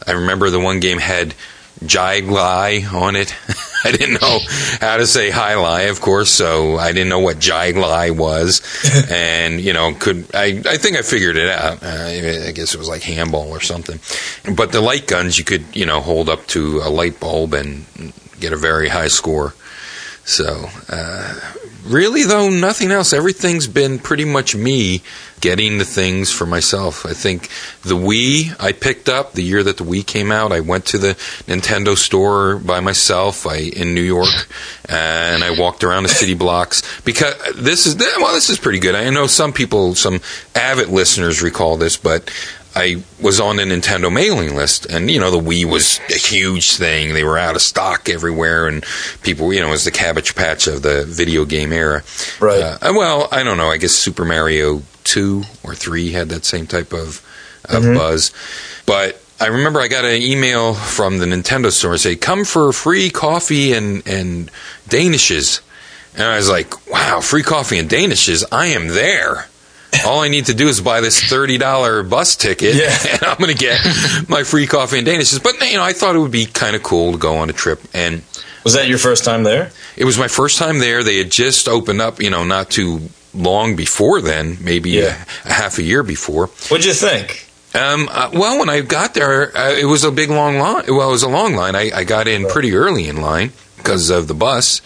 Speaker 2: I remember the one game had Jigli on it. I didn't know how to say jai alai, of course, so I didn't know what Jigli was, and you know, could I? I think I figured it out. Uh, I guess it was like handball or something. But the light guns, you could you know hold up to a light bulb and get a very high score. So, uh, really, though, nothing else. Everything's been pretty much me getting the things for myself. I think the Wii I picked up the year that the Wii came out. I went to the Nintendo store by myself I, in New York, and I walked around the city blocks because this is well, this is pretty good. I know some people, some avid listeners recall this, but I was on the Nintendo mailing list, and you know the Wii was a huge thing. They were out of stock everywhere, and people, you know, it was the Cabbage Patch of the video game era.
Speaker 5: Right.
Speaker 2: Uh, well, I don't know. I guess Super Mario two or three had that same type of, of buzz, but. I remember I got an email from the Nintendo store say, "Come for free coffee and and danishes," and I was like, "Wow, free coffee and danishes! I am there." All I need to do is buy this thirty dollar bus ticket,
Speaker 5: Yeah.
Speaker 2: and I'm going to get my free coffee and danishes. But you know, I thought it would be kind of cool to go on a trip, and
Speaker 5: Was that your first time there?
Speaker 2: it was my first time there. They had just opened up, you know, not too long before then, maybe
Speaker 5: Yeah.
Speaker 2: a, a half a year before.
Speaker 5: What'd you think?
Speaker 2: Um, uh, well, when I got there, uh, it was a big long line. Well, it was a long line. I, I got in pretty early in line because of the bus.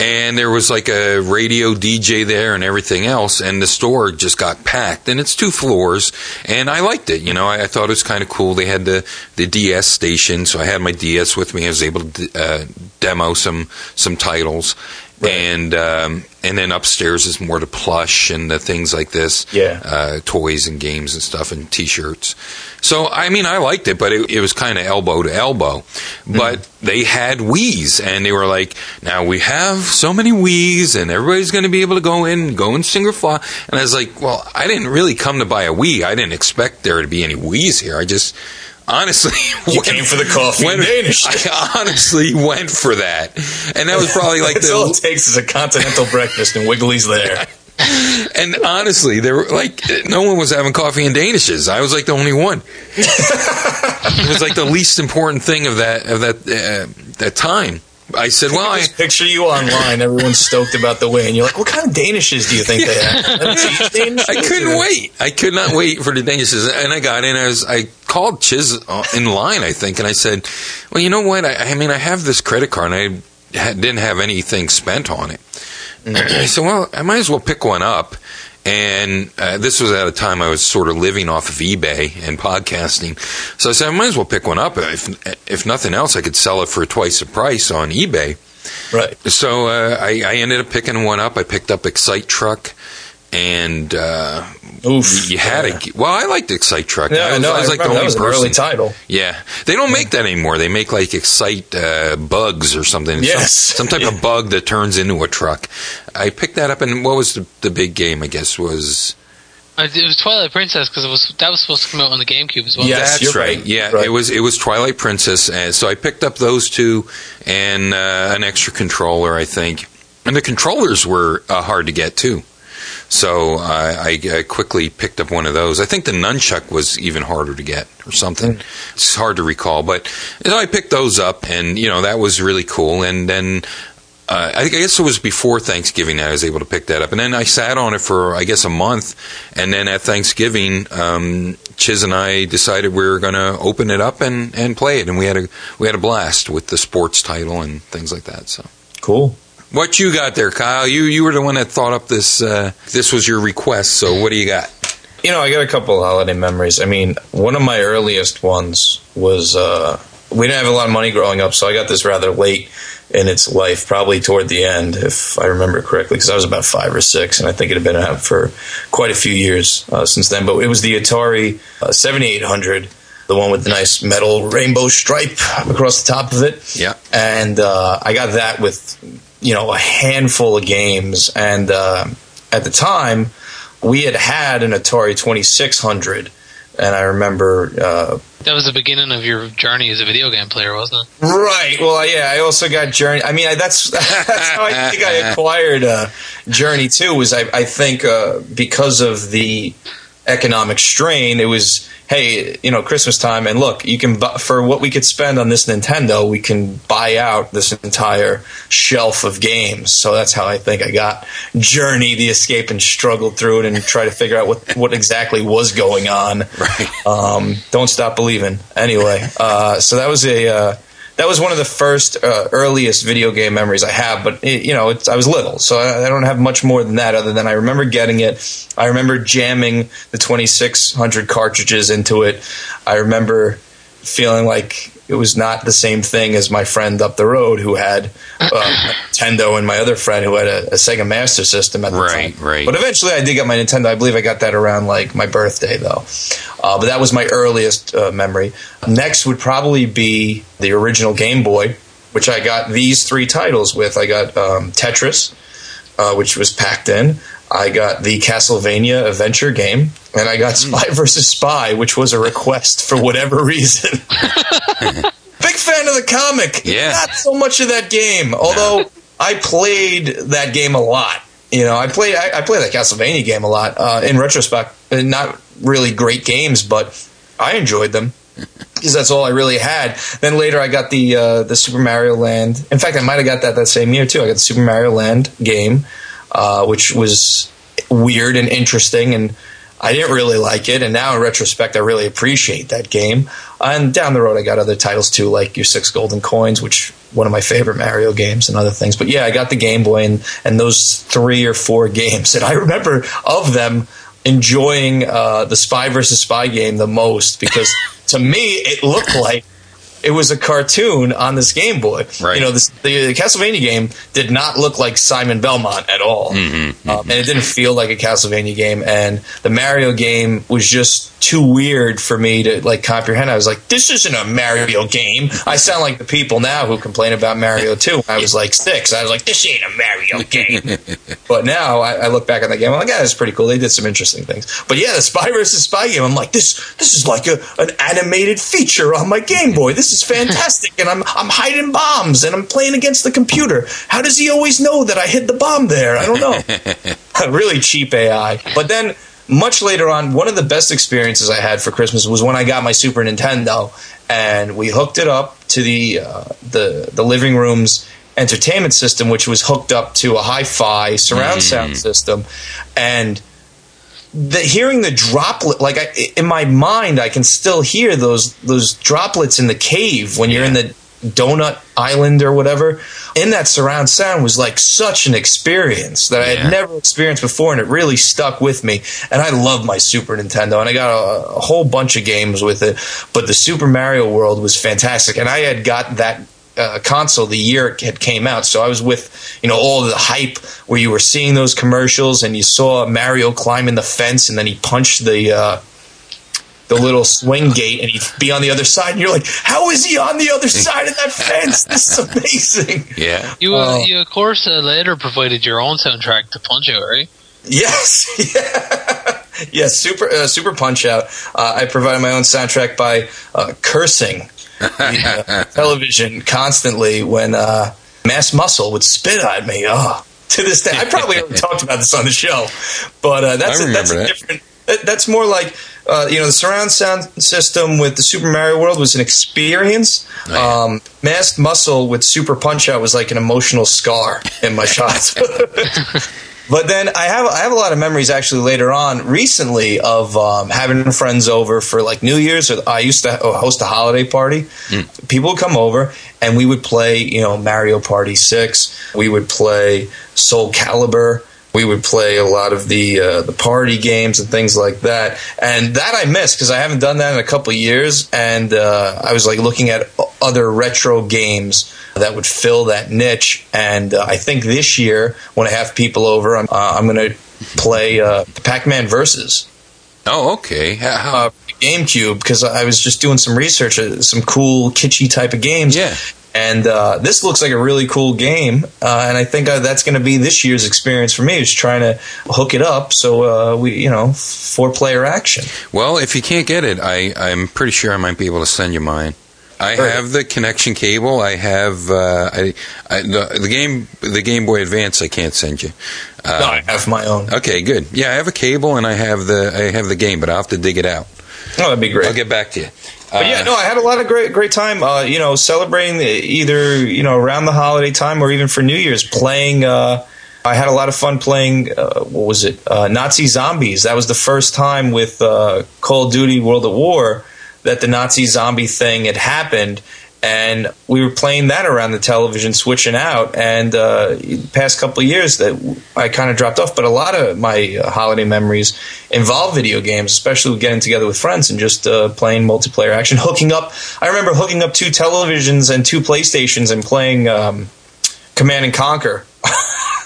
Speaker 2: And there was like a radio DJ there and everything else, and the store just got packed. And it's two floors, and I liked it. You know, I, I thought it was kind of cool. They had the the DS station, so I had my DS with me. I was able to uh, demo some some titles, and um, and then upstairs is more the plush and the things like this
Speaker 5: Yeah.
Speaker 2: uh, toys and games and stuff and T-shirts. So I mean, I liked it, but it, it was kind of elbow to elbow. But they had Wii's, and they were like, "Now we have so many Wii's, and everybody's going to be able to go in, go in single file." And I was like, "Well, I didn't really come to buy a Wii. I didn't expect there to be any Wii's here. I just." Honestly,
Speaker 5: You
Speaker 2: went-
Speaker 5: came for the coffee Danish.
Speaker 2: I honestly went for that, and that was probably like
Speaker 5: That's all
Speaker 2: the
Speaker 5: it takes is a continental breakfast, and Wiggly's there.
Speaker 2: and honestly, there were like no one was having coffee and danishes. I was like the only one. it was like the least important thing of that of that uh, that time. I said, well, I,
Speaker 5: Just picture you online. Everyone's stoked about the win. You're like, what kind of Danishes do you think they have?
Speaker 2: I couldn't wait. I could not wait for the Danishes, and I got in. I was I called Chiz uh, in line, I think, and I said, "Well, you know what? I, I mean, I have this credit card, and I didn't have anything spent on it. I said, well, I might as well pick one up." And uh, this was at a time I was sort of living off of eBay and podcasting, so I said I might as well pick one up. If if nothing else, I could sell it for twice the price on eBay.
Speaker 5: Right.
Speaker 2: So uh, I, I ended up picking one up. I picked up Excite Truck, and uh,
Speaker 5: Oof.
Speaker 2: you had
Speaker 5: Yeah.
Speaker 2: a well. I liked Excite Truck.
Speaker 5: Yeah,
Speaker 2: I was,
Speaker 5: no,
Speaker 2: I was like the only
Speaker 5: that was an
Speaker 2: person.
Speaker 5: early title.
Speaker 2: Yeah, they don't make that anymore. They make like Excite uh, bugs or something.
Speaker 5: Yes.
Speaker 2: some, type of bug that turns into a truck. I picked that up, and what was the, the big game? I guess was
Speaker 9: Uh, It was Twilight Princess because it was that was supposed to come out on the GameCube as well.
Speaker 5: Yeah. Yes,
Speaker 2: that's
Speaker 5: you're
Speaker 2: right.
Speaker 5: right.
Speaker 2: Yeah,
Speaker 5: Right.
Speaker 2: it was it was Twilight Princess, and so I picked up those two and uh, an extra controller, I think. And the controllers were uh, hard to get too. So I, I, I quickly picked up one of those. I think the nunchuck was even harder to get or something. It's hard to recall, but so I picked those up, and you know that was really cool. And then uh, I guess it was before Thanksgiving that I was able to pick that up, and then I sat on it for I guess a month, and then at Thanksgiving, um, Chiz and I decided we were going to open it up and, and play it, and we had a we had a blast with the sports title and things like that. So.
Speaker 5: Cool.
Speaker 2: What you got there, Kyle? You you were the one that thought up this. Uh, this was your request. So what do you got?
Speaker 5: You know, I got a couple of holiday memories. I mean, one of my earliest ones was uh, we didn't have a lot of money growing up, so I got this rather late in its life, probably toward the end, if I remember correctly, because I was about five or six, and I think it had been out for quite a few years uh, since then. But it was the Atari uh, 7800, the one with the nice metal rainbow stripe across the top of it.
Speaker 2: Yeah.
Speaker 5: and uh, I got that with you know a handful of games, and uh, at the time we had had an Atari Twenty Six Hundred, and I remember. Uh,
Speaker 9: That was the beginning of your journey as a video game player, wasn't it?
Speaker 5: Right. Well, yeah. I also got Journey. I mean, I, that's that's how I think I acquired uh, Journey too. Was I, I think uh, because of the economic strain, it was hey, you know, Christmas time, and look, you can bu- for what we could spend on this Nintendo, we can buy out this entire shelf of games. So that's how I think I got Journey, the escape, and struggled through it and try to figure out what what exactly was going on.
Speaker 2: Right.
Speaker 5: Um, don't stop believing. Anyway, uh, so that was a uh, that was one of the first uh, earliest video game memories I have. But it, you know, I was little, so I, I don't have much more than that. Other than I remember getting it. I remember jamming the 2600 cartridges into it. I remember feeling like it was not the same thing as my friend up the road who had uh, Nintendo and my other friend who had a, a Sega Master System at the
Speaker 2: Right,
Speaker 5: time.
Speaker 2: right.
Speaker 5: But eventually, I did get my Nintendo. I believe I got that around like my birthday, though. Uh, but that was my earliest uh, memory. Next would probably be the original Game Boy, which I got these three titles with. I got um, Tetris, uh, which was packed in. I got the Castlevania adventure game, and I got Spy versus Spy, which was a request for whatever reason. Big fan of the comic.
Speaker 2: Yeah.
Speaker 5: Not so much of that game, although I played that game a lot. You know, I played I, I played that Castlevania game a lot. Uh, in retrospect, not really great games, but I enjoyed them because that's all I really had. Then later, I got the uh, the Super Mario Land. In fact, I might have got that that same year too. I got the Super Mario Land game, uh, which was weird and interesting, and I didn't really like it. And now, in retrospect, I really appreciate that game. And down the road, I got other titles too, like your Six Golden Coins, which one of my favorite Mario games, and other things. But yeah, I got the Game Boy and and those three or four games, and I remember of them enjoying uh, the Spy versus Spy game the most because to me it looked like it was a cartoon on this Game Boy.
Speaker 2: Right.
Speaker 5: You know, this, the Castlevania game did not look like Simon Belmont at all,
Speaker 2: Mm-hmm,
Speaker 5: Um, and it didn't feel like a Castlevania game. And the Mario game was just too weird for me to like comprehend. I was like, "This isn't a Mario game." I sound like the people now who complain about Mario 2. I was like six. I was like, "This ain't a Mario game." But now I, I look back on that game. I'm like, yeah, it's pretty cool. They did some interesting things. But yeah, the Spy versus Spy game. I'm like, this this is like a, an animated feature on my Game Boy. This is fantastic. And I'm I'm hiding bombs and I'm playing against the computer. How does he always know that I hid the bomb there? I don't know. really cheap AI. But then much later on, one of the best experiences I had for Christmas was when I got my Super Nintendo and we hooked it up to the uh, the the living room's entertainment system, which was hooked up to a hi-fi surround
Speaker 2: Mm.
Speaker 5: sound system, and the hearing the droplet like I, in my mind I can still hear those those droplets in the cave when you're in the donut island or whatever. In that surround sound was like such an experience that I had never experienced before and it really stuck with me. And I love my Super Nintendo and I got a, a whole bunch of games with it but the Super Mario World was fantastic and I had got that uh, console the year it had came out. So I was with you know all the hype where you were seeing those commercials and you saw Mario climbing the fence and then he punched the. Uh, the little swing gate, and he'd be on the other side, and you're like, "How is he on the other side of that fence? This is amazing!"
Speaker 2: Yeah.
Speaker 9: You, uh,
Speaker 5: Oh.
Speaker 9: you of course, uh, later provided your own soundtrack to Punch Out, right?
Speaker 5: Yes, yeah, yes. Super, uh, Super Punch Out. Uh, I provided my own soundtrack by uh, cursing the uh, television constantly when uh, Masked Muscle would spit at me. Oh, to this day, I probably already talked about this on the show, but uh, that's a, that's a
Speaker 2: that.
Speaker 5: different. that- That's more like uh, you know the surround sound system with the Super Mario World was an experience. Um, Masked Muscle with Super Punch Out was like an emotional scar in my childhood. But then I have I have a lot of memories actually later on recently of um, having friends over for like New Year's. Or I used to host a holiday party. People would come over and we would play you know Mario Party Six. We would play Soul Calibur. We would play a lot of the uh, the party games and things like that. And that I miss because I haven't done that in a couple of years. And uh, I was like looking at other retro games that would fill that niche. And uh, I think this year, when I have people over, I'm, uh, I'm going to play uh, the Pac-Man Versus
Speaker 2: Oh, okay. How,
Speaker 5: uh, GameCube because I was just doing some research, uh, some cool kitschy type of games.
Speaker 2: Yeah.
Speaker 5: And uh, this looks like a really cool game, uh, and I think uh, that's going to be this year's experience for me. Is trying to hook it up so uh, we, you know, four player action.
Speaker 2: well, if you can't get it, I, I'm pretty sure I might be able to send you mine. I have the connection cable. I have uh, I, I, the, the game the Game Boy Advance. I can't send you. Uh,
Speaker 5: no, I have my own.
Speaker 2: Okay, good. Yeah, I have a cable and I have the I have the game, but I'll have to dig it out.
Speaker 5: Oh, that'd be great.
Speaker 2: I'll get back to you.
Speaker 5: But yeah,
Speaker 2: Uh,
Speaker 5: no, I had a lot of great, great time. Uh, you know, celebrating the, either you know around the holiday time or even for New Year's, playing. Uh, I had a lot of fun playing. Uh, what was it? Uh, Nazi zombies. That was the first time with uh, Call of Duty: World at War that the Nazi zombie thing had happened, and we were playing that around the television, switching out. And uh, the past couple years, that I kind of dropped off. But a lot of my uh, holiday memories involve video games, especially getting together with friends and just uh, playing multiplayer action. Hooking up, I remember hooking up two televisions and two PlayStations and playing um, Command and Conquer.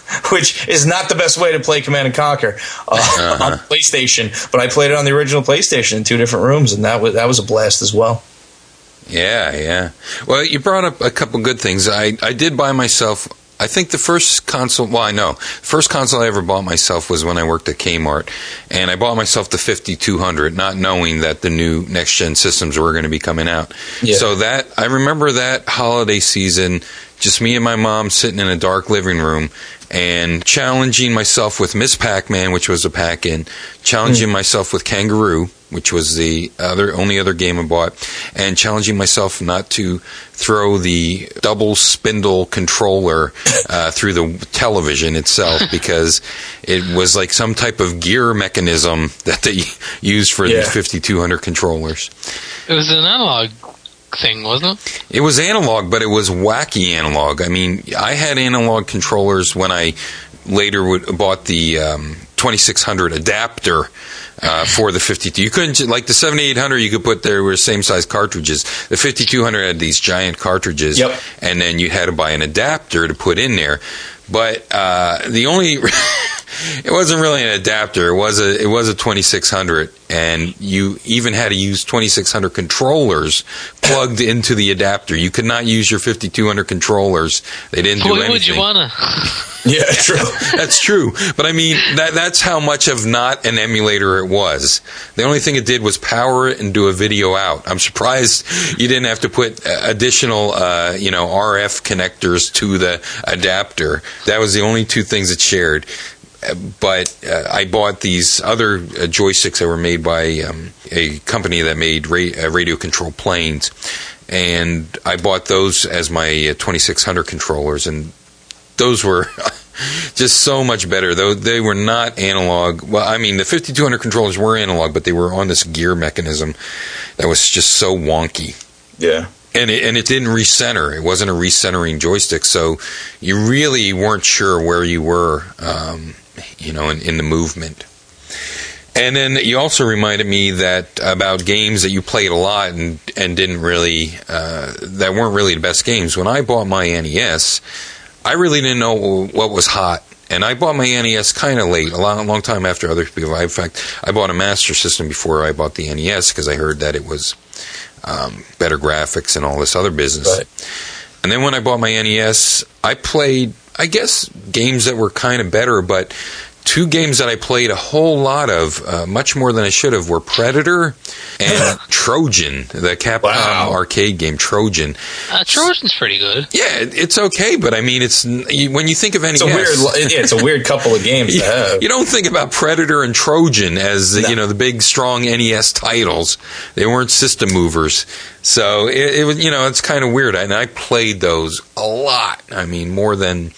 Speaker 5: Which is not the best way to play Command and Conquer uh, on PlayStation, but I played it on the original PlayStation in two different rooms, and that was that was a blast as well.
Speaker 2: Yeah, yeah. Well, you brought up a couple good things. I, I did buy myself. I think the first console. Well, I know. First console I ever bought myself was when I worked at Kmart, and I bought myself the 5200, not knowing that the new next gen systems were going to be coming out.
Speaker 5: Yeah.
Speaker 2: So that I remember that holiday season, just me and my mom sitting in a dark living room and challenging myself with Miss Pac-Man, which was a pack-in, challenging myself with Kangaroo, which was the other only other game I bought, and challenging myself not to throw the double spindle controller uh, through the television itself because it was like some type of gear mechanism that they used for
Speaker 5: Yeah.
Speaker 2: these 5200 controllers.
Speaker 9: It was an analog thing, wasn't it?
Speaker 2: It was analog, but it was wacky analog. I mean, I had analog controllers when I later would, bought the um, 2600 adapter uh, for the 52. You couldn't like the 7800. You could put there were same size cartridges. The 5200 had these giant cartridges,
Speaker 5: Yep.
Speaker 2: and then you had to buy an adapter to put in there. But uh, the only it wasn't really an adapter. It was a it was a 2600, and you even had to use 2600 controllers plugged into the adapter. You could not use your 5200 controllers. They didn't do
Speaker 9: Why
Speaker 2: anything.
Speaker 9: would you wanna?
Speaker 5: Yeah, true.
Speaker 2: That's true, but I mean that that's how much of not an emulator it was. The only thing it did was power it and do a video out. I'm surprised you didn't have to put uh, additional, uh, you know, RF connectors to the adapter. That was the only two things it shared. But uh, I bought these other uh, joysticks that were made by um, a company that made ra- uh, radio control planes, and I bought those as my uh, 2600 controllers, and those were just so much better. Though they were not analog. Well, I mean, the 5200 controllers were analog, but they were on this gear mechanism that was just so wonky
Speaker 5: Yeah.
Speaker 2: And it, and it didn't recenter. It wasn't a recentering joystick, so you really weren't sure where you were, um, you know, in, in the movement. And then you also reminded me that about games that you played a lot and and didn't really uh, that weren't really the best games. When I bought my NES, I really didn't know what was hot. And I bought my NES kind of late, a long, long time after other people. I, in fact, I bought a Master System before I bought the NES because I heard that it was um, better graphics and all this other business.
Speaker 5: Right.
Speaker 2: And then when I bought my NES, I played, I guess, games that were kind of better, but two games that I played a whole lot of, uh, much more than I should have, were Predator and Trojan, the Capcom
Speaker 5: Wow.
Speaker 2: arcade game Trojan.
Speaker 9: Uh, Trojan's pretty good.
Speaker 2: Yeah, it- it's okay, but I mean, it's when you think of any,
Speaker 5: It's a weird. Yeah, it's a weird couple of games to have.
Speaker 2: you don't think about Predator and Trojan as
Speaker 5: No.
Speaker 2: you know the big strong NES titles. They weren't system movers, so it, it was you know it's kind of weird. And I played those a lot. I mean, more than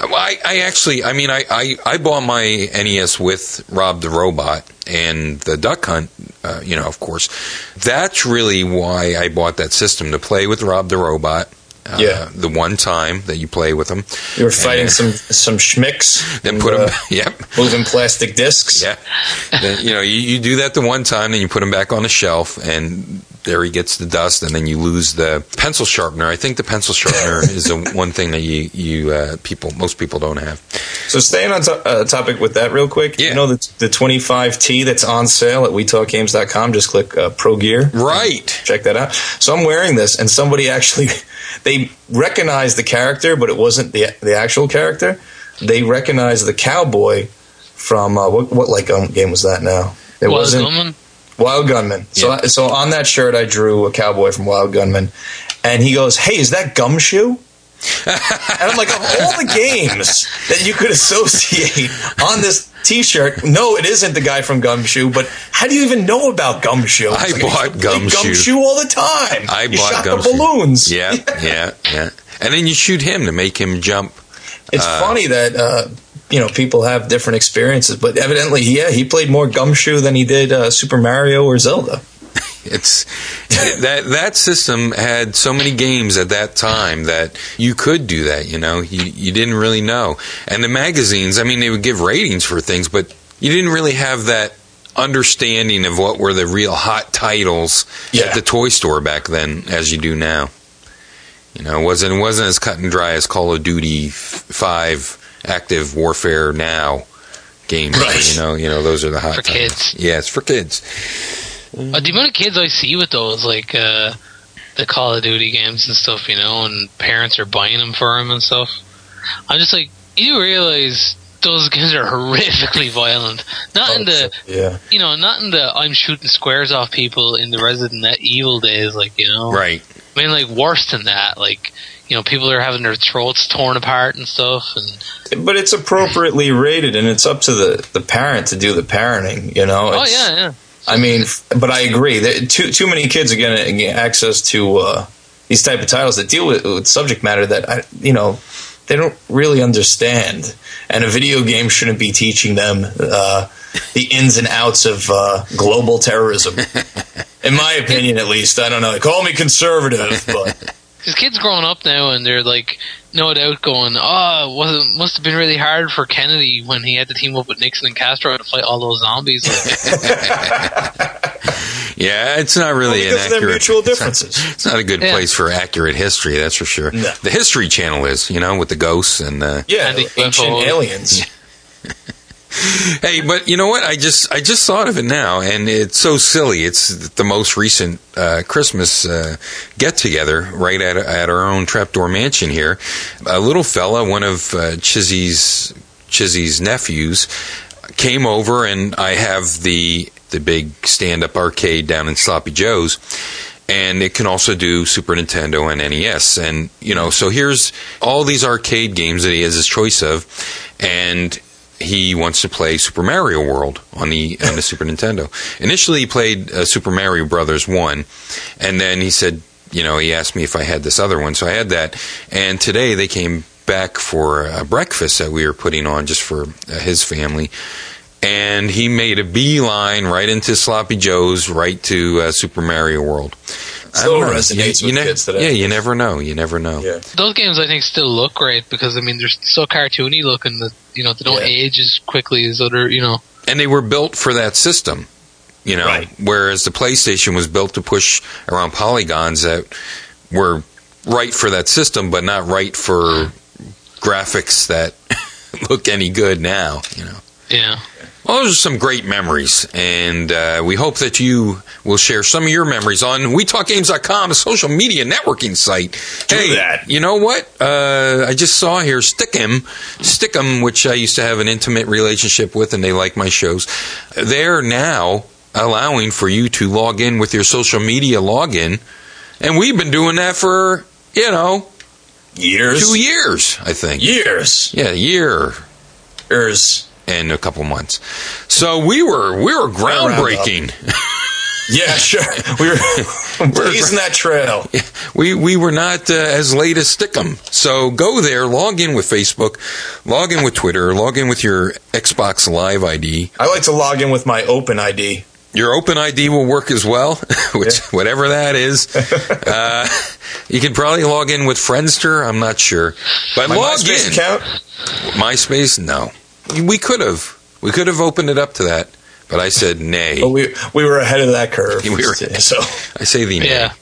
Speaker 2: I, I actually. I mean, I, I I bought my NES with Rob the Robot and the Duck Hunt. Uh, you know, of course, that's really why I bought that system to play with Rob the Robot. Uh,
Speaker 5: Yeah.
Speaker 2: the one time that you play with them,
Speaker 5: You were fighting
Speaker 2: And-
Speaker 5: some some schmicks.
Speaker 2: then
Speaker 5: and,
Speaker 2: put
Speaker 5: uh,
Speaker 2: him. Yep,
Speaker 5: moving plastic discs.
Speaker 2: yeah. then, you know, you, you do that the one time, then you put them back on the shelf, and there he gets the dust, and then you lose the pencil sharpener. I think the pencil sharpener is the one thing that you you uh, people most people don't have.
Speaker 5: So staying on to- uh, topic with that real quick,
Speaker 2: Yeah.
Speaker 5: you know the, the 25T that's on sale at WeTalkGames.com. Just click uh, Pro Gear.
Speaker 2: Right.
Speaker 5: Check that out. So I'm wearing this, and somebody actually they recognized the character, but it wasn't the the actual character. They recognized the cowboy from uh, what what like um, game was that now? It
Speaker 9: Wild
Speaker 5: wasn't
Speaker 9: Gunman.
Speaker 5: Wild Gunman. So
Speaker 2: Yeah.
Speaker 5: so on that shirt, I drew a cowboy from Wild Gunman, and he goes, "Hey, is that Gumshoe?" and I'm like, of all the games that you could associate on this T-shirt, no, it isn't the guy from Gumshoe. But how do you even know about Gumshoe?
Speaker 2: I
Speaker 5: like,
Speaker 2: bought Gumshoe.
Speaker 5: Gumshoe all the time.
Speaker 2: I
Speaker 5: you
Speaker 2: bought
Speaker 5: shot
Speaker 2: Gumshoe.
Speaker 5: the balloons.
Speaker 2: Yeah, yeah, yeah. And then you shoot him to make him jump.
Speaker 5: It's
Speaker 2: Uh,
Speaker 5: funny that uh, you know people have different experiences, but evidently, yeah, he played more Gumshoe than he did uh, Super Mario or Zelda.
Speaker 2: It's that that system had so many games at that time that you could do that. You know, you you didn't really know. And the magazines, I mean, they would give ratings for things, but you didn't really have that understanding of what were the real hot titles
Speaker 5: Yeah.
Speaker 2: at the toy store back then as you do now. You know, it wasn't it wasn't as cut and dry as Call of Duty f- Five Active Warfare Now games.
Speaker 5: Right.
Speaker 2: You know, you know those are the hot
Speaker 9: For
Speaker 2: titles.
Speaker 9: kids.
Speaker 2: Yeah, it's for kids.
Speaker 9: Uh, the amount of kids I see with those, like uh, the Call of Duty games and stuff, you know, and parents are buying them for them and stuff. I'm just like, you do realize those games are horrifically violent. Not in the,
Speaker 5: yeah.
Speaker 9: you know, not in the I'm shooting squares off people in the Resident Evil days, like you know,
Speaker 2: Right.
Speaker 9: I mean, like worse than that, like you know, people are having their throats torn apart and stuff, and
Speaker 5: But it's appropriately rated, and it's up to the, the parent to do the parenting. You know.
Speaker 9: oh yeah, yeah.
Speaker 5: I mean, but I agree that too too many kids are going to get access to uh, these type of titles that deal with, with subject matter that I, you know they don't really understand, and a video game shouldn't be teaching them uh, the ins and outs of uh, global terrorism. In my opinion, at least, I don't know. Call me conservative, but
Speaker 9: Because kids growing up now and they're like, no doubt going, oh, was it must have been really hard for Kennedy when he had to team up with Nixon and Castro to fight all those zombies.
Speaker 2: Yeah, it's not really
Speaker 5: because
Speaker 2: an
Speaker 5: of their
Speaker 2: accurate.
Speaker 5: mutual
Speaker 2: it's not-
Speaker 5: differences.
Speaker 2: It's not, a good
Speaker 9: Yeah.
Speaker 2: place for accurate history, that's for sure.
Speaker 5: No.
Speaker 2: The History Channel is, you know, with the ghosts and. the
Speaker 5: Yeah,
Speaker 9: And the
Speaker 5: ancient
Speaker 9: UFOs.
Speaker 5: aliens.
Speaker 2: hey, but you know what? I just I just thought of it now, and it's so silly. It's the most recent uh, Christmas uh, get together right at at our own trapdoor mansion here. A little fella, one of uh, Chizzy's Chizzy's nephews, came over, and I have the the big stand up arcade down in Sloppy Joe's. And it can also do Super Nintendo and NES. And, you know, so here's all these arcade games that he has his choice of. And he wants to play Super Mario World on the on the Super Nintendo. Initially, he played uh, Super Mario Brothers one, and then he said, you know, he asked me if I had this other one, so I had that. And today they came back for a breakfast that we were putting on just for uh, his family. And he made a beeline right into Sloppy Joe's, right to uh, Super Mario World. I
Speaker 5: Still
Speaker 2: don't
Speaker 5: resonates
Speaker 2: you, you
Speaker 5: with
Speaker 2: ne-
Speaker 5: kids today.
Speaker 2: Yeah, you never know. You never know.
Speaker 5: Yeah.
Speaker 9: Those games, I think, still look great because I mean they're so cartoony looking that you know they don't
Speaker 5: Yeah.
Speaker 9: age as quickly as other you know.
Speaker 2: and they were built for that system you know
Speaker 5: Right.
Speaker 2: whereas the playstation was built to push around polygons that were right for that system but not right for graphics that look any good now you know
Speaker 9: Yeah.
Speaker 2: Well, those are some great memories, and uh, we hope that you will share some of your memories on WeTalkGames.com, a social media networking site.
Speaker 5: Do
Speaker 2: hey,
Speaker 5: that.
Speaker 2: you know what? Uh, I just saw here Stickam, Stickam, which I used to have an intimate relationship with, and they like my shows. They're now allowing for you to log in with your social media login, and we've been doing that for you know
Speaker 5: Years.
Speaker 2: two years, I think.
Speaker 5: Years.
Speaker 2: Yeah, year
Speaker 5: Years.
Speaker 2: And a couple months. So we were we were groundbreaking.
Speaker 5: Yeah, sure. We were blazing that trail.
Speaker 2: we we were not uh, as late as Stickam. So go there, log in with Facebook, log in with Twitter, log in with your Xbox Live ID.
Speaker 5: I like to log in with my open ID.
Speaker 2: Your Open ID will work as well, which whatever that is. uh, you can probably log in with Friendster. I'm not sure, but
Speaker 5: My
Speaker 2: log
Speaker 5: MySpace
Speaker 2: in.
Speaker 5: account.
Speaker 2: MySpace, no. We could have. We could have opened it up to that, but I said nay.
Speaker 5: But we we were ahead of that curve.
Speaker 2: We were-
Speaker 5: so
Speaker 2: I say the nay.
Speaker 9: Yeah.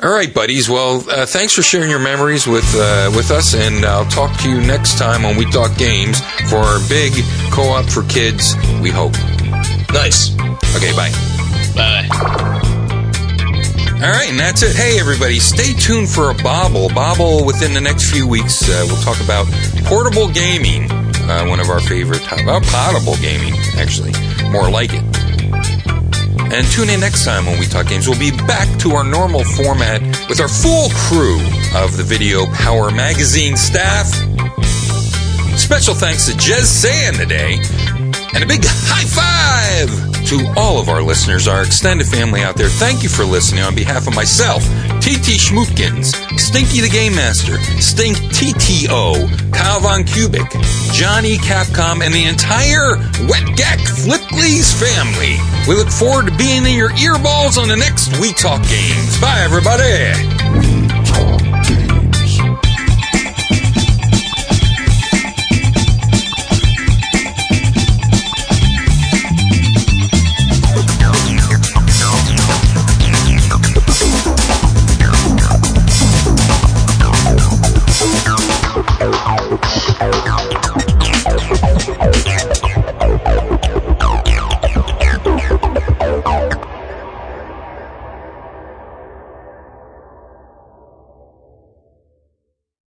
Speaker 2: All right, buddies. Well, uh, thanks for sharing your memories with uh, with us, and I'll talk to you next time when we talk games for our big co-op for kids. We hope.
Speaker 5: nice.
Speaker 2: Okay, bye.
Speaker 9: Bye.
Speaker 2: All right, and that's it. Hey, everybody, stay tuned for a Bobble. Bobble within the next few weeks. Uh, we'll talk about portable gaming, uh, one of our favorite, about potable gaming, actually, more like it. And tune in next time when we talk games. We'll be back to our normal format with our full crew of the Video Power Magazine staff. Special thanks to Jez San today. And a big high five to all of our listeners, our extended family out there. Thank you for listening on behalf of myself, TT Schmootkins, Stinky the Game Master, Stink TTO, Kyle Von Cubic, Johnny Capcom, and the entire Wet Gack Fliplies family. We look forward to being in your earballs on the next We Talk Games. Bye, everybody.